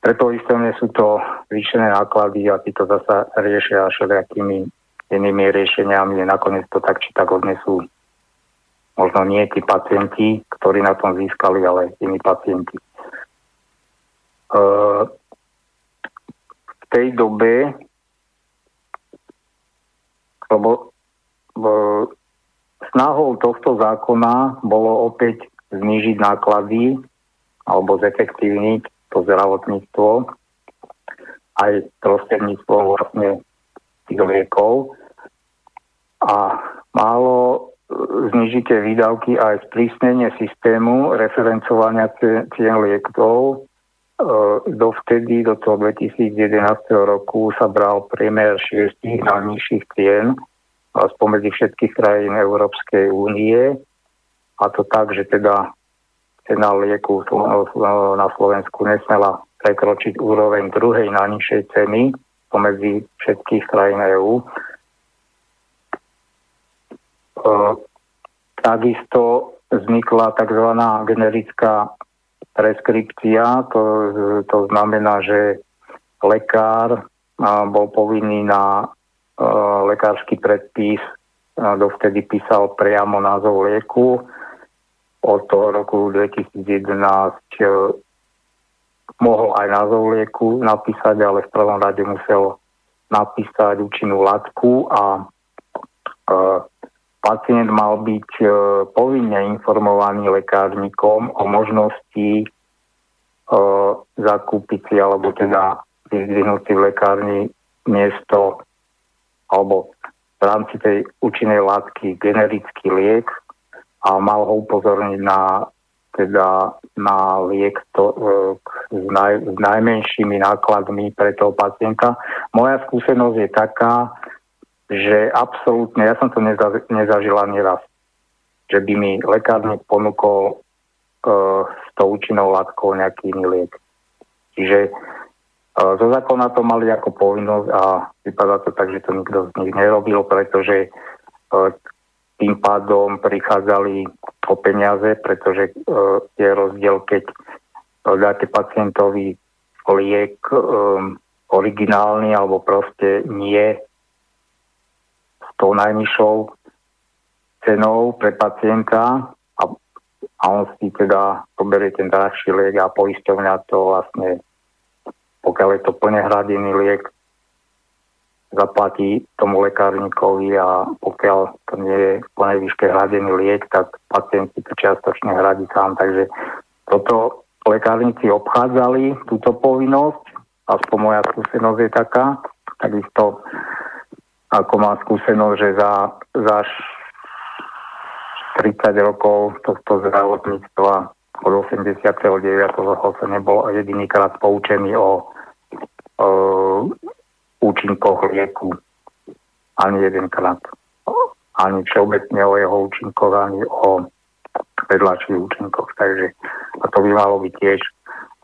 pre poistovne sú to zvýšené náklady a títo zasa riešia všelijakými inými riešeniami. Nakoniec to tak či tak odnesú možno nie tí pacienti, ktorí na tom získali, ale iní pacienti. E, tej dobe, lebo snahou tohto zákona bolo opäť znižiť náklady alebo zefektívniť to zdravotníctvo aj prostredníctvom vlastne tých liekov. A málo znižite výdavky aj sprísnenie systému referencovania cien liekov Eh, dovtedy, do toho 2011 roku sa bral priemer šiestich najnižších cien spomedzi všetkých krajín Európskej únie. A to tak, že teda cena lieku na Slovensku nesmela prekročiť úroveň druhej najnižšej ceny pomedzi všetkých krajín EÚ. Takisto vznikla tzv. generická preskripcia, to, to znamená, že lekár bol povinný na lekársky predpis, dovtedy písal priamo názov lieku. Od toho roku 2011 e, mohol aj názov lieku napísať, ale v prvom rade musel napísať účinnú látku a e, pacient mal byť e, povinne informovaný lekárnikom o možnosti zakúpiť si alebo teda vyzdvihnúť si v lekárni miesto alebo v rámci tej účinnej látky generický liek a mal ho upozorniť na teda na liek to, e, s, naj, s najmenšími nákladmi pre toho pacienta. Moja skúsenosť je taká, že absolútne, ja som to neza, nezažil ani raz, že by mi lekárnik ponúkol uh, s tou účinnou látkou nejaký iný liek. Čiže uh, zo zákona to mali ako povinnosť a vypadá to tak, že to nikto z nich nerobil, pretože uh, tým pádom prichádzali o peniaze, pretože uh, je rozdiel, keď uh, dáte pacientovi liek um, originálny alebo proste nie tou najnižšou cenou pre pacienta a, a on si teda poberie ten drahší liek a poisťovňa to vlastne pokiaľ je to plne hradený liek, zaplatí tomu lekárnikovi a pokiaľ to nie je v plnej výške hradený liek, tak pacient si to čiastočne hradí sám. Takže toto lekárnici obchádzali, túto povinnosť, aspoň moja skúsenosť je taká, takisto ako má skúsenosť, že za, za 30 rokov tohto zdravotníctva od 89. som nebol jedinýkrát poučený o, o účinkoch lieku. Ani jedenkrát. Ani všeobecne o jeho účinkoch, ani o vedľajších účinkoch. Takže a to by malo byť tiež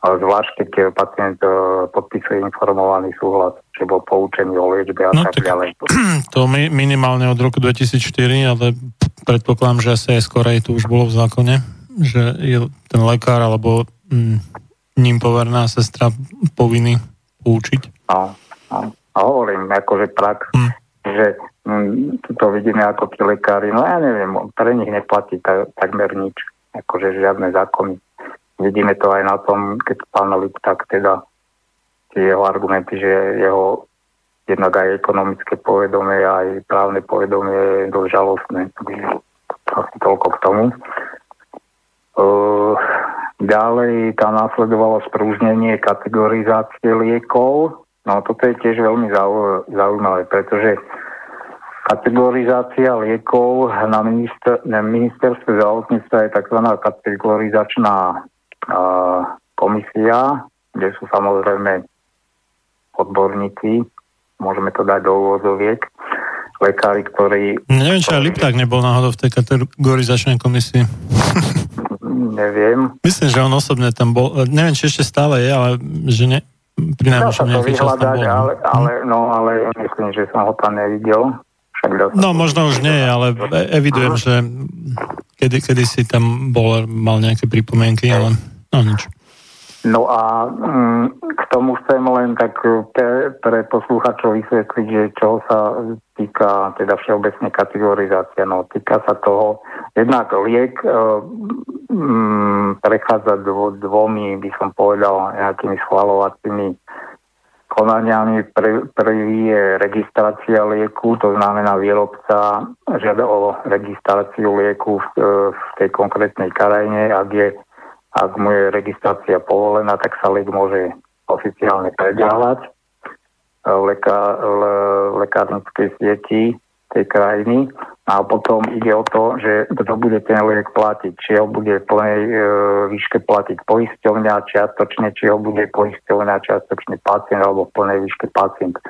zvlášť keď pacient e, podpisuje informovaný súhlas, že bol poučený o liečbe a no, tak, tak ďalej. To minimálne od roku 2004, ale predpokladám, že asi aj skorej to už bolo v zákone, že je ten lekár alebo mm, ním poverná sestra povinný poučiť. A, a, a hovorím, akože prax, hm. že hm, to vidíme ako tí lekári, no ja neviem, pre nich neplatí ta, takmer nič, akože žiadne zákony Vidíme to aj na tom, keď pán tak teda tie jeho argumenty, že jeho jednak aj ekonomické povedomie, aj právne povedomie je dosť žalostné. Toľko k tomu. Uh, ďalej tam následovalo sprúžnenie kategorizácie liekov. No toto je tiež veľmi zaujímavé, pretože kategorizácia liekov na, minister, na ministerstve zdravotníctva je tzv. kategorizačná komisia, kde sú samozrejme odborníci, môžeme to dať do úvozoviek, lekári, ktorí... Neviem, či aj Lipták nebol náhodou v tej kategorizačnej komisii. Neviem. Myslím, že on osobne tam bol, neviem, či ešte stále je, ale že ne, pri najmenšom nejaký čas tam bol. Ale, ale, no, ale myslím, že som ho tam nevidel. no, možno už nie, ale evidujem, že kedy, kedy si tam bol, mal nejaké pripomienky, ale... No nič. No a mm, k tomu chcem len tak pre, pre posluchačov vysvetliť, že čo sa týka teda všeobecne kategorizácia. No týka sa toho, jednak liek e, mm, prechádza dvo, dvomi, by som povedal, nejakými schvalovacími konaniami. Pre, prvý je registrácia lieku, to znamená výrobca žiada o registráciu lieku v, e, v tej konkrétnej krajine, ak je ak mu je registrácia povolená, tak sa liek môže oficiálne predávať v leká, le, lekárnickej sieti tej krajiny a potom ide o to, že kto bude ten liek platiť. Či ho bude v plnej e, výške platiť poisťovňa čiastočne, či ho bude poisťovňa čiastočne pacient alebo v plnej výške pacient. E,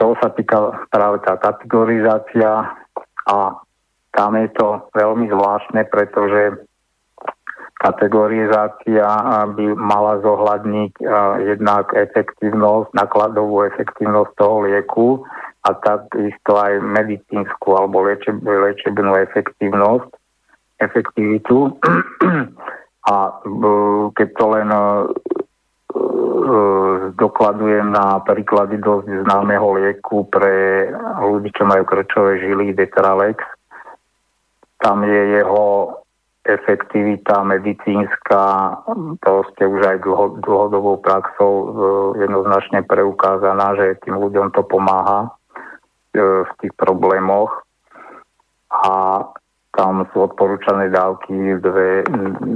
toho sa týka práve tá kategorizácia a tam je to veľmi zvláštne, pretože kategorizácia by mala zohľadniť jednak efektívnosť, nakladovú efektívnosť toho lieku a takisto aj medicínsku alebo liečeb, liečebnú efektívnosť, efektivitu. A keď to len dokladujem na príklady dosť známeho lieku pre ľudí, čo majú krčové žily, Detralex. Tam je jeho efektivita medicínska, to už aj dlho, dlhodobou praxou e, jednoznačne preukázaná, že tým ľuďom to pomáha e, v tých problémoch. A tam sú odporúčané dávky dve,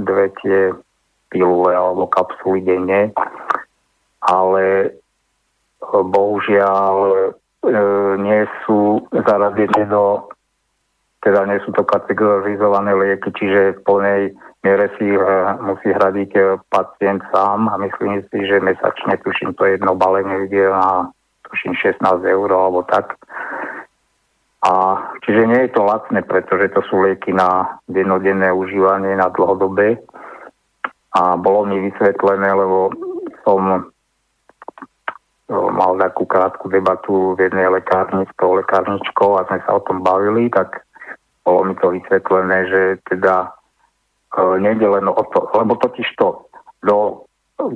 dve tie pilule alebo kapsuly denne, ale e, bohužiaľ nie sú zaradené do teda nie sú to kategorizované lieky, čiže v plnej miere si uh, musí hradiť uh, pacient sám a myslím si, že mesačne, tuším, to jedno balenie ide na tuším 16 eur alebo tak. A čiže nie je to lacné, pretože to sú lieky na dennodenné užívanie, na dlhodobé. A bolo mi vysvetlené, lebo som e, mal takú krátku debatu v jednej lekárni s tou lekárničkou a sme sa o tom bavili, tak bolo mi to vysvetlené, že teda e, nejde len o to, lebo totiž to do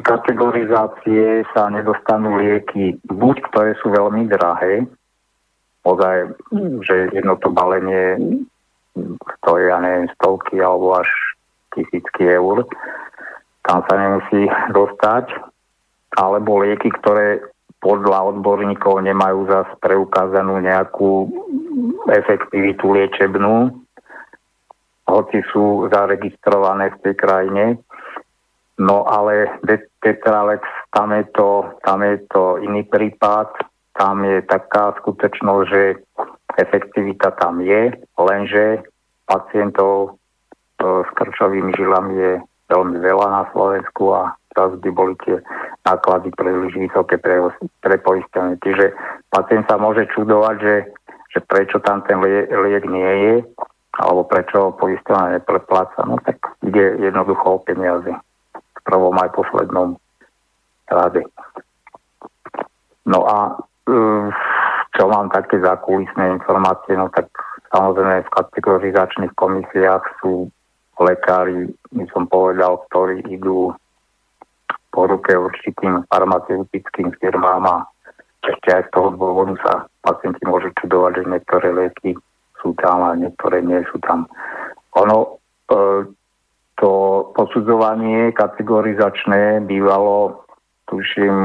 kategorizácie sa nedostanú lieky, buď ktoré sú veľmi drahé, ozaj, že jedno to balenie stojí, ja neviem, stovky alebo až tisícky eur, tam sa nemusí dostať. alebo lieky, ktoré podľa odborníkov nemajú zase preukázanú nejakú efektivitu liečebnú, hoci sú zaregistrované v tej krajine. No ale Tetralex, tam je, to, tam je to iný prípad, tam je taká skutočnosť, že efektivita tam je, lenže pacientov e, s krčovými žilami je veľmi veľa na Slovensku a teraz by boli tie náklady príliš vysoké pre, pre poistenie. Čiže pacient sa môže čudovať, že, že prečo tam ten liek, nie je, alebo prečo poistenie neprepláca. No tak ide jednoducho o peniaze v prvom aj poslednom rade. No a e, čo mám také zákulisné informácie, no tak samozrejme v kategorizačných komisiách sú lekári, by som povedal, ktorí idú po ruke určitým farmaceutickým firmám a ešte aj z toho dôvodu sa pacienti môžu čudovať, že niektoré lieky sú tam a niektoré nie sú tam. Ono, e, to posudzovanie kategorizačné bývalo, tuším,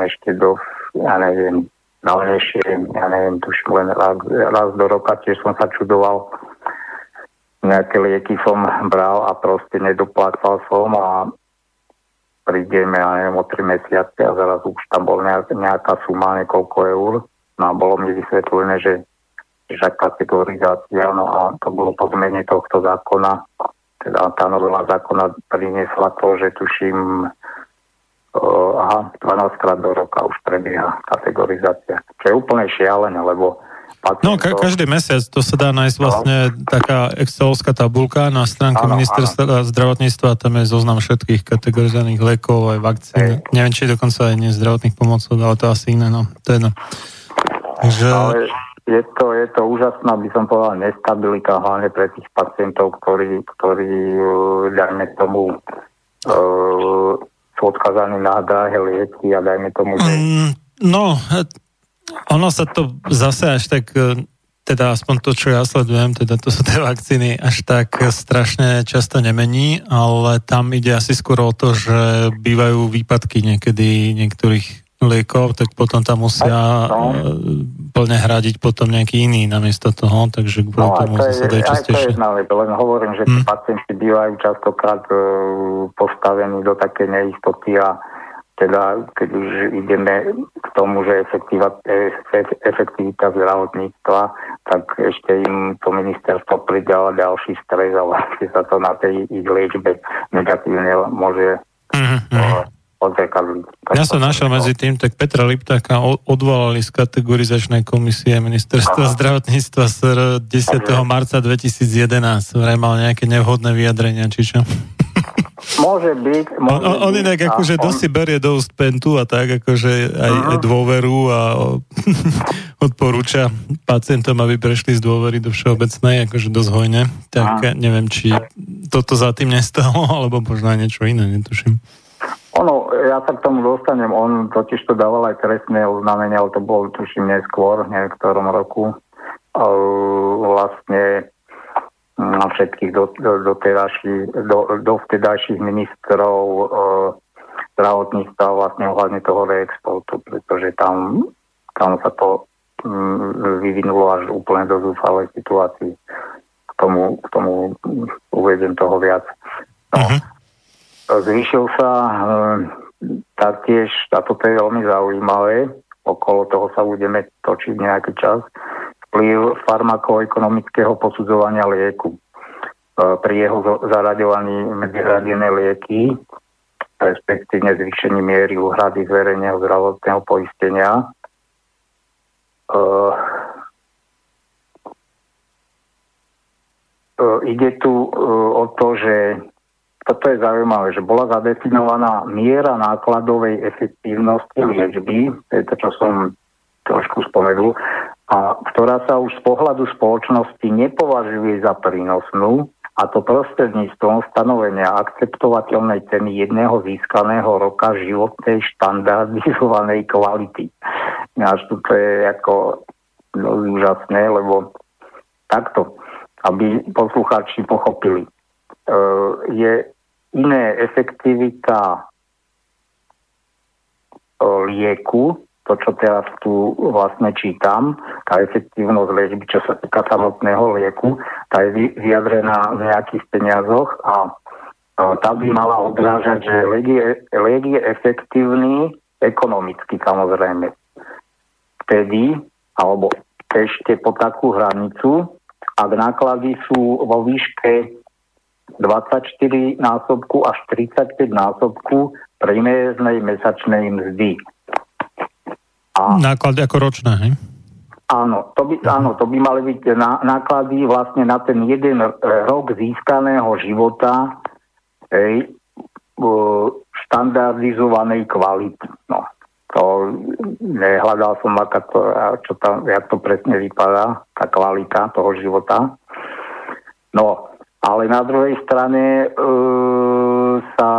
ešte do, ja neviem, dávnejšie, ja neviem, tuším len raz, raz do roka, tiež som sa čudoval, nejaké lieky som bral a proste nedoplácal som a prídeme, ja neviem, o 3 mesiace a zaraz už tam bol nejaká suma, niekoľko eur. No a bolo mi vysvetlené, že, že kategorizácia, no a to bolo po zmene tohto zákona. Teda tá novela zákona priniesla to, že tuším, uh, aha, 12 krát do roka už prebieha kategorizácia. Čo je úplne šialené, lebo No, ka- každý mesiac to sa dá nájsť vlastne no. taká excelovská tabulka na stránke ano, ministerstva ano. zdravotníctva, tam je zoznam všetkých kategorizovaných lekov aj vakcín. Hej. Neviem, či dokonca aj nie zdravotných pomocov, ale to asi iné, no. To je no. Takže... Ale je to, je to úžasná, by som povedal, nestabilita, hlavne pre tých pacientov, ktorí, ktorí dajme tomu, uh, sú odkazaní na drahé lieky a dajme tomu, že... Mm, no, ono sa to zase až tak, e, teda aspoň to, čo ja sledujem, teda to sú tie vakcíny, až tak strašne často nemení, ale tam ide asi skôr o to, že bývajú výpadky niekedy niektorých liekov, tak potom tam musia no. plne hradiť potom nejaký iný namiesto toho, takže kvôli no, tomu to je, častejšie. to je len hovorím, že hmm. pacienti bývajú častokrát uh, postavení do také neistoty a teda keď už ideme k tomu, že efektivita zdravotníctva, tak ešte im to ministerstvo pridala ďalší stres a vlastne sa to na tej ich liečbe negatívne môže mm-hmm. Ja som našiel medzi tým, tak Petra Liptáka odvolali z kategorizačnej komisie ministerstva Aha. zdravotníctva z 10. marca 2011. Vraj mal nejaké nevhodné vyjadrenia, či čo? Môže byť. Môže on, on inak akože on... dosť berie do úst pentu a tak, akože aj uh-huh. dôveru a odporúča pacientom, aby prešli z dôvery do všeobecnej, akože dosť hojne. Tak uh-huh. neviem, či toto za tým nestalo, alebo možno aj niečo iné, netuším. Ono, ja sa k tomu dostanem, on totiž to dával aj trestné oznámenia, ale to bolo tuším neskôr, v ktorom roku. Vlastne na všetkých do, do, do, do, vtedajších ministrov e, zdravotníctva vlastne ohľadne toho reexportu, pretože tam, tam sa to mm, vyvinulo až úplne do zúfalej situácii. K tomu, k tomu uvedem toho viac. No, uh-huh. Zvýšil sa e, taktiež, a toto je veľmi zaujímavé, okolo toho sa budeme točiť nejaký čas, vplyv farmakoekonomického posudzovania lieku. E, pri jeho zaraďovaní medzi hradené lieky, respektívne zvýšení miery úhrady z verejného zdravotného poistenia, e, e, ide tu o to, že toto je zaujímavé, že bola zadefinovaná miera nákladovej efektívnosti liečby, to je to, čo som trošku spomenul, a ktorá sa už z pohľadu spoločnosti nepovažuje za prínosnú, a to prostredníctvom stanovenia akceptovateľnej ceny jedného získaného roka životnej štandardizovanej kvality. Až to je ako no, úžasné, lebo takto, aby poslucháči pochopili, e, je iné efektivita lieku, to, čo teraz tu vlastne čítam, tá efektívnosť liečby, čo sa týka samotného lieku, tá je vyjadrená v nejakých peniazoch a tá by mala odrážať, že liek je, liek je efektívny ekonomicky samozrejme. Vtedy, alebo ešte po takú hranicu, ak náklady sú vo výške 24 násobku až 35 násobku primérnej mesačnej mzdy. A, náklady ako ročné, hej? Áno, to by, áno, to by mali byť ná, náklady vlastne na ten jeden rok získaného života hej, štandardizovanej kvality. No, to nehľadal som, aká to, čo tam, jak to presne vypadá, tá kvalita toho života. No, ale na druhej strane e, sa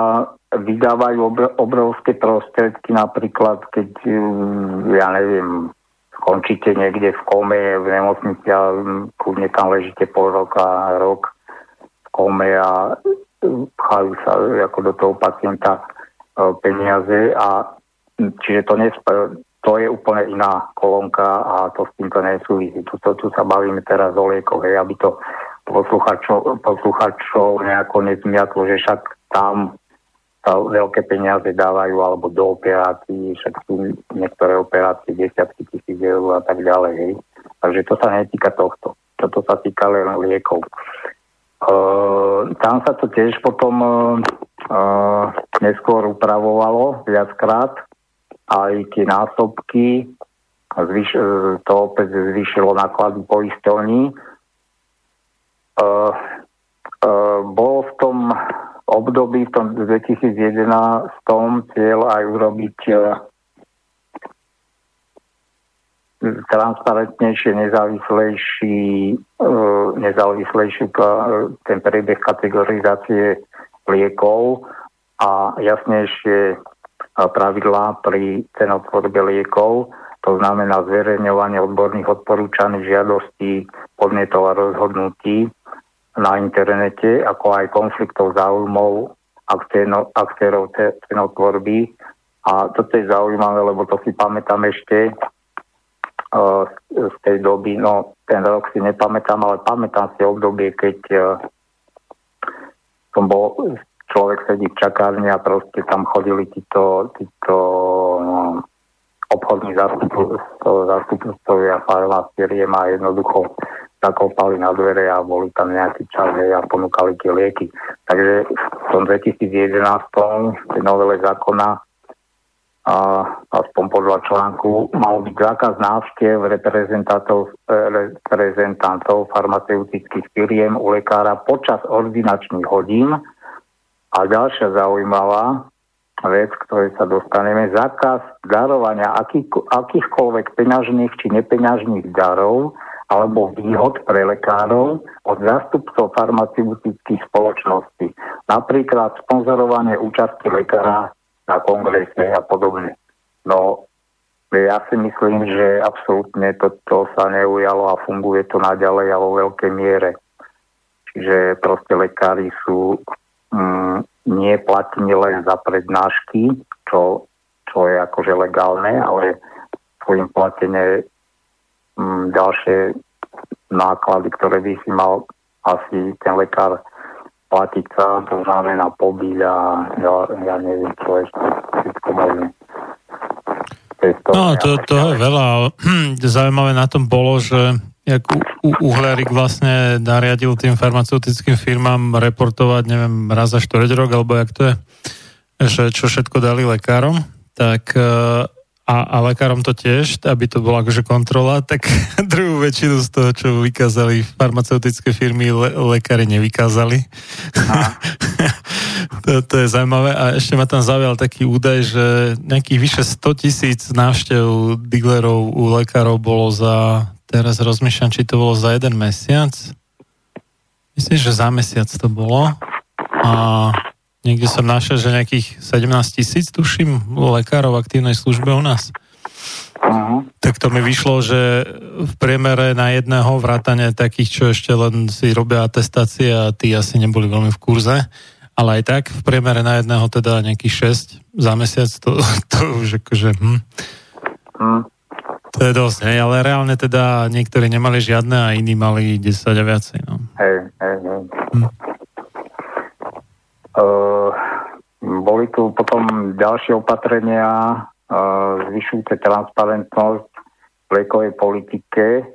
vydávajú obr- obrovské prostriedky, napríklad keď, mm, ja neviem, skončíte niekde v kome, v nemocnici a kľudne tam ležíte pol roka, rok v kome a pchajú sa ako do toho pacienta e, peniaze a čiže to, nesp- to je úplne iná kolónka a to s týmto nesúvisí. Tu, tu, tu sa bavíme teraz o liekoch, hej, aby to posluchačov, posluchačov nejako nezmiatlo, že však tam veľké peniaze dávajú alebo do operácií, však sú niektoré operácie desiatky tisíc eur a tak ďalej. Hej. Takže to sa netýka tohto. Toto sa týka len liekov. Uh, tam sa to tiež potom uh, neskôr upravovalo viackrát. Aj tie násobky, zvyš, to opäť zvýšilo náklady poistovní. Uh, uh, bolo v tom období v tom 2011 cieľ aj urobiť e, transparentnejšie, nezávislejší, e, nezávislejší ten priebeh kategorizácie liekov a jasnejšie pravidlá pri cenotvorbe liekov, to znamená zverejňovanie odborných odporúčaných žiadostí, podnetov a rozhodnutí, na internete, ako aj konfliktov záujmov aktérov cenotvorby. A toto je zaujímavé, lebo to si pamätám ešte uh, z tej doby, no ten rok si nepamätám, ale pamätám si obdobie, keď uh, som bol, človek sedí v čakárni a proste tam chodili títo, títo no, obchodní zástupcovia farmácie a jednoducho zakopali na dvere a boli tam nejaký čas a ponúkali tie lieky. Takže v tom 2011 tej novele zákona a aspoň podľa článku mal byť zákaz návštev reprezentantov, reprezentantov farmaceutických firiem u lekára počas ordinačných hodín a ďalšia zaujímavá vec, ktorej sa dostaneme, zákaz darovania aký, akýchkoľvek peňažných či nepeňažných darov alebo výhod pre lekárov od zástupcov farmaceutických spoločností. Napríklad sponzorovanie účasti lekára na kongrese a podobne. No, ja si myslím, že absolútne toto sa neujalo a funguje to naďalej a vo veľkej miere. Čiže proste lekári sú mm, nie platení len za prednášky, čo, čo je akože legálne, ale sú im platené Mm, ďalšie náklady, ktoré by si mal asi ten lekár platiť sa, to znamená pobyť a ja, ja neviem, čo ešte všetko možné. No, to, to je veľa. Zaujímavé na tom bolo, že jak Uhlerik vlastne nariadil tým farmaceutickým firmám reportovať, neviem, raz za štvrť rok, alebo jak to je, že čo všetko dali lekárom, tak a, a lekárom to tiež, aby to bola akože kontrola, tak druhú väčšinu z toho, čo vykázali farmaceutické firmy, le, lekári nevykázali. to, to je zaujímavé. A ešte ma tam zaujal taký údaj, že nejakých vyše 100 tisíc návštev dealerov u lekárov bolo za, teraz rozmýšľam, či to bolo za jeden mesiac. Myslím, že za mesiac to bolo. A Niekde som našiel, že nejakých 17 tisíc, tuším, lekárov v aktívnej službe u nás. Uh-huh. Tak to mi vyšlo, že v priemere na jedného vrátane takých, čo ešte len si robia atestácie a tí asi neboli veľmi v kurze, ale aj tak v priemere na jedného teda nejakých 6 za mesiac, to, to už akože... Hm. Mm. To je dosť, hej, ale reálne teda niektorí nemali žiadne a iní mali 10 a viacej. No. Hej, hej, hej. Hm. Uh, boli tu potom ďalšie opatrenia, uh, zvyšujúce transparentnosť v liekovej politike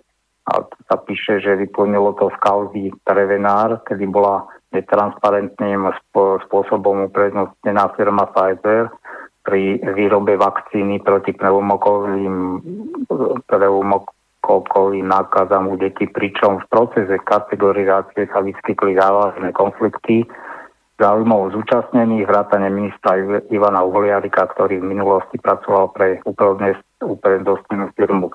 a tu sa píše, že vyplnilo to z kauzy Prevenár, kedy bola netransparentným spôsobom uprednostnená firma Pfizer pri výrobe vakcíny proti pneumokovým, pneumokokovým nákazám u detí, pričom v procese kategorizácie sa vyskytli závažné konflikty záujmov zúčastnených, vrátane ministra Ivana Uhliarika, ktorý v minulosti pracoval pre uprednostnenú firmu.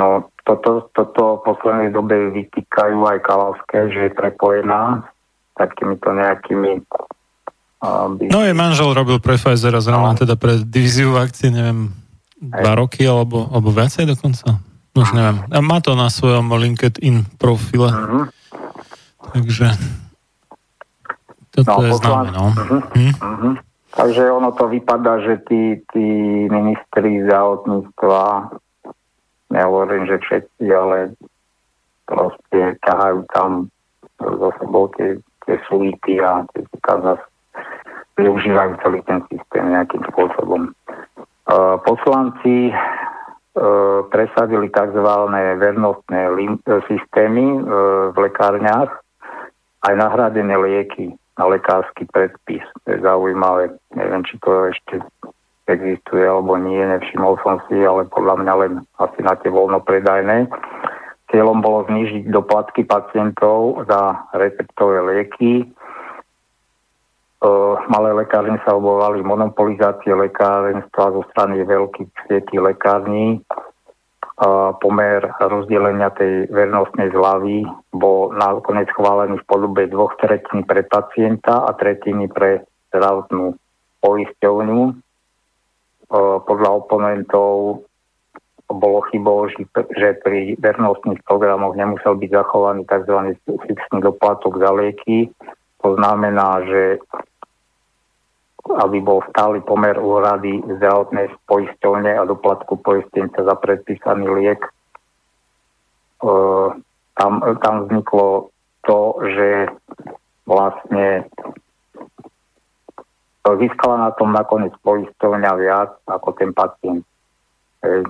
No, toto, toto v poslednej dobe vytýkajú aj Kalavské, že je prepojená s takýmito nejakými by... No jej manžel robil pre Pfizer a zrovna no. teda pre divíziu vakcín, neviem, dva roky alebo, alebo viacej dokonca. Už neviem. A má to na svojom LinkedIn profile. Uh-huh. Takže toto no, je známe, no. Hm? Uh-huh. Takže ono to vypadá, že tí, tí ministri zdravotníctva, nehovorím, že všetci, ale proste ťahajú tam zo sebou tie, tie suity a tie zase využívajú celý ten systém nejakým spôsobom. Uh, poslanci uh, presadili tzv. vernostné lim- systémy v lekárniach aj nahradené lieky na lekársky predpis. To je zaujímavé. Neviem, či to ešte existuje alebo nie, nevšimol som si, ale podľa mňa len asi na tie voľnopredajné. Cieľom bolo znižiť doplatky pacientov za receptové lieky, malé lekárne sa obovali monopolizácie lekárenstva zo strany veľkých sietí lekární. Pomer rozdelenia tej vernostnej zľavy bol nakoniec schválený v podobe dvoch tretín pre pacienta a tretiny pre zdravotnú poisťovňu. Podľa oponentov bolo chybou, že pri vernostných programoch nemusel byť zachovaný tzv. fixný doplatok za lieky. To znamená, že aby bol stály pomer úhrady zdravotnej poisťovne a doplatku poistenca za predpísaný liek. E, tam, tam vzniklo to, že vlastne získala na tom nakoniec poisťovňa viac ako ten pacient. E,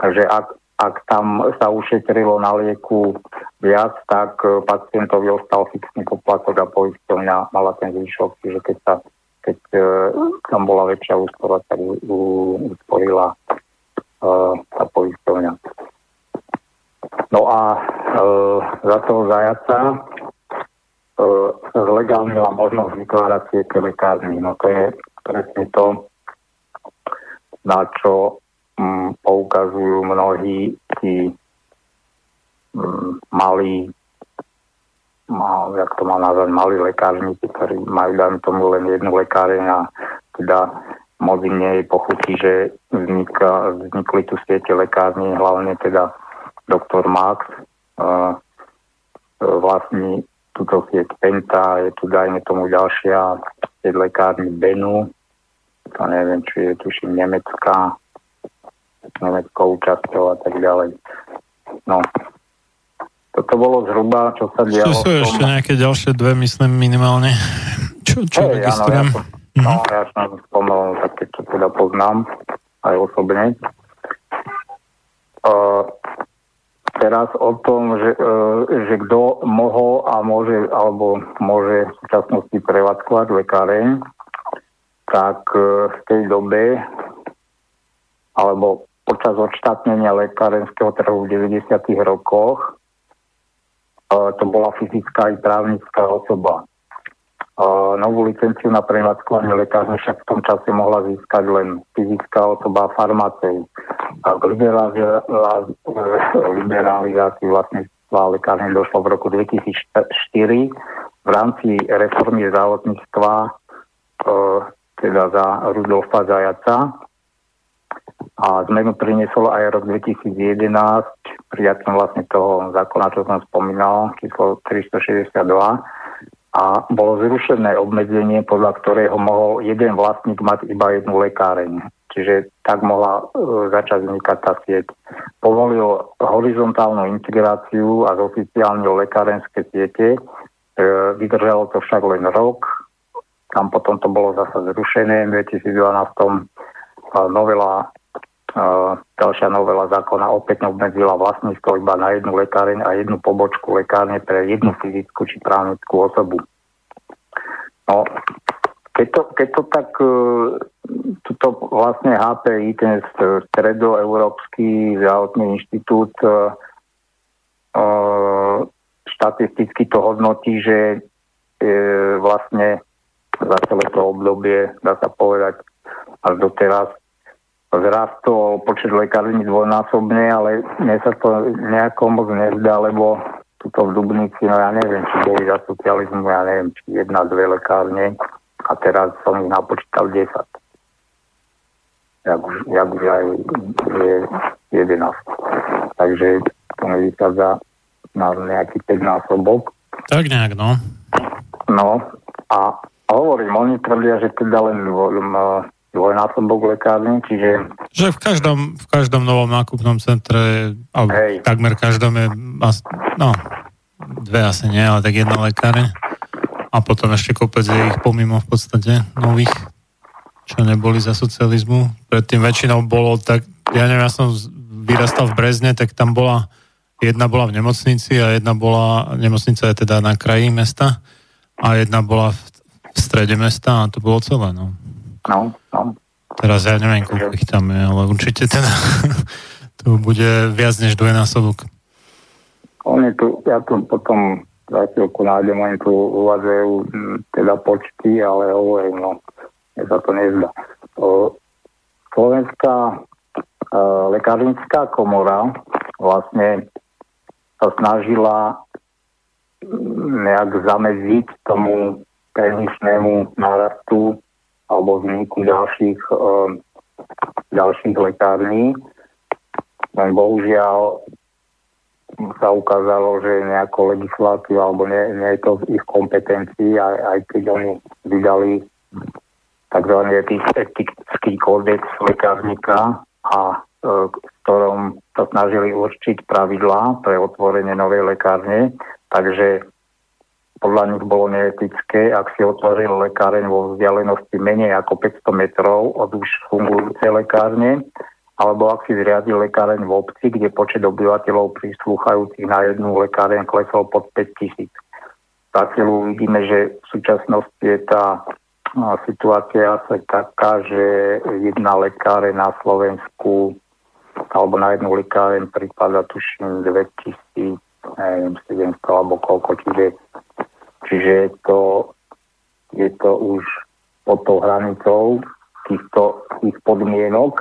takže ak, ak tam sa ušetrilo na lieku viac, tak e, pacientovi ostal fixný poplatok a poisťovňa mala ten zvyšok, čiže keď, sa, keď e, tam bola väčšia úspora, tak usporila e, tá poisťovňa. No a e, za toho zajaca e, zlegálnila možnosť vykládať tie lekárny. No to je presne to, na čo poukazujú mnohí tí mm, malí mal, jak to má nazvať, malí lekárnici, ktorí majú, dajme tomu, len jednu lekáreň a teda moc im nie je pochutí, že vznikla, vznikli tu siete lekárni, hlavne teda doktor Max, uh, vlastní túto sieť Penta, je tu dajme tomu ďalšia sieť lekárni Benu, to neviem, či je tuším nemecká, Nemeckou účasťou a tak ďalej. No, toto bolo zhruba, čo sa dialo. Sú, sú ešte nejaké ďalšie dve, myslím, minimálne. Čo, čo hey, registrujem? Áno, ja to, no, ja som spomenul také, čo teda poznám aj osobne. Uh, teraz o tom, že, uh, že kto mohol a môže, alebo môže v súčasnosti prevádzkovať lekáreň, tak uh, v tej dobe alebo počas odštátnenia lekárenského trhu v 90. rokoch e, to bola fyzická i právnická osoba. E, novú licenciu na prevádzkovanie lekárne však v tom čase mohla získať len fyzická osoba farmaceut. A k liberalizácii vlastníctva lekárne došlo v roku 2004 v rámci reformy zdravotníctva e, teda za Rudolfa Zajaca a zmenu priniesol aj rok 2011 prijatím vlastne toho zákona, čo som spomínal, číslo 362. a bolo zrušené obmedzenie, podľa ktorého mohol jeden vlastník mať iba jednu lekáreň. Čiže tak mohla e, začať vznikať tá sieť. Povolil horizontálnu integráciu a oficiálne lekárenské siete. E, vydržalo to však len rok, tam potom to bolo zase zrušené. V 2012 novela ďalšia novela zákona opäť obmedzila vlastníctvo iba na jednu lekáreň a jednu pobočku lekárne pre jednu fyzickú či právnickú osobu. No, keď to, keď to tak, e, tuto vlastne HPI, ten stredoeurópsky zdravotný inštitút, e, e, štatisticky to hodnotí, že vlastne za celé to obdobie, dá sa povedať, až doteraz zrastol počet lekární dvojnásobne, ale mne sa to nejako moc nezdá, lebo tuto v Dubnici, no ja neviem, či boli za socializmu, ja neviem, či jedna, dve lekárne a teraz som ich napočítal 10. Jak už, jak už aj je 11. Takže to mi vychádza na nejaký 5 násobok. Tak nejak, no. No a hovorím, oni tvrdia, že teda len dvojnásobok lekárny, čiže... Že v každom, v každom novom nákupnom centre, alebo Hej. takmer každom je, no, dve asi nie, ale tak jedna lekáreň. A potom ešte kopec je ich pomimo v podstate nových, čo neboli za socializmu. Predtým väčšinou bolo tak, ja neviem, ja som vyrastal v Brezne, tak tam bola, jedna bola v nemocnici a jedna bola, nemocnica je teda na kraji mesta a jedna bola v, v strede mesta a to bolo celé, no. No, no. Teraz ja neviem, koľko ich tam je, ale určite teda to bude viac než dvojnásobok. Oni tu, ja tu potom za chvíľku nájdem, oni tu uvádzajú teda počty, ale hovorím, no, mne sa to nezdá. Slovenská e, lekárnická komora vlastne sa snažila nejak zamedziť tomu perničnému nárastu alebo vzniku ďalších, uh, ďalších lekární. Len bohužiaľ sa ukázalo, že nejakú legislatívu alebo nie, nie je to v ich kompetencii, aj, aj keď oni vydali tzv. etický kódex lekárnika a e, v ktorom sa snažili určiť pravidlá pre otvorenie novej lekárne. Takže podľa nich bolo neetické, ak si otvoril lekáreň vo vzdialenosti menej ako 500 metrov od už fungujúcej lekárne, alebo ak si zriadil lekáreň v obci, kde počet obyvateľov prislúchajúcich na jednu lekáreň klesol pod 5000. Zatiaľ vidíme, že v súčasnosti je tá situácia asi taká, že jedna lekáreň na Slovensku alebo na jednu lekáreň prípada tuším 2000, neviem, 700 alebo koľko, čiže Čiže to, je to už pod tou hranicou týchto tých podmienok.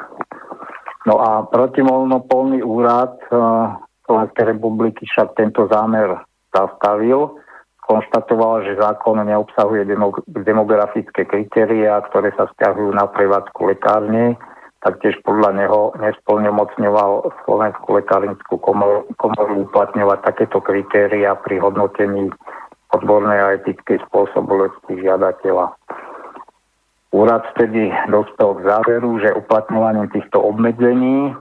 No a protimonopolný úrad uh, Slovenskej republiky však tento zámer zastavil. Konštatoval, že zákon neobsahuje demografické kritériá, ktoré sa stiahujú na prevádzku lekárne. Taktiež podľa neho nesplňomocňoval Slovenskú lekárnickú komoru, komoru uplatňovať takéto kritéria pri hodnotení odbornej a etickej spôsobilosti žiadateľa. Úrad vtedy dospel k záveru, že uplatňovaním týchto obmedzení,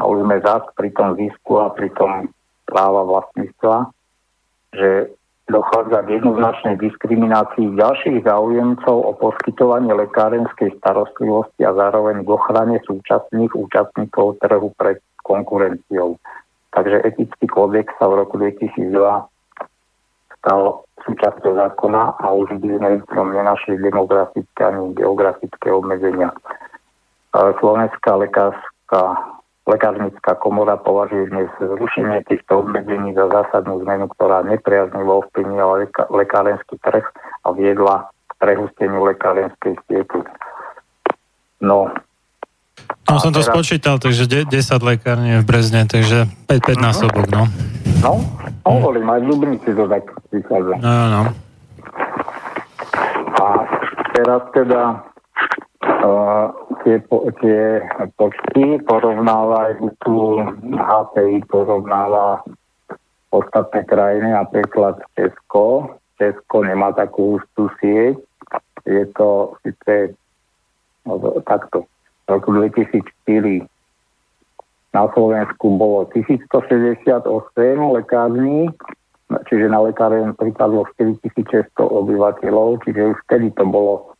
sme zás pri tom zisku a pri tom práva vlastníctva, že dochádza k jednoznačnej diskriminácii ďalších záujemcov o poskytovanie lekárenskej starostlivosti a zároveň k ochrane súčasných účastníkov trhu pred konkurenciou. Takže etický kódex sa v roku 2002 stal súčasťou zákona a už by sme v tom nenašli demografické ani geografické obmedzenia. Slovenská lekárska, lekárnická komora považuje dnes zrušenie týchto obmedzení za zásadnú zmenu, ktorá nepriaznivo ovplyvnila lekárenský trh a viedla k prehusteniu lekárenskej siete. No, tam som to teraz... spočítal, takže 10 lekární v Brezne, takže 5, 5 uh-huh. násobok, no. No, hovorím, aj v Dubnici to tak vychádza. No, no. A teraz teda uh, tie, tie počty porovnávajú tu HPI porovnáva ostatné krajiny, napríklad Česko. Česko nemá takú ústú sieť. Je to síce no, takto. V roku 2004 na Slovensku bolo 1168 lekární, čiže na lekáren pripadlo 4600 obyvateľov, čiže už vtedy to bolo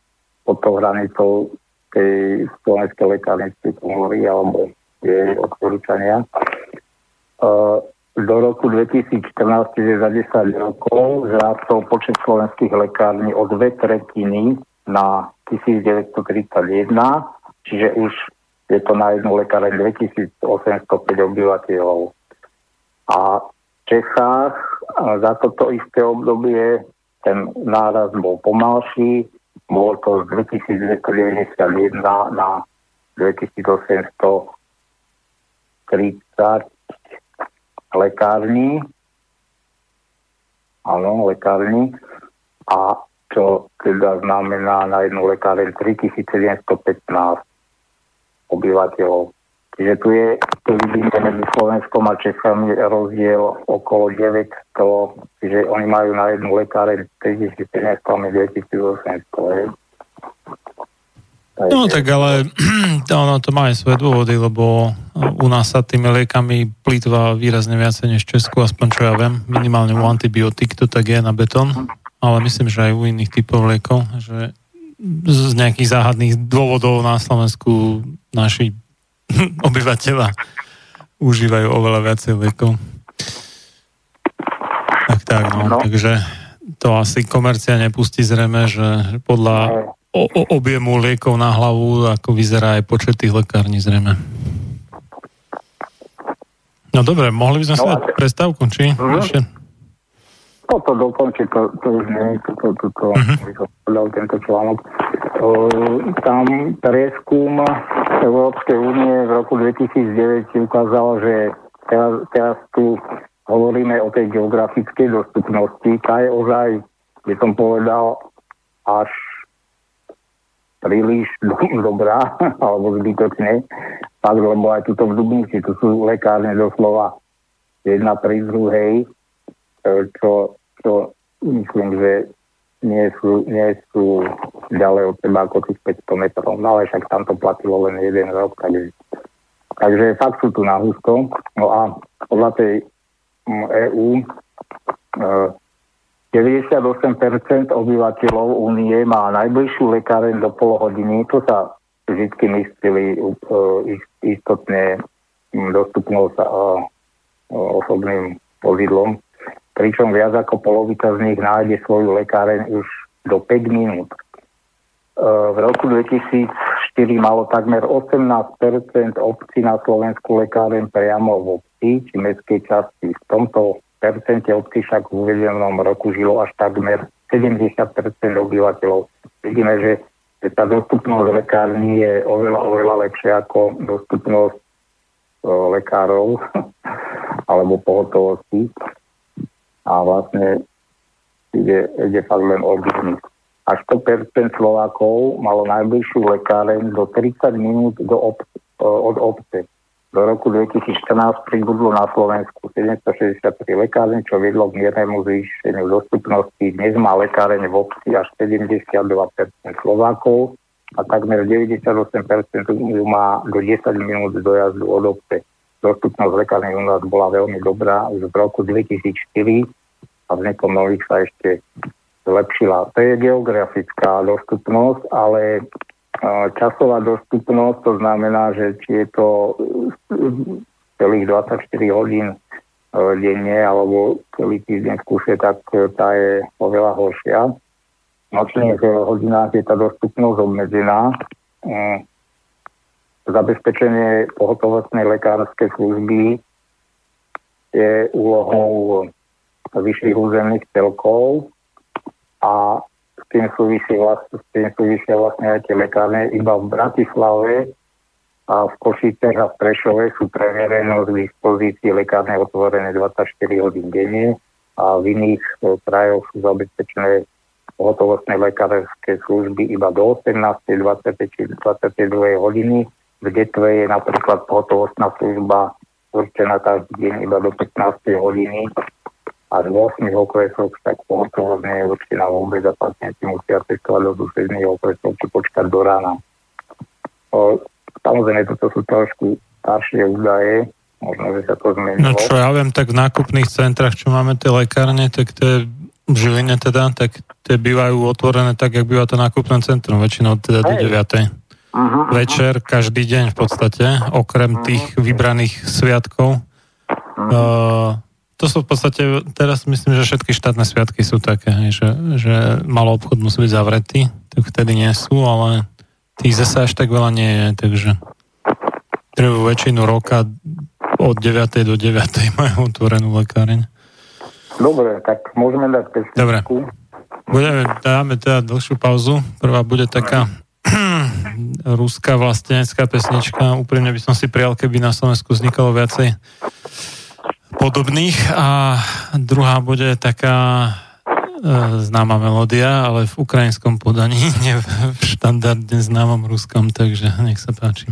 pod tou hranicou tej slovenskej lekárnickej komory alebo jej odporúčania. Uh, do roku 2014, čiže za 10 rokov, zrástol počet slovenských lekární o dve tretiny na 1931, čiže už je to na jednu lekáre 2805 obyvateľov. A v Čechách za toto isté obdobie ten náraz bol pomalší, bol to z 2291 na 2830 lekárni, áno, lekárni, a čo teda znamená na jednu lekáreň 3715 obyvateľov. Čiže tu je, tu vidíme medzi Slovenskom a Čechami rozdiel okolo 900, čiže oni majú na jednu lekáreň 3700 a 2800. No tak ale ono to má aj svoje dôvody, lebo u nás sa tými liekami plýtva výrazne viacej než v Česku, aspoň čo ja viem, minimálne u antibiotik to tak je na betón, ale myslím, že aj u iných typov liekov, že z nejakých záhadných dôvodov na Slovensku naši obyvateľa užívajú oveľa viacej liekov. Tak tak, no. no. Takže to asi komercia nepustí zrejme, že podľa o, o objemu liekov na hlavu, ako vyzerá aj počet tých lekární zrejme. No dobre, mohli by sme no, sa dať prestávku, či? Uh-huh. Toto dokončí, to, to už nie, to, to, to, to uh-huh. tento článok. Uh, tam prieskum Európskej únie v roku 2009 ukázal, že teraz, teraz tu hovoríme o tej geografickej dostupnosti. Tá je ozaj, by som povedal, až príliš dobrá, alebo zbytočne, tak, lebo aj tuto v Dubnici, tu sú lekárne doslova jedna pri druhej, e, čo, čo myslím, že nie sú, nie sú ďalej od seba ako tých 500 metrov, no ale však tam to platilo len jeden rok, takže, takže fakt sú tu na husto. No a podľa tej EÚ 98% obyvateľov únie má najbližšiu lekáreň do pol hodiny. To sa vždy mysleli uh, istotne dostupnosť uh, osobným vozidlom. Pričom viac ako polovica z nich nájde svoju lekáreň už do 5 minút. Uh, v roku 2004 malo takmer 18% obcí na Slovensku lekáreň priamo v obci či mestskej časti. V tomto percente obcí však v uvedenom roku žilo až takmer 70% obyvateľov. Vidíme, že, tá dostupnosť lekární je oveľa, oveľa lepšia ako dostupnosť o, lekárov alebo pohotovosti. A vlastne ide, ide fakt len o biznis. Až 100% Slovákov malo najbližšiu lekáreň do 30 minút do ob, od obce. Do roku 2014 pribudlo na Slovensku 763 lekárne, čo viedlo k miernemu zvýšeniu dostupnosti. Dnes má lekáreň v obci až 72% Slovákov a takmer 98% ju má do 10 minút dojazdu od obce. Dostupnosť lekárne u nás bola veľmi dobrá už v roku 2004 a vznikom nových sa ešte zlepšila. To je geografická dostupnosť, ale časová dostupnosť, to znamená, že či je to celých 24 hodín e, denne alebo celý týždeň v kuse, tak e, tá je oveľa horšia. V nočných e, hodinách je tá dostupnosť obmedzená. Zabezpečenie pohotovostnej lekárskej služby je úlohou vyšších územných celkov a tým súvisí vlastne, s súvisia vlastne aj tie lekárne. Iba v Bratislave a v Košicech a v Prešove sú pre verejnosť v dispozícii lekárne otvorené 24 hodín denne a v iných e, krajoch sú zabezpečené hotovostné lekárske služby iba do 18. 20. či 22. hodiny. V Detve je napríklad hotovostná služba určená každý deň iba do 15. hodiny až v 8 okresoch, tak pohotovosť nie je určená vôbec a pacienti musia cestovať do susedných okresov či počkať do rána. O, samozrejme, toto sú trošku staršie údaje, možno, že sa to zmenilo. No čo ja viem, tak v nákupných centrách, čo máme tie lekárne, tak tie v Žiline teda, tak tie bývajú otvorené tak, jak býva to nákupné centrum, väčšinou teda do 9. Uh-huh, Večer, každý deň v podstate, okrem uh-huh. tých vybraných sviatkov. Uh, to sú v podstate, teraz myslím, že všetky štátne sviatky sú také, že, že malo obchod musí byť zavretý, tak vtedy nie sú, ale tých zase až tak veľa nie je, takže treba väčšinu roka od 9. do 9. majú otvorenú lekáreň. Dobre, tak môžeme dať pesničku. Dobre. Budeme, dáme teda dlhšiu pauzu. Prvá bude taká ruská vlastenecká pesnička. Úprimne by som si prijal, keby na Slovensku vznikalo viacej podobných a druhá bude taká e, známa melódia, ale v ukrajinskom podaní, nie v štandardne známom ruskom, takže nech sa páči.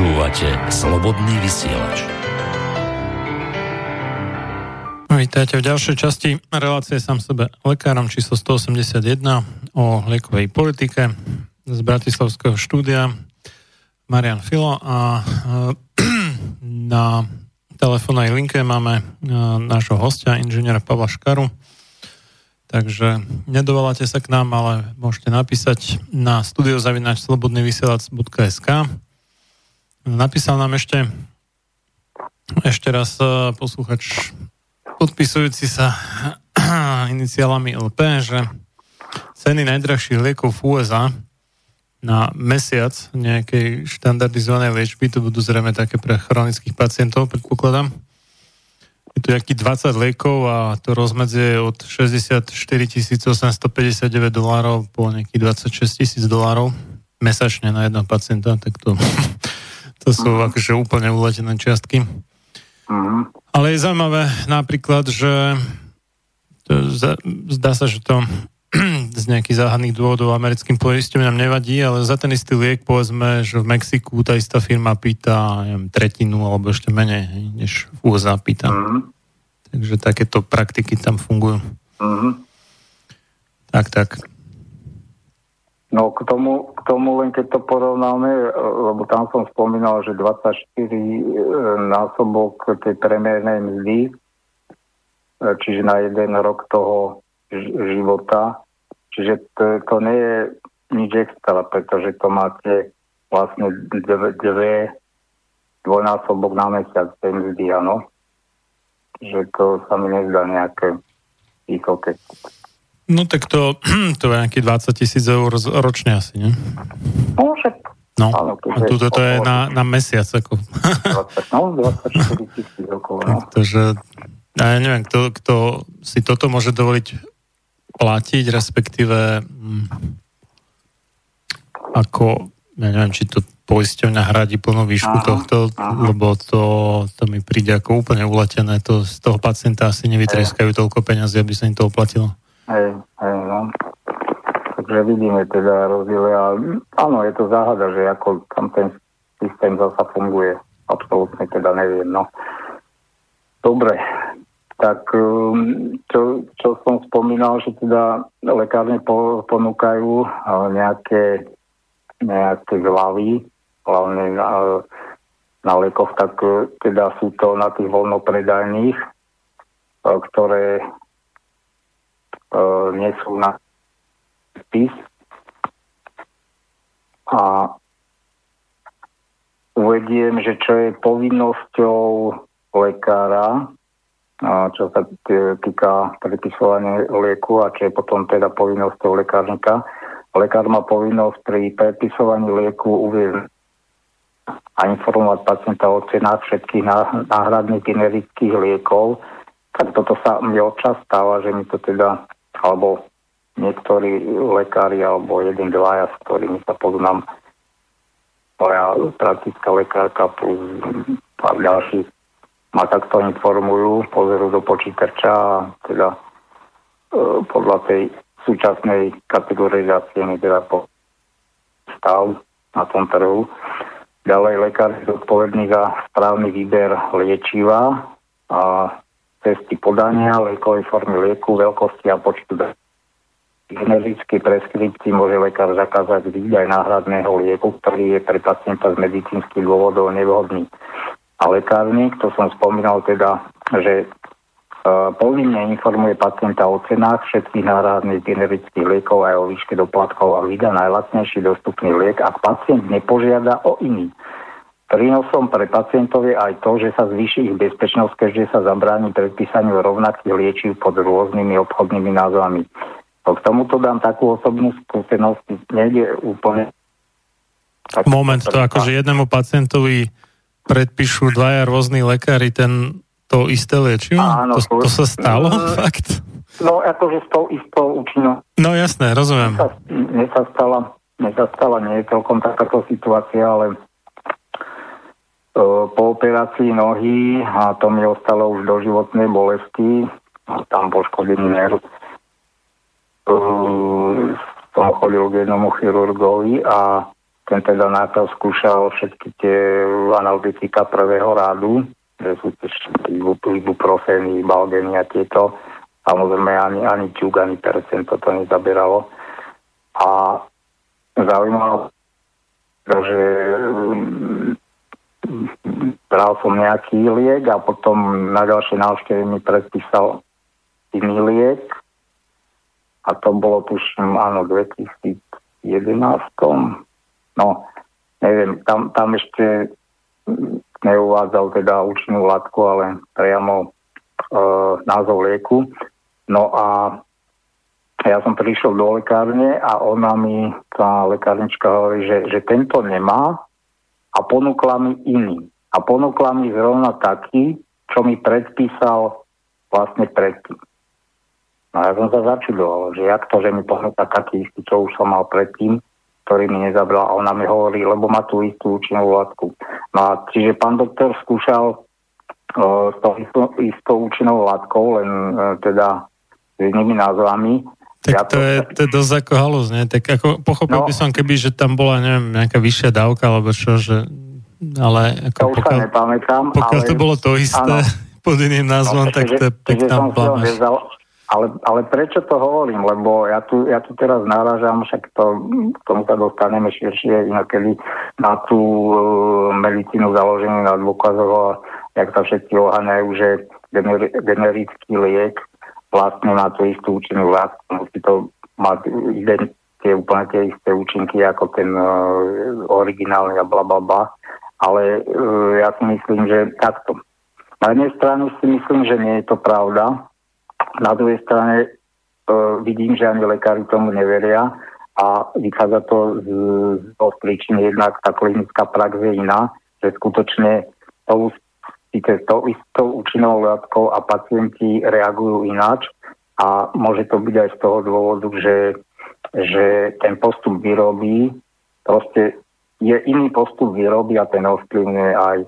Počúvate slobodný vysielač. Vítajte v ďalšej časti relácie sám sebe lekárom číslo 181 o liekovej politike z Bratislavského štúdia Marian Filo a eh, na telefónnej linke máme eh, nášho hostia, inžiniera Pavla Škaru. Takže nedovoláte sa k nám, ale môžete napísať na studiozavináč slobodnyvysielac.sk Napísal nám ešte ešte raz eh, posluchač podpisujúci sa iniciálami LP, že ceny najdrahších liekov v USA na mesiac nejakej štandardizovanej liečby, to budú zrejme také pre chronických pacientov, predpokladám, je tu nejaký 20 liekov a to rozmedzie od 64 859 dolárov po nejakých 26 tisíc dolárov mesačne na jedného pacienta, tak to, to sú uh-huh. akože úplne uletené čiastky. Uh-huh. Ale je zaujímavé napríklad, že to, zdá sa, že to z nejakých záhadných dôvodov americkým poisťovňam nevadí, ale za ten istý liek povedzme, že v Mexiku tá istá firma pýta neviem, tretinu alebo ešte menej, než v USA pýta. Uh-huh. Takže takéto praktiky tam fungujú. Uh-huh. Tak, tak. No k tomu, k tomu len keď to porovnáme, lebo tam som spomínal, že 24 e, násobok tej premiernej mzdy, e, čiže na jeden rok toho života. Čiže to, to nie je nič extra, pretože to máte vlastne dve, dve dvojnásobok na mesiac tej mzdy, áno. Že to sa mi nezdá nejaké vysoké. No tak to, to je nejaký 20 tisíc eur ročne asi, nie? No však No, áno, a tuto to je na, na mesiac. Ako. 20, no, 24 tisíc rokov. No. Takže ja neviem, kto, kto si toto môže dovoliť platiť, respektíve hm, ako, ja neviem, či to poisťovňa hradí plnú výšku aha, tohto, aha. lebo to, to mi príde ako úplne uletené. To z toho pacienta asi nevytreskajú toľko peňazí, aby sa im to oplatilo. Hej, hej, no. Takže vidíme teda rozdiely a áno, je to záhada, že ako tam ten systém zasa funguje. Absolútne teda neviem, no. Dobre, tak um, čo, čo som spomínal, že teda lekárne ponúkajú nejaké, nejaké zľavy, hlavne na, na lekoch, tak e, teda sú to na tých voľnopredajných, e, ktoré uh, nie sú na spis. A uvediem, že čo je povinnosťou lekára, čo sa týka predpisovania lieku a čo je potom teda povinnosťou lekárnika. Lekár má povinnosť pri predpisovaní lieku uvieť a informovať pacienta o cenách všetkých náhradných generických liekov. Tak toto sa mi občas stáva, že mi to teda, alebo niektorí lekári, alebo jeden, dvaja, s ktorými sa poznám, moja praktická lekárka plus pár ďalších ma takto informujú, pozerú do počítača a teda e, podľa tej súčasnej kategorizácie mi teda po stav na tom trhu. Ďalej lekár je zodpovedný za správny výber liečiva a cesty podania, liekovej formy lieku, veľkosti a počtu generický preskripcii môže lekár zakázať výdaj náhradného lieku, ktorý je pre pacienta z medicínskych dôvodov nevhodný a lekárnik, to som spomínal teda, že e, povinne informuje pacienta o cenách všetkých náhradných generických liekov aj o výške doplatkov a vydá najlacnejší dostupný liek, ak pacient nepožiada o iný. Prínosom pre pacientov je aj to, že sa zvýši ich bezpečnosť, keďže sa zabráni predpísaniu rovnakých liečiv pod rôznymi obchodnými názvami. K tomuto dám takú osobnú skúsenosť, nejde úplne... Moment, to akože jednému pacientovi predpíšu dvaja rôzni lekári ten to isté liečivo? Áno, to, to sa stalo? Uh, Fakt? No, akože s tou istou účinnou. No jasné, rozumiem. Mne sa, sa stala, mne sa stala, nie je celkom takáto situácia, ale po operácii nohy a to mi ostalo už do životnej bolesti, tam poškodený nerv. Uh, som chodil k jednomu chirurgovi a ten teda najprv skúšal všetky tie analytika prvého rádu, že sú ibuprofeny, balgeny a tieto. Samozrejme ani, ani ťuk, ani percento to nezaberalo. A zaujímalo, že bral som nejaký liek a potom na ďalšie návštevy mi predpísal iný liek a to bolo tuším, áno, 2011 No, neviem, tam, tam ešte neuvádzal teda účinnú látku, ale priamo e, názov lieku. No a ja som prišiel do lekárne a ona mi, tá lekárnička hovorí, že, že tento nemá a ponúkla mi iný. A ponúkla mi zrovna taký, čo mi predpísal vlastne predtým. No ja som sa začudoval, že jak to, že mi ponúka taký istý, čo už som mal predtým, ktorý mi nezabral a ona mi hovorí, lebo má tú istú účinnú látku. No a čiže pán doktor skúšal uh, s tou istou, účinnou látkou, len uh, teda s inými názvami. Tak to, je, to je dosť ako halus, nie? Tak ako pochopil no, by som, keby, že tam bola, neviem, nejaká vyššia dávka, alebo čo, že... Ale ako to pokiaľ, nepamätám, pokiaľ ale, to bolo to isté áno, pod iným názvom, no, tak to je pekná blamáš. Ale, ale prečo to hovorím? Lebo ja tu, ja tu teraz náražam, však to, k tomu sa dostaneme širšie inokedy na tú uh, medicínu založenú na dôkazoch a jak sa všetci oháňajú, že gener, generický liek vlastne má tú istú účinnú látku, musí to mať tie úplne tie isté účinky ako ten uh, originálny a bla bla bla. Ale uh, ja si myslím, že takto. Na jednej strane si myslím, že nie je to pravda, na druhej strane uh, vidím, že ani lekári tomu neveria a vychádza to z, z príčin jednak tá klinická prax je iná, že skutočne tou, tou istou účinnou látkou a pacienti reagujú ináč a môže to byť aj z toho dôvodu, že, že ten postup výroby proste je iný postup výroby a ten ovplyvňuje aj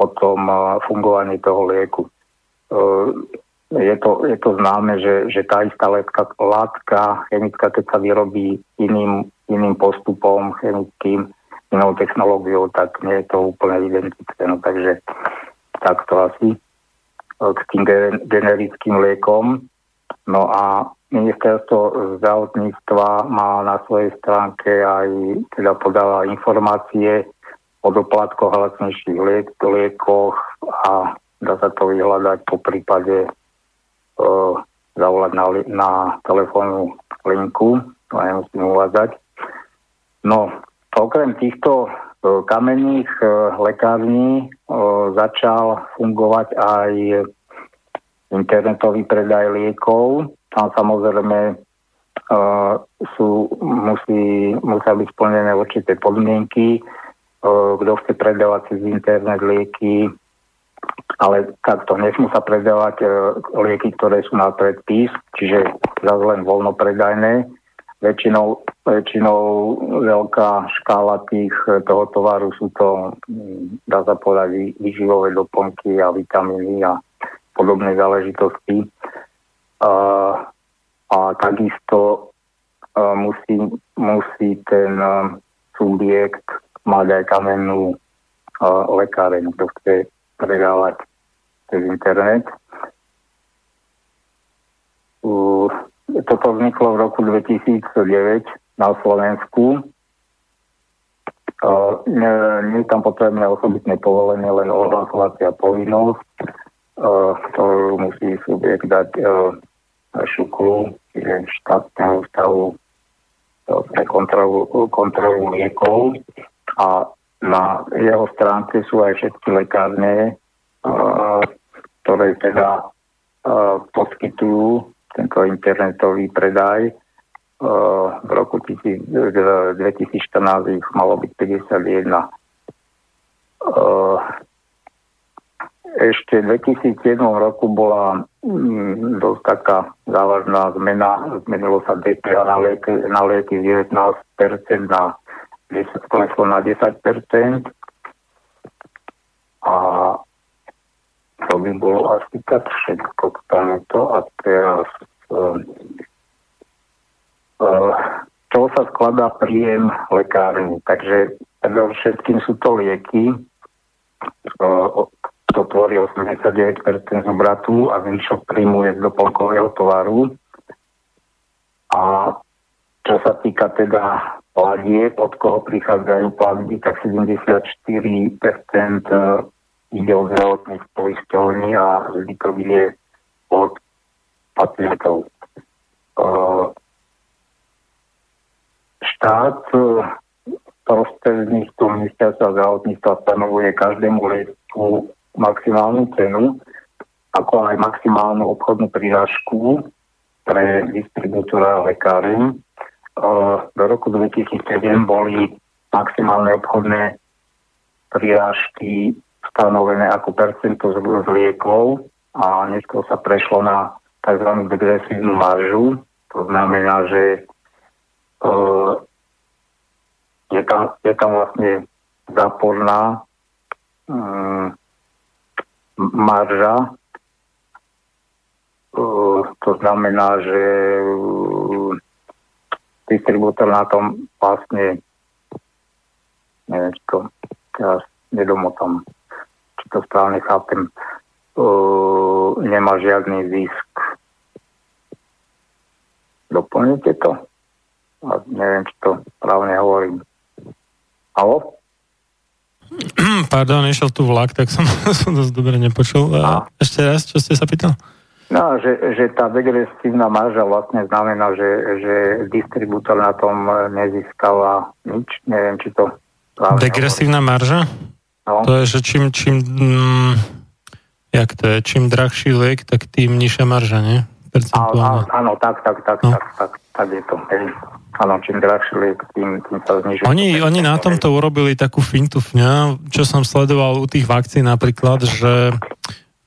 potom fungovanie toho lieku je to, je to známe, že, že tá istá látka, látka chemická, keď sa vyrobí iným, iným postupom chemickým, inou technológiou, tak nie je to úplne identické. No, takže takto asi e, k tým generickým liekom. No a ministerstvo zdravotníctva má na svojej stránke aj teda podáva informácie o doplatkoch lacnejších liek, liekoch a dá sa to vyhľadať po prípade uh, zavolať na, na telefónnu linku, to nemusím uvádzať. No, okrem týchto kamenných uh, lekární uh, začal fungovať aj internetový predaj liekov. Tam samozrejme uh, sú, musí, musia byť splnené určité podmienky. Kto chce predávať cez internet lieky, ale takto nesmú sa predávať lieky, ktoré sú na predpis, čiže zase len voľnopredajné. Väčšinou, väčšinou veľká škála tých, e, toho tovaru sú to, mm, dá sa povedať, výživové doplnky a vitamíny a podobné záležitosti. A, a takisto e, musí, musí ten a, subjekt mať aj kamennú lekáreň, kto chce predávať cez internet. Toto vzniklo v roku 2009 na Slovensku. Nie, je tam potrebné osobitné povolenie, len ohlasovacia povinnosť, ktorú musí subjekt dať šuklu, čiže štátneho stavu pre kontrolu, kontrolu liekov a na jeho stránke sú aj všetky lekárne, ktoré teda poskytujú tento internetový predaj. V roku 2014 ich malo byť 51. Ešte v 2007 roku bola dosť taká závažná zmena. Zmenilo sa DPH na lieky, na lieky 19% na kleslo na 10%. A to by bolo asi tak všetko k tomuto. A teraz uh, uh, čo sa skladá príjem lekárny. Takže všetkým sú to lieky, uh, to tvorí 89% z obratu a zvyšok príjmu je z doplnkového tovaru. A čo sa týka teda platieb, od koho prichádzajú platby, tak 74% e, ide o zdravotných poisťovní a zvyšok je od pacientov. Štát e, prostredníctvom ministerstva zdravotníctva stanovuje každému lieku maximálnu cenu, ako aj maximálnu obchodnú prírážku pre distribútora a lekáreň do roku 2007 boli maximálne obchodné prirážky stanovené ako percento z, liekov a neskôr sa prešlo na tzv. degresívnu maržu. To znamená, že uh, je, tam, je tam vlastne záporná um, marža. Uh, to znamená, že uh, distribútor na tom vlastne neviem, to teraz nedomotam, či to správne chápem, uh, nemá žiadny zisk. Doplňujete to? A neviem, či to správne hovorím. Halo? Pardon, išiel tu vlak, tak som, som dosť dobre nepočul. A ešte raz, čo ste sa pýtal? No, že, že tá degresívna marža vlastne znamená, že, že distribútor na tom nezískava nič. Neviem, či to... Degresívna marža? No. To je, že čím, čím mm, jak to je, čím drahší liek, tak tým nižšia marža, nie? Áno, áno, tak, tak, tak, no. tak, tak, tak je to. Áno, čím drahší liek, tým, tým sa znižuje. Oni, oni na tomto urobili takú fintu, ne? čo som sledoval u tých vakcín napríklad, že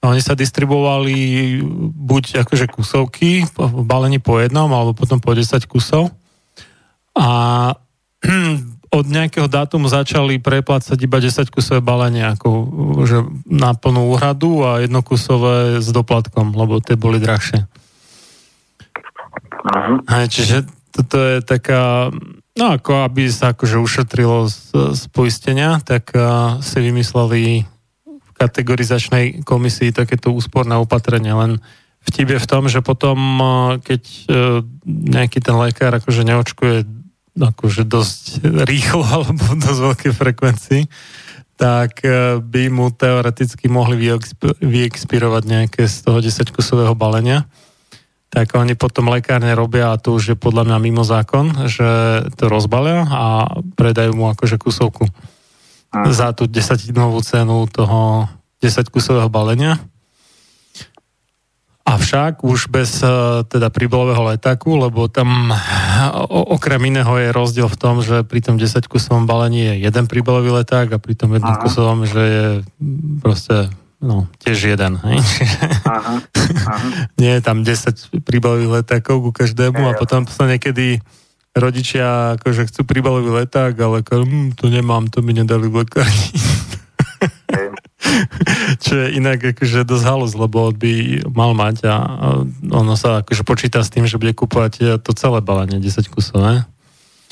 oni sa distribuovali buď akože kusovky v balení po jednom, alebo potom po 10 kusov. A od nejakého dátumu začali preplácať iba 10 kusové balenie ako že na plnú úhradu a jednokusové s doplatkom, lebo tie boli drahšie. Uh-huh. čiže toto je taká, no ako aby sa akože ušetrilo z, z poistenia, tak uh, si vymysleli v kategorizačnej komisii takéto úsporné opatrenie, len vtip je v tom, že potom, uh, keď uh, nejaký ten lekár akože neočkuje akože dosť rýchlo alebo dosť veľké frekvencii, tak e, by mu teoreticky mohli vyexpirovať nejaké z toho 10-kusového balenia. Tak oni potom lekárne robia, a to už je podľa mňa mimo zákon, že to rozbalia a predajú mu akože kusovku za tú desatinovú cenu toho 10-kusového balenia. Avšak už bez e, teda príbalového letáku, lebo tam o, okrem iného je rozdiel v tom, že pri tom 10 kusovom balení je jeden príbalový leták a pri tom jednom kusovom, že je proste no, tiež jeden. Hej? Aha, aha. Nie je tam 10 príbalových letákov ku každému a potom sa niekedy rodičia akože chcú príbalový leták, ale hm, to nemám, to mi nedali v lekárni. Čo je inak akože dosť halus, lebo by mal mať a ono sa akože počíta s tým, že bude kúpovať to celé balenie, 10 kusov, ne?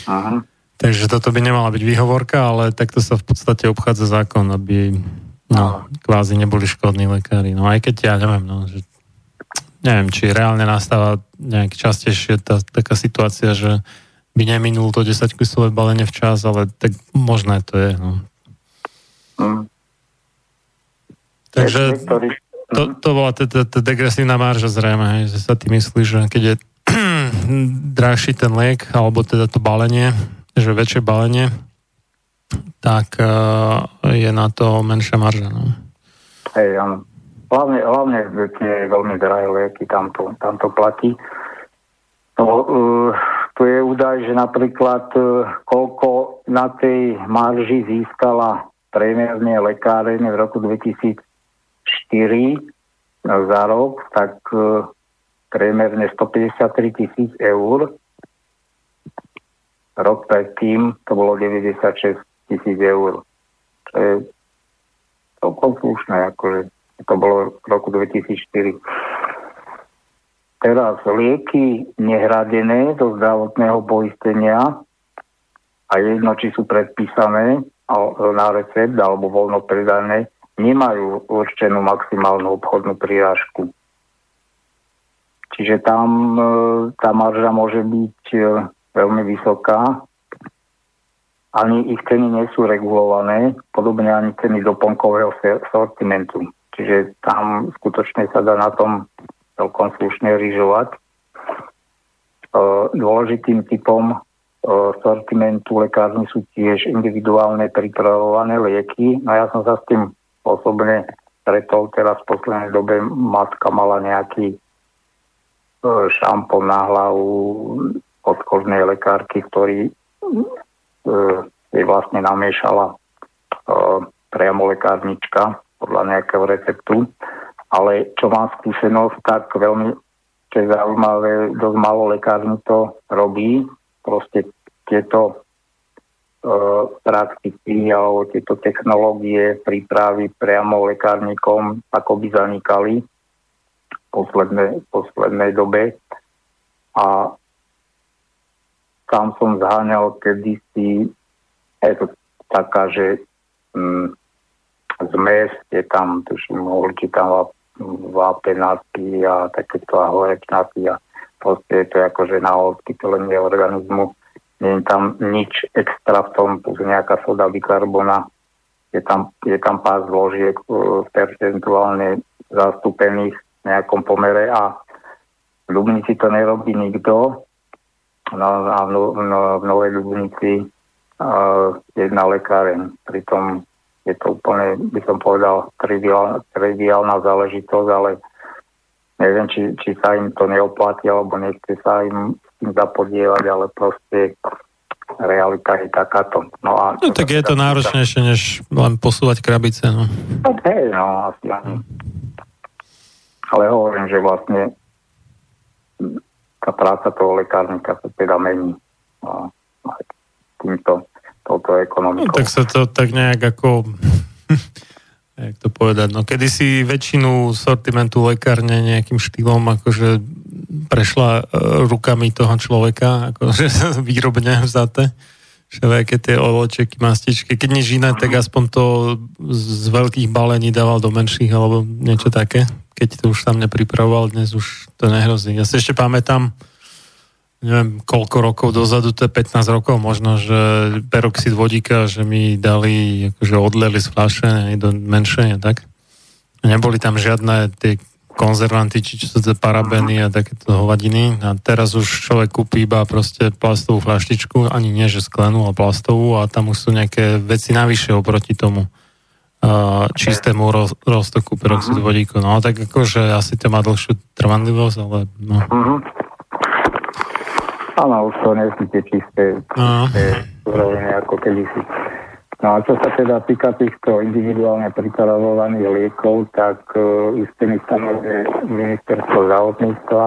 Aha. Takže toto by nemala byť výhovorka, ale takto sa v podstate obchádza zákon, aby no, kvázi neboli škodní lekári. No aj keď ja neviem, no, že neviem, či reálne nastáva nejak častejšie tá, taká situácia, že by neminul to 10 kusové balenie včas, ale tak možné to je. No. Mm. Takže to, to bola tá degresívna marža zrejme, hej, že sa ty myslí, že keď je drahší ten liek, alebo teda to balenie, že väčšie balenie, tak uh, je na to menšia marža. No. Hej, áno. Hlavne, hlavne tie veľmi drahé lieky, tam to, tam to platí. No, uh, tu je údaj, že napríklad uh, koľko na tej marži získala priemerne lekáreň v roku 2000 4 za rok, tak e, priemerne 153 tisíc eur. Rok predtým to bolo 96 tisíc eur. Čo je celkom slušné, akože to bolo v roku 2004. Teraz lieky nehradené do zdravotného poistenia a jedno, či sú predpísané na recept alebo voľno predané, nemajú určenú maximálnu obchodnú prírážku. Čiže tam e, tá marža môže byť e, veľmi vysoká. Ani ich ceny nie sú regulované, podobne ani ceny doplnkového sortimentu. Čiže tam skutočne sa dá na tom celkom slušne ryžovať. E, dôležitým typom sortimentu lekárny sú tiež individuálne pripravované lieky. No ja som sa s tým osobne stretol teraz v poslednej dobe matka mala nejaký e, šampón na hlavu od kožnej lekárky, ktorý e, jej vlastne namiešala e, priamo lekárnička podľa nejakého receptu. Ale čo mám skúsenosť, tak veľmi, čo je zaujímavé, dosť málo lekárni to robí. Proste tieto e, praktiky alebo tieto technológie prípravy priamo lekárnikom ako by zanikali v poslednej, poslednej dobe. A tam som zháňal kedysi, je to taká, že mm, zmes, je tam, tuším, určite tam vápenáky a takéto a horečnáky a proste je to akože na odkytelenie organizmu. Nie je tam nič extra v tom, plus nejaká soda bikarbona. Je tam, je tam pár zložiek e, percentuálne zastúpených v nejakom pomere a v Dubnici to nerobí nikto. No a v, no, v Novej Dubnici uh, jedna lekáreň. Pritom je to úplne, by som povedal, triviál, triviálna záležitosť, ale neviem, či, či sa im to neoplatí, alebo nechce sa im, im zapodievať, ale proste realita je takáto. No, a no tak je to náročnejšie, než len posúvať krabice. No. Tak hej, no asi ani. Ale hovorím, že vlastne tá práca toho lekárnika sa teda mení. No, týmto touto ekonomikou. No, tak sa to tak nejak ako jak to povedať, no kedysi väčšinu sortimentu lekárne nejakým štýlom akože prešla uh, rukami toho človeka, akože výrobne vzaté všelijaké tie oločeky, mastičky. Keď nič iné, tak aspoň to z veľkých balení dával do menších alebo niečo také. Keď to už tam nepripravoval, dnes už to nehrozí. Ja si ešte pamätám, neviem, koľko rokov dozadu, to je 15 rokov možno, že peroxid vodíka, že mi dali, akože odleli z fľaše do menšenia, tak? Neboli tam žiadne tie konzervanty, či čo sú to parabeny a takéto hovadiny. A teraz už človek kúpi iba proste plastovú flaštičku, ani nie, že sklenú, ale plastovú a tam už sú nejaké veci navyše oproti tomu uh, čistému roz, roztoku peroxidu vodíku. No tak akože asi to má dlhšiu trvanlivosť, ale no. Uh-huh. Áno, už to tie čisté, čisté úrovne ako kedysi. No a čo sa teda týka týchto individuálne pripravovaných liekov, tak uh, istými stanovuje ministerstvo zdravotníctva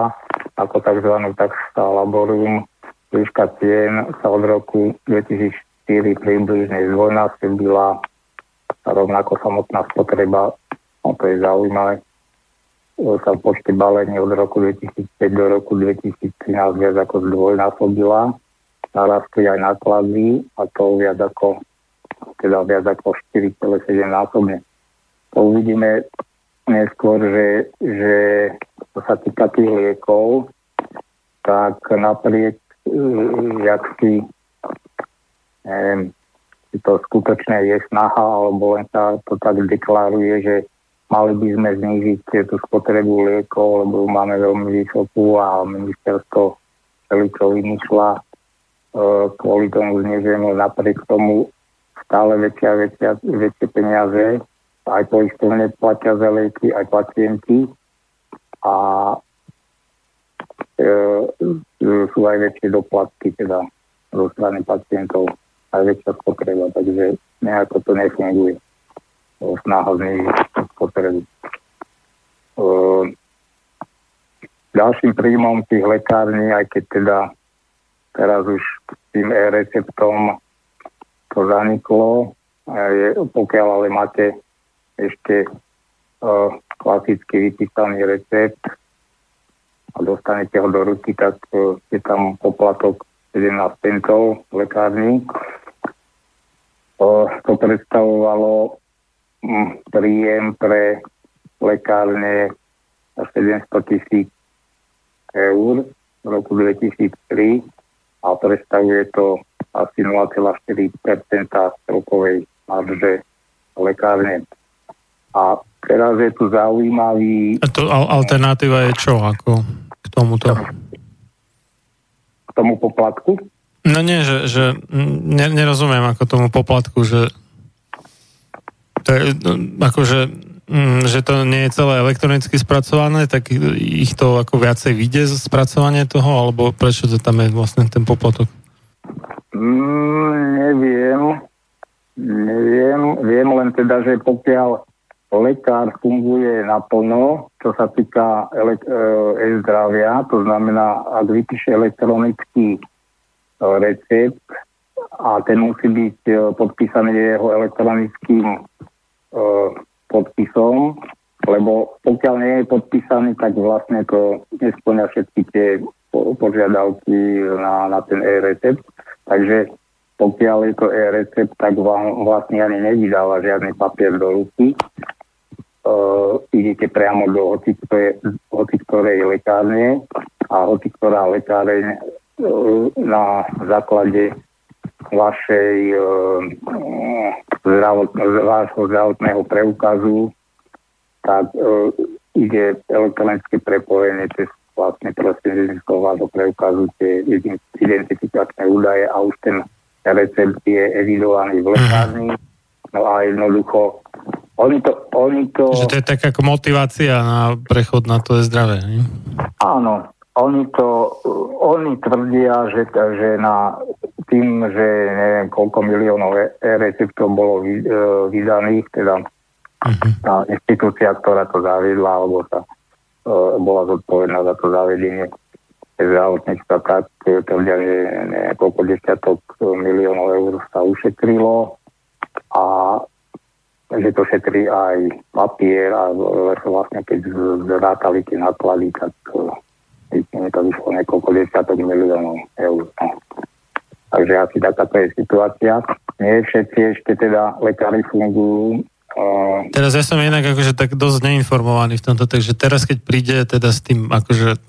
ako tzv. taxa laborum. Výška cien sa od roku 2004 približne zdvojnásobila rovnako samotná spotreba, no to je zaujímavé, sa v počte balení od roku 2005 do roku 2013 viac ako zdvojnásobila. Narastli aj náklady a to viac ako teda viac ako 4,7 násobne. To uvidíme neskôr, že, že čo sa týka tých liekov, tak napriek, jak si neviem, či to skutočne je snaha, alebo len sa to tak deklaruje, že mali by sme znižiť tú spotrebu liekov, lebo máme veľmi vysokú a ministerstvo to vymýšľa e, kvôli tomu zniženiu. Napriek tomu stále väčšia, väčšia, väčšie peniaze aj poistovne platia za lieky, aj pacienti a e, sú aj väčšie doplatky teda zo strany pacientov aj väčšia spotreba, takže nejako to nefunguje snaha znižiť spotrebu. Ďalším príjmom tých lekární, aj keď teda teraz už tým e-receptom to zaniklo, je, pokiaľ ale máte ešte uh, klasicky vypísaný recept a dostanete ho do ruky, tak uh, je tam poplatok 17 centov v lekárni. Uh, to predstavovalo príjem pre lekárne 700 tisíc eur v roku 2003 a predstavuje to asi 0,4 celkovej marže lekárne. A teraz je tu zaujímavý... A to alternatíva je čo ako k tomuto? K tomu poplatku? No nie, že, že nerozumiem ako tomu poplatku, že to je, akože, že to nie je celé elektronicky spracované, tak ich to ako viacej vyjde z spracovanie toho, alebo prečo to tam je vlastne ten poplatok? Mm, neviem. Neviem. Viem len teda, že pokiaľ lekár funguje naplno, čo sa týka ele- e-zdravia, to znamená, ak vypíše elektronický e, recept a ten musí byť e, podpísaný jeho elektronickým e, podpisom, lebo pokiaľ nie je podpísaný, tak vlastne to nesplňa všetky tie požiadavky na, na ten e-recept. Takže pokiaľ je to e-recept, tak vám vlastne ani nevydáva žiadny papier do ruky. Uh, idete priamo do hoci, hoci ktorej lekárne a hoci ktorá lekáreň uh, na základe vašej uh, zdravot, vášho zdravotného preukazu tak uh, ide elektronické prepojenie cez vlastne prostredníctvom vášho preukazu tie identifikačné údaje a už ten recept je evidovaný v lekárni. No a jednoducho oni to, oni to... Že to je tak ako motivácia na prechod na to je zdravé, nie? Áno, oni to, oni tvrdia, že, že na tým, že neviem koľko miliónov e-receptov bolo e, vydaných, teda uh-huh. tá inštitúcia, ktorá to zaviedla, alebo e, bola zodpovedná za to zavedenie zdravotníctva, tak tvrdia, že niekoľko desiatok miliónov eur sa ušetrilo a že to šetrí aj papier a vlastne keď zrátali tie náklady, tak mi to vyšlo niekoľko desiatok miliónov eur. Takže asi takáto je situácia. Nie všetci ešte teda lekári fungujú Teraz ja som inak akože tak dosť neinformovaný v tomto, takže teraz keď príde teda s tým akože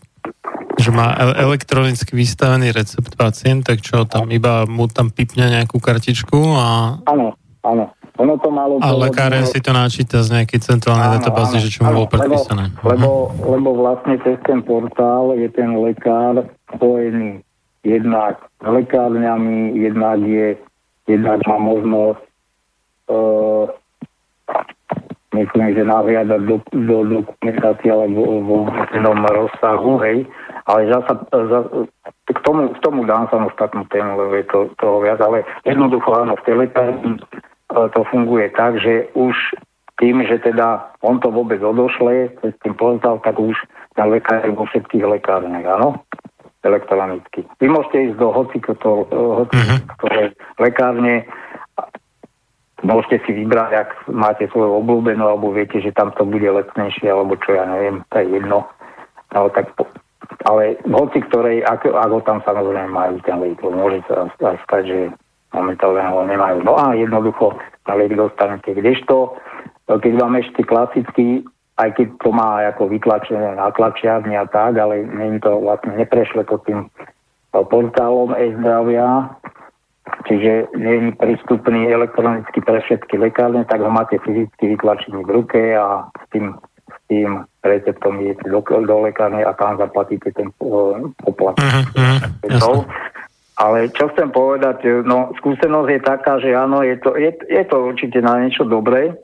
že má elektronicky vystavený recept pacient, tak čo tam iba mu tam pipne nejakú kartičku a... Áno, áno. Ono to malo... A lekáren si to načíta z nejakej centrálnej databázy, že čo mu bolo predpísané. Lebo, lebo, lebo vlastne cez ten portál je ten lekár spojený jednak lekárňami, jednak je jednak má možnosť uh, myslím, že nahliadať do, do dokumentácie alebo v rozsahu, hej, ale zasa, za, k, tomu, k tomu dám samostatnú tému, lebo je to toho viac, ale jednoducho áno, v tej lekárni e, to funguje tak, že už tým, že teda on to vôbec odošle cez tým portál, tak už na lekári vo všetkých lekárniach, áno? Elektronicky. Vy môžete ísť do hoci, to, hoci uh-huh. lekárne, môžete si vybrať, ak máte svoju obľúbenú, alebo viete, že tam to bude lacnejšie, alebo čo ja neviem, to je jedno. No, tak ale hoci ktorej, ako, ako tam samozrejme majú ten liek, môže sa aj stať, že momentálne ho nemajú. No a jednoducho na liek dostanete. Kdežto, keď vám ešte klasicky, aj keď to má ako vytlačené na tlačiarni a tak, ale není to vlastne neprešle to tým portálom e-zdravia, čiže nie je prístupný elektronicky pre všetky lekárne, tak ho máte fyzicky vytlačený v ruke a s tým tým receptom idete do, do lekárne a tam zaplatíte ten uh, poplatok. Uh-huh, uh, Ale čo chcem povedať, no skúsenosť je taká, že áno, je to, je, je to určite na niečo dobré,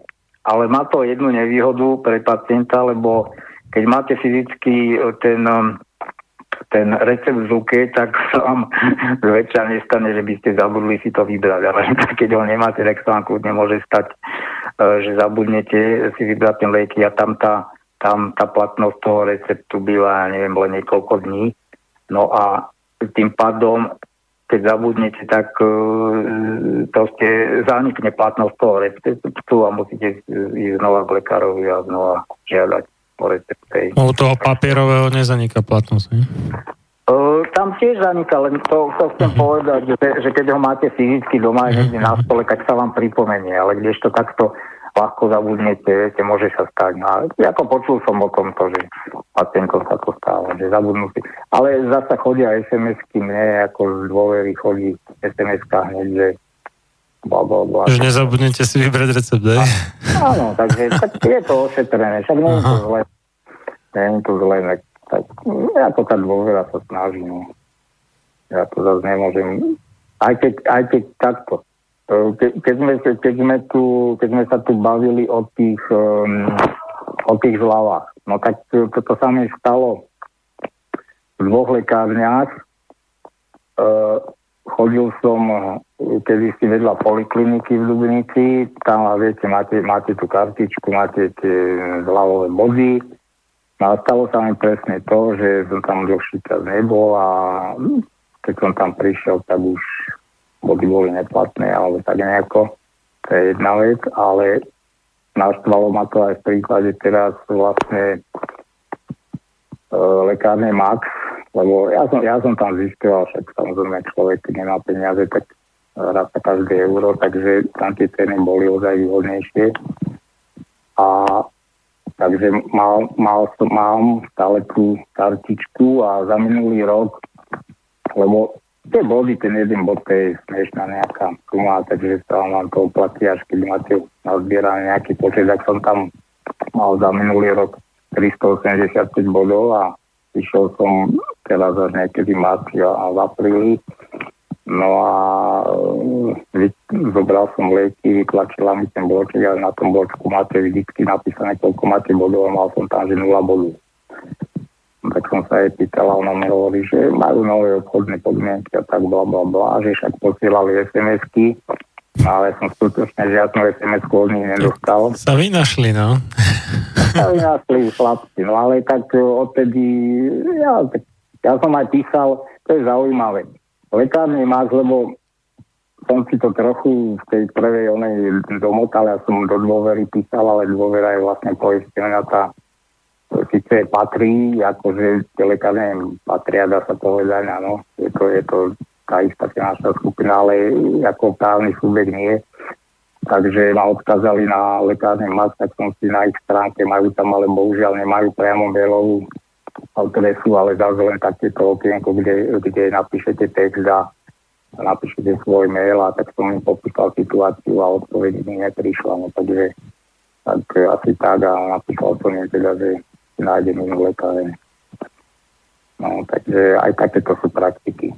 ale má to jednu nevýhodu pre pacienta, lebo keď máte fyzicky ten, ten recept v ruke, tak sa vám zväčša nestane, že by ste zabudli si to vybrať. Ale keď ho nemáte, tak sa vám kľudne môže stať, že zabudnete si vybrať ten lieky a tam tá tam tá platnosť toho receptu byla, ja neviem, len niekoľko dní. No a tým pádom, keď zabudnete, tak uh, proste zanikne platnosť toho receptu a musíte ísť znova k lekárovi a znova žiadať o recepte. U toho papierového nezaniká platnosť, ne? Uh, tam tiež zaniká, len to, to chcem uh-huh. povedať, že, že keď ho máte fyzicky doma uh-huh. niekde na stole, tak sa vám pripomenie, ale kdežto takto ľahko zabudnete, viete, môže sa stať. No, ako počul som o tomto, že pacientom sa to stáva, že zabudnú si. Ale zasa chodia SMS-ky, mne ako z dôvery chodí SMS-ka hneď, že bla, bla, bla. Že nezabudnete si vybrať recept, aj? Áno, takže tak je to ošetrené, však nie je to zle. Nie je to zle, tak, tak ja to tá dôvera sa snaží, no. Ja to zase nemôžem, aj keď, aj keď takto, ke, keď, sme, keď, sme tu, keď sme sa tu bavili o tých, um, o tých zľavách, no tak toto sa mi stalo v dvoch lekárniach. Uh, chodil som eh, kedy si vedľa polikliniky v Dubnici, tam viete, máte, máte tú kartičku, máte tie hlavové body. No a stalo sa mi presne to, že som tam dlhší čas nebol a keď som tam prišiel, tak už body boli neplatné, alebo tak nejako. To je jedna vec, ale naštvalo ma to aj v príklade teraz vlastne e, lekárne Max, lebo ja som, ja som tam zistil, však samozrejme človek, keď nemá peniaze, tak ráta každé euro, takže tam tie ceny boli ozaj výhodnejšie. A takže mal, mal som, mám stále tú kartičku a za minulý rok, lebo tie body, ten jeden bod, to je smiešná nejaká suma, takže sa vám to oplatí, až keď máte nazbieraný nejaký počet, tak som tam mal za minulý rok 385 bodov a Išiel som teraz až niekedy marci a v apríli. No a vy, zobral som lieky, vytlačila mi ten bloček a na tom bločku máte vždycky napísané, koľko máte bodov a mal som tam, že 0 bodov. Tak som sa jej pýtal a ona mi hovorí, že majú nové obchodné podmienky a tak bla bla bla, že však posielali SMS-ky, no, ale som skutočne žiadnu SMS-ku od nich nedostal. Sa vynašli, no. Jasný chlapci, no ale tak e, odtedy, ja, ja som aj písal, to je zaujímavé. Lekárne máš, lebo som si to trochu v tej prvej onej domotal, ja som do dôvery písal, ale dôvera je vlastne poistená tá síce patrí, akože tie lekárne patria, dá sa povedať, áno, je to, je to tá istá finančná skupina, ale ako právny subjekt nie takže ma odkázali na lekárne mas, tak som si na ich stránke, majú tam, ale bohužiaľ nemajú priamo mailovú adresu, ale zase len takéto okienko, kde, kde napíšete text a napíšete svoj mail a tak som im popísal situáciu a odpoveď mi neprišla, no takže tak asi tak a napísal som im teda, že nájdem inú lekáre. No, takže aj takéto sú praktiky.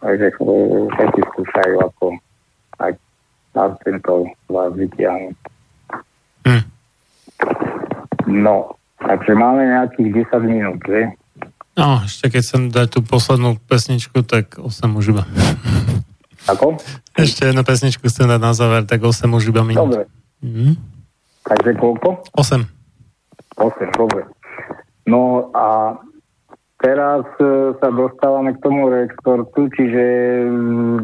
Takže všetci skúšajú ako aj tento vás vytiahnu. Hm. No, takže máme nejakých 10 minút, že? No, ešte keď som dať tú poslednú pesničku, tak 8 už iba. Ako? Ešte jednu pesničku chcem dať na záver, tak 8 už iba minút. Dobre. Mm. Takže koľko? 8. 8, dobre. No a teraz e, sa dostávame k tomu reexportu, čiže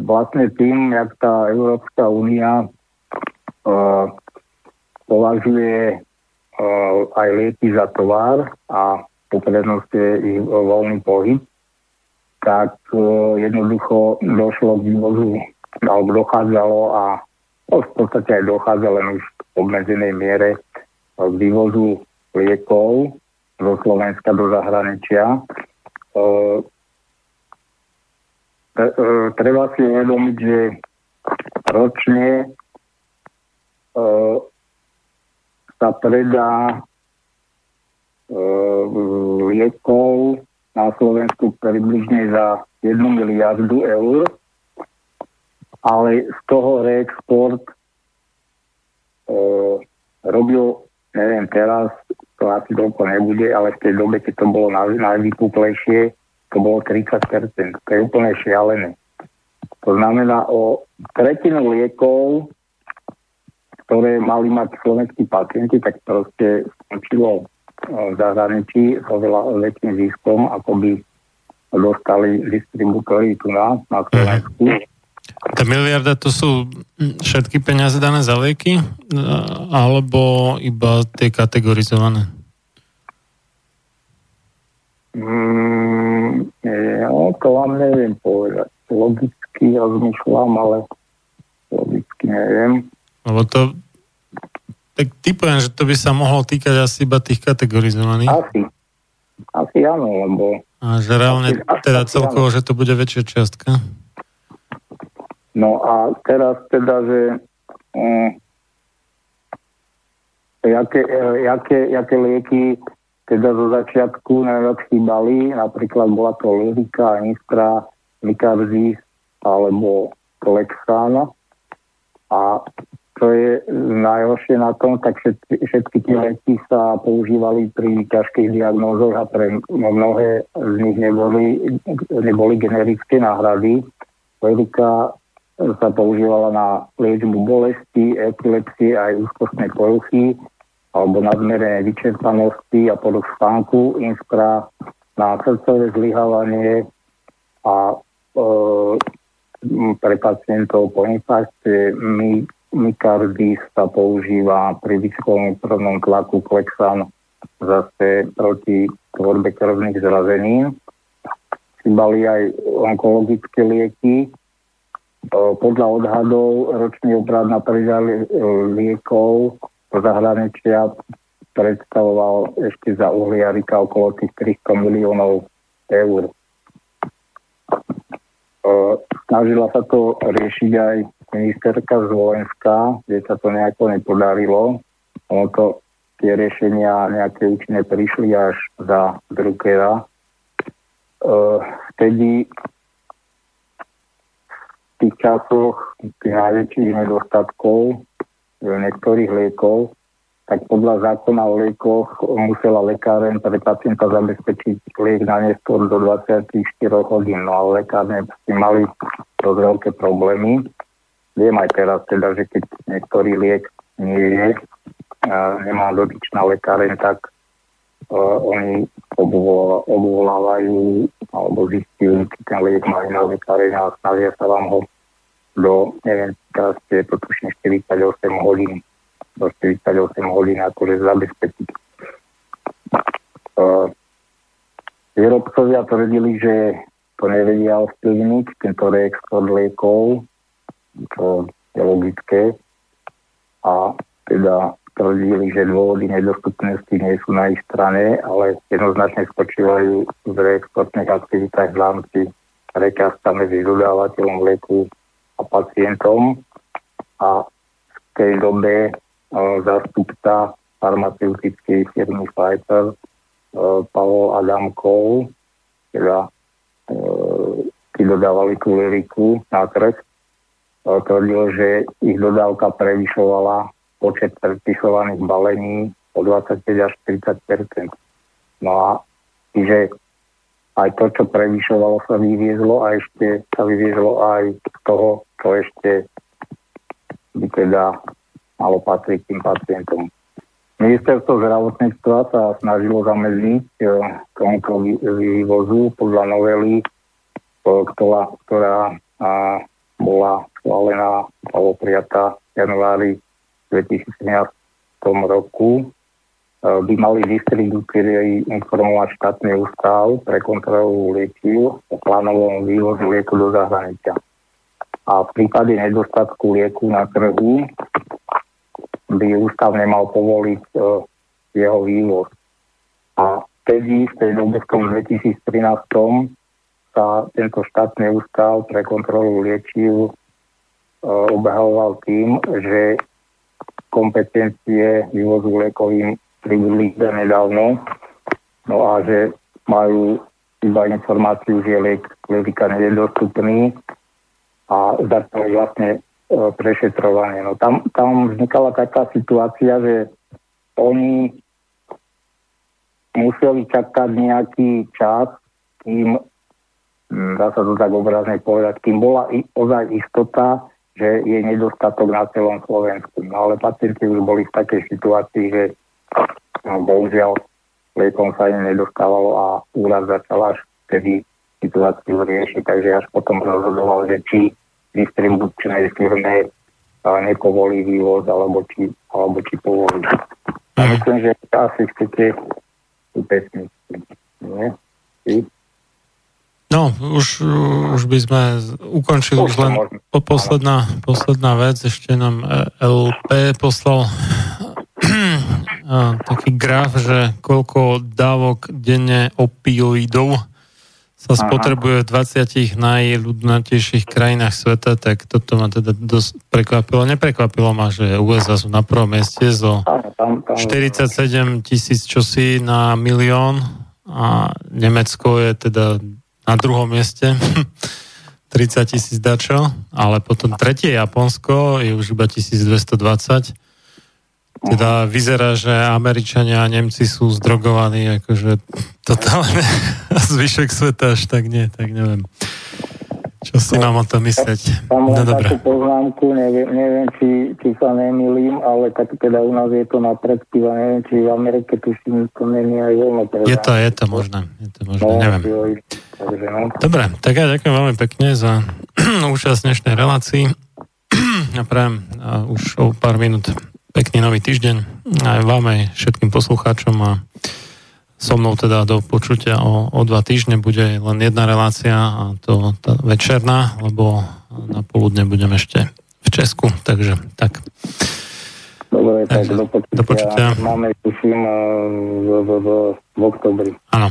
vlastne tým, jak tá Európska únia uh, považuje uh, aj lieky za tovar a poprednosť je ich voľný pohyb, tak uh, jednoducho došlo k vývozu, alebo dochádzalo a no, v podstate aj dochádza len už v obmedzenej miere k vývozu liekov zo Slovenska do zahraničia treba si uvedomiť, že ročne e, sa predá liekov na Slovensku približne za 1 miliardu eur, ale z toho reexport e, robil, neviem teraz, to asi toľko nebude, ale v tej dobe, keď to bolo najvypuklejšie, to bolo 30%. To je úplne šialené. To znamená o tretinu liekov, ktoré mali mať slovenskí pacienti, tak proste skončilo v zahraničí s oveľa väčším ziskom, ako by dostali distribútory tu na, na Slovensku. Tá miliarda to sú všetky peniaze dané za lieky? Alebo iba tie kategorizované? Mm, no, to vám neviem povedať. Logicky rozmýšľam, ale logicky neviem. Lebo to tak typujem, že to by sa mohlo týkať asi iba tých kategorizovaných. Asi. Asi áno, lebo... A že reálne teda celkovo, že to bude väčšia čiastka? No a teraz teda, že um, jaké, jaké, jaké lieky teda zo začiatku najviac chýbali, napríklad bola to Lyrika, Nistra, Mikarzis alebo Lexana. A čo je najhoršie na tom, tak všetky, všetky tie lieky sa používali pri ťažkých diagnózoch a pre mnohé z nich neboli, neboli generické náhrady. Lirika sa používala na liečbu bolesti, epilepsie aj úzkostnej poruchy alebo nadmerné vyčerpanosti a poruch spánku, inspra na srdcové zlyhávanie a e, pre pacientov po infarkte my, mykardis sa používa pri vysokom krvnom tlaku klexan zase proti tvorbe krvných zrazenín. Chýbali aj onkologické lieky. Podľa odhadov ročný obrad na predaj liekov do zahraničia predstavoval ešte za uhliarika okolo tých 300 miliónov eur. Snažila sa to riešiť aj ministerka z Volenska, kde sa to nejako nepodarilo. Ono to, tie riešenia nejaké účinné prišli až za Druckera. Vtedy tých časoch tých najväčších nedostatkov niektorých liekov tak podľa zákona o liekoch musela lekáren pre pacienta zabezpečiť liek na neskôr do 24 hodín. No ale lekárne s mali dosť veľké problémy. Viem aj teraz teda, že keď niektorý liek nie je, nemá dotyčná lekáren, tak oni obvolávajú alebo zistujú, či ten liek má iná lekáreň a snažia sa vám ho do, neviem, teraz je to tušne 48 hodín do 48 hodín akože zabezpečiť. Výrobcovia tvrdili, že to nevedia ovplyvniť, tento reexport liekov, čo je logické. A teda tvrdili, že dôvody nedostupnosti nie sú na ich strane, ale jednoznačne spočívajú v reexportných aktivitách v rámci rekázka medzi dodávateľom lieku a pacientom. A v tej dobe zástupca farmaceutickej firmy Pfizer Pavel Adamkov, teda tí dodávali tú liriku na trh, tvrdil, že ich dodávka prevyšovala počet predpisovaných balení o 25 až 30% No a že aj to, čo prevyšovalo, sa vyviezlo a ešte sa vyviezlo aj z toho, čo ešte by teda malo patriť tým pacientom. Ministerstvo zdravotníctva sa snažilo zamedziť e, tomuto vývozu podľa novely, e, ktorá, ktorá bola schválená alebo prijatá v januári 2017 roku. E, by mali distribútory informovať štátny ústav pre kontrolu liečiv o plánovom vývozu lieku do zahraničia. A v prípade nedostatku lieku na trhu by ústav nemal povoliť uh, jeho vývoz. A vtedy, v tej dobe v tom 2013 sa tento štátny ústav pre kontrolu liečiv uh, obehoval tým, že kompetencie vývozu liekovým pribudli nedávno, no a že majú iba informáciu, že liek lieka nie je dostupný a začali vlastne E, prešetrovanie. No tam, tam vznikala taká situácia, že oni museli čakať nejaký čas, kým, hm, dá sa to tak obrazne povedať, kým bola i, ozaj istota, že je nedostatok na celom Slovensku. No ale pacienti už boli v takej situácii, že no, bohužiaľ liekom sa im nedostávalo a úrad začal až vtedy situáciu riešiť, takže až potom rozhodoval, že či distribučnej firme nepovolí vývoz alebo či, alebo či povolí. A mhm. myslím, že asi chcete tú pesničku. Nie? No, už, už by sme ukončili už len po posledná, posledná vec. Ešte nám e, LP poslal taký graf, že koľko dávok denne opioidov sa spotrebuje v 20 najľudnatejších krajinách sveta, tak toto ma teda dosť prekvapilo. Neprekvapilo ma, že USA sú na prvom mieste zo 47 tisíc čosi na milión a Nemecko je teda na druhom mieste. 30 tisíc dačo, ale potom tretie Japonsko je už iba 1220. Teda vyzerá, že Američania a Nemci sú zdrogovaní, akože totálne a zvyšok sveta až tak nie, tak neviem. Čo si mám o tom myslieť? Tam No takú poznámku, neviem, neviem či, či sa nemýlim, ale tak teda u nás je to na predpiva, neviem, či v Amerike tuším, to není aj voľno Je to, je to možné. Je to možné, No, neviem. Takže no. Dobre, tak ja ďakujem veľmi pekne za účasť dnešnej relácii. A prajem a už o pár minút pekný nový týždeň aj vám, aj všetkým poslucháčom a so mnou teda do počutia o, o dva týždne bude len jedna relácia a to tá večerná, lebo na poludne budem ešte v Česku, takže tak. Dobre, tak Takže, do počutia. do počutia. Máme, tuším, eh, v, v, v, v oktobri. Áno,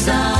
Jesus.